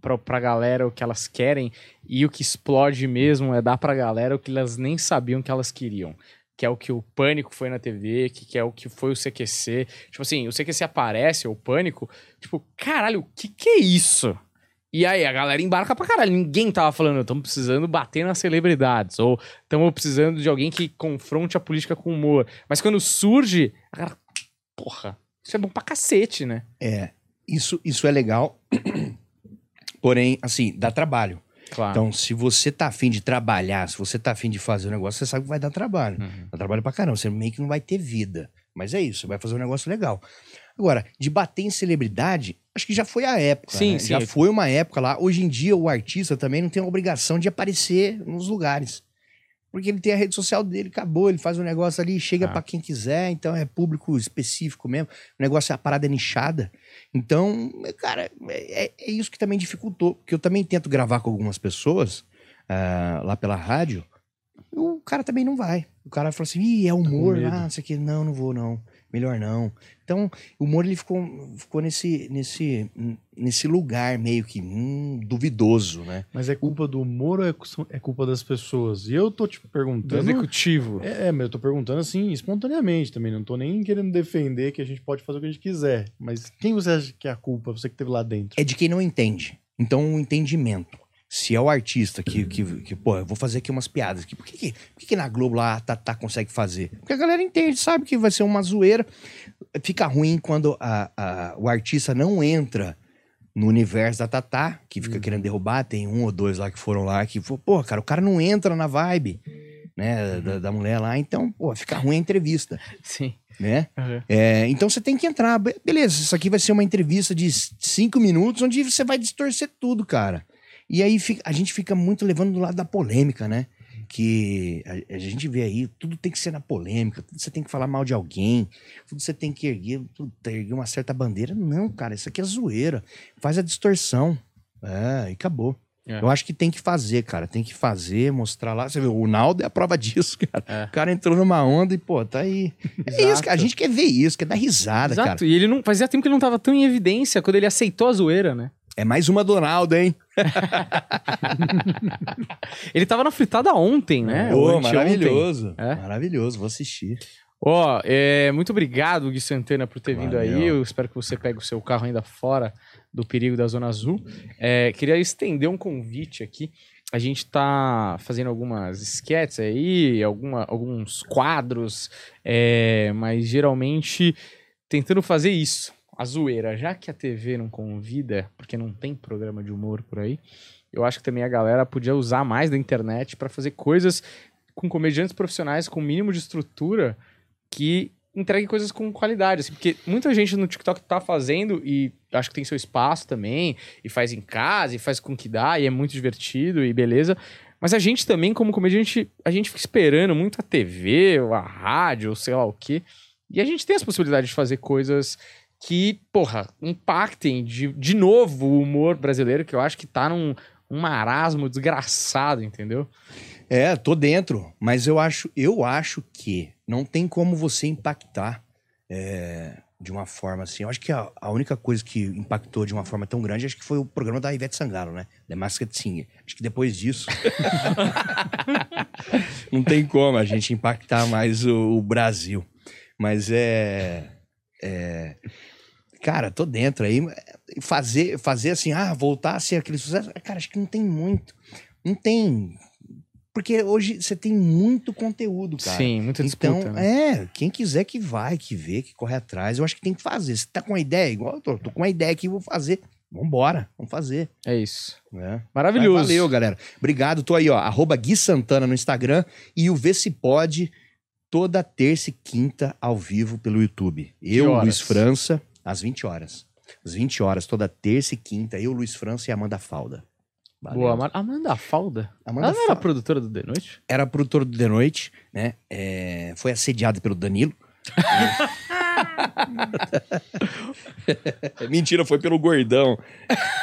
pra, pra galera o que elas querem e o que explode mesmo é dar pra galera o que elas nem sabiam que elas queriam. Que é o que o Pânico foi na TV, que, que é o que foi o CQC. Tipo assim, o CQC aparece, ou o Pânico, tipo, caralho, o que que é isso? E aí a galera embarca pra caralho. Ninguém tava falando, estamos precisando bater nas celebridades. Ou estamos precisando de alguém que confronte a política com humor. Mas quando surge, a galera, porra, isso é bom pra cacete, né? É, isso, isso é legal. Porém, assim, dá trabalho. Claro. Então, se você tá afim de trabalhar, se você tá afim de fazer o negócio, você sabe que vai dar trabalho. Uhum. Dá trabalho pra caramba. Você meio que não vai ter vida. Mas é isso, você vai fazer um negócio legal. Agora, de bater em celebridade, acho que já foi a época. Sim, né? sim. Já foi uma época lá. Hoje em dia, o artista também não tem a obrigação de aparecer nos lugares. Porque ele tem a rede social dele, acabou, ele faz um negócio ali, chega Ah. pra quem quiser, então é público específico mesmo. O negócio é a parada é nichada. Então, cara, é, é isso que também dificultou. Porque eu também tento gravar com algumas pessoas ah, lá pela rádio, o cara também não vai. O cara fala assim, ih, é humor lá, não sei o quê. Não, não vou, não. Melhor não. Então, o humor ele ficou, ficou nesse, nesse, nesse lugar meio que hum, duvidoso, né? Mas é culpa do humor ou é é culpa das pessoas? E eu tô te Do perguntando. executivo. É, é, mas eu tô perguntando assim, espontaneamente também. Não tô nem querendo defender que a gente pode fazer o que a gente quiser. Mas quem você acha que é a culpa? Você que teve lá dentro. é de quem não entende. Então, o entendimento. Se é o artista que, que, que pô, eu vou fazer aqui umas piadas aqui. Por que, que, por que, que na Globo lá a Tatá consegue fazer? Porque a galera entende, sabe que vai ser uma zoeira. Fica ruim quando a, a- o artista não entra no universo da Tatá, que fica querendo derrubar. Tem um ou dois lá que foram lá que, pô, cara, o cara não entra na vibe, né, da, da mulher lá. Então, pô, fica ruim a entrevista, Sim. né? Uhum. É, então você tem que entrar. Be- Beleza, isso aqui vai ser uma entrevista de cinco minutos onde você vai distorcer tudo, cara. E aí fica- a gente fica muito levando do lado da polêmica, né? Que a, a gente vê aí, tudo tem que ser na polêmica, tudo você tem que falar mal de alguém, tudo você tem que erguer, tudo, erguer uma certa bandeira. Não, cara, isso aqui é zoeira. Faz a distorção. É, e acabou. É. Eu acho que tem que fazer, cara. Tem que fazer, mostrar lá. Você vê, o Naldo é a prova <laughs> disso, cara. É. O cara entrou numa onda e, pô, tá aí. É isso, cara. A gente quer ver isso, quer dar risada, Exato. cara. E ele não. Fazia tempo que ele não tava tão em evidência quando ele aceitou a zoeira, né? É mais uma do Naldo, hein? <laughs> Ele tava na fritada ontem, né? Pô, maravilhoso. É? Maravilhoso, vou assistir. Ó, é, muito obrigado, Gui Santana, por ter vindo Valeu. aí. Eu espero que você pegue o seu carro ainda fora do perigo da Zona Azul. É, queria estender um convite aqui. A gente tá fazendo algumas sketches aí, alguma, alguns quadros, é, mas geralmente tentando fazer isso, a zoeira. Já que a TV não convida, porque não tem programa de humor por aí, eu acho que também a galera podia usar mais da internet para fazer coisas com comediantes profissionais com mínimo de estrutura que entregue coisas com qualidade, assim, porque muita gente no TikTok tá fazendo e acho que tem seu espaço também, e faz em casa, e faz com que dá, e é muito divertido, e beleza. Mas a gente também, como comediante, a gente fica esperando muito a TV, ou a rádio, ou sei lá o quê. E a gente tem as possibilidades de fazer coisas que, porra, impactem de, de novo o humor brasileiro, que eu acho que tá num um marasmo desgraçado, entendeu? É, tô dentro, mas eu acho, eu acho que não tem como você impactar é, de uma forma assim. Eu acho que a, a única coisa que impactou de uma forma tão grande, acho que foi o programa da Ivete Sangalo, né? The Masked Singer. Acho que depois disso <laughs> não tem como a gente impactar mais o, o Brasil. Mas é, é, cara, tô dentro aí. Fazer, fazer assim, ah, voltar a ser aquele sucesso. Cara, acho que não tem muito. Não tem. Porque hoje você tem muito conteúdo, cara. Sim, muita Então, disputa. né? é, quem quiser que vai, que vê, que corre atrás, eu acho que tem que fazer. Se tá com uma ideia, igual eu tô, tô com uma ideia aqui, vou fazer. Vambora, vamos fazer. É isso. né? Maravilhoso. Mas Valeu, galera. Obrigado. Tô aí, ó, arroba Gui Santana no Instagram e o Vê Se Pode toda terça e quinta ao vivo pelo YouTube. Eu? Luiz França, às 20 horas. Às 20 horas, toda terça e quinta, eu, Luiz França e Amanda Falda. Valeu. Boa, Amanda, Amanda Falda. Amanda Ela não era Falda. produtora do The Noite? era produtora do The Noite, né? É, foi assediada pelo Danilo. <laughs> <laughs> Mentira, foi pelo gordão,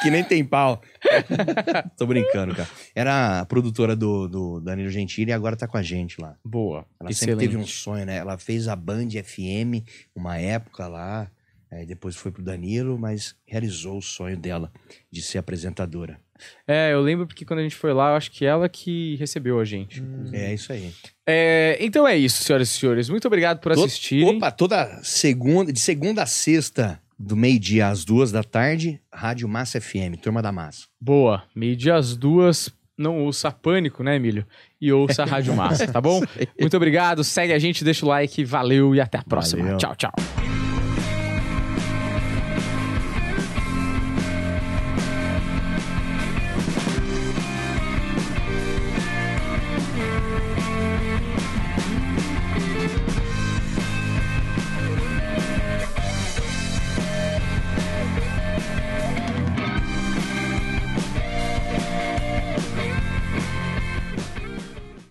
que nem tem pau. <laughs> Tô brincando, cara. Era a produtora do, do Danilo Gentili e agora tá com a gente lá. Boa. Ela Excelente. sempre teve um sonho, né? Ela fez a Band FM uma época lá, aí depois foi pro Danilo, mas realizou o sonho dela de ser apresentadora. É, eu lembro porque quando a gente foi lá, eu acho que ela que recebeu a gente. É isso aí. É, então é isso, senhoras e senhores. Muito obrigado por assistirem. Opa, toda segunda, de segunda a sexta, do meio-dia às duas da tarde, Rádio Massa FM, Turma da Massa. Boa. Meio-dia às duas. Não ouça Pânico, né, Emílio? E ouça a Rádio <laughs> Massa, tá bom? Muito obrigado. Segue a gente, deixa o like. Valeu e até a próxima. Valeu. Tchau, tchau.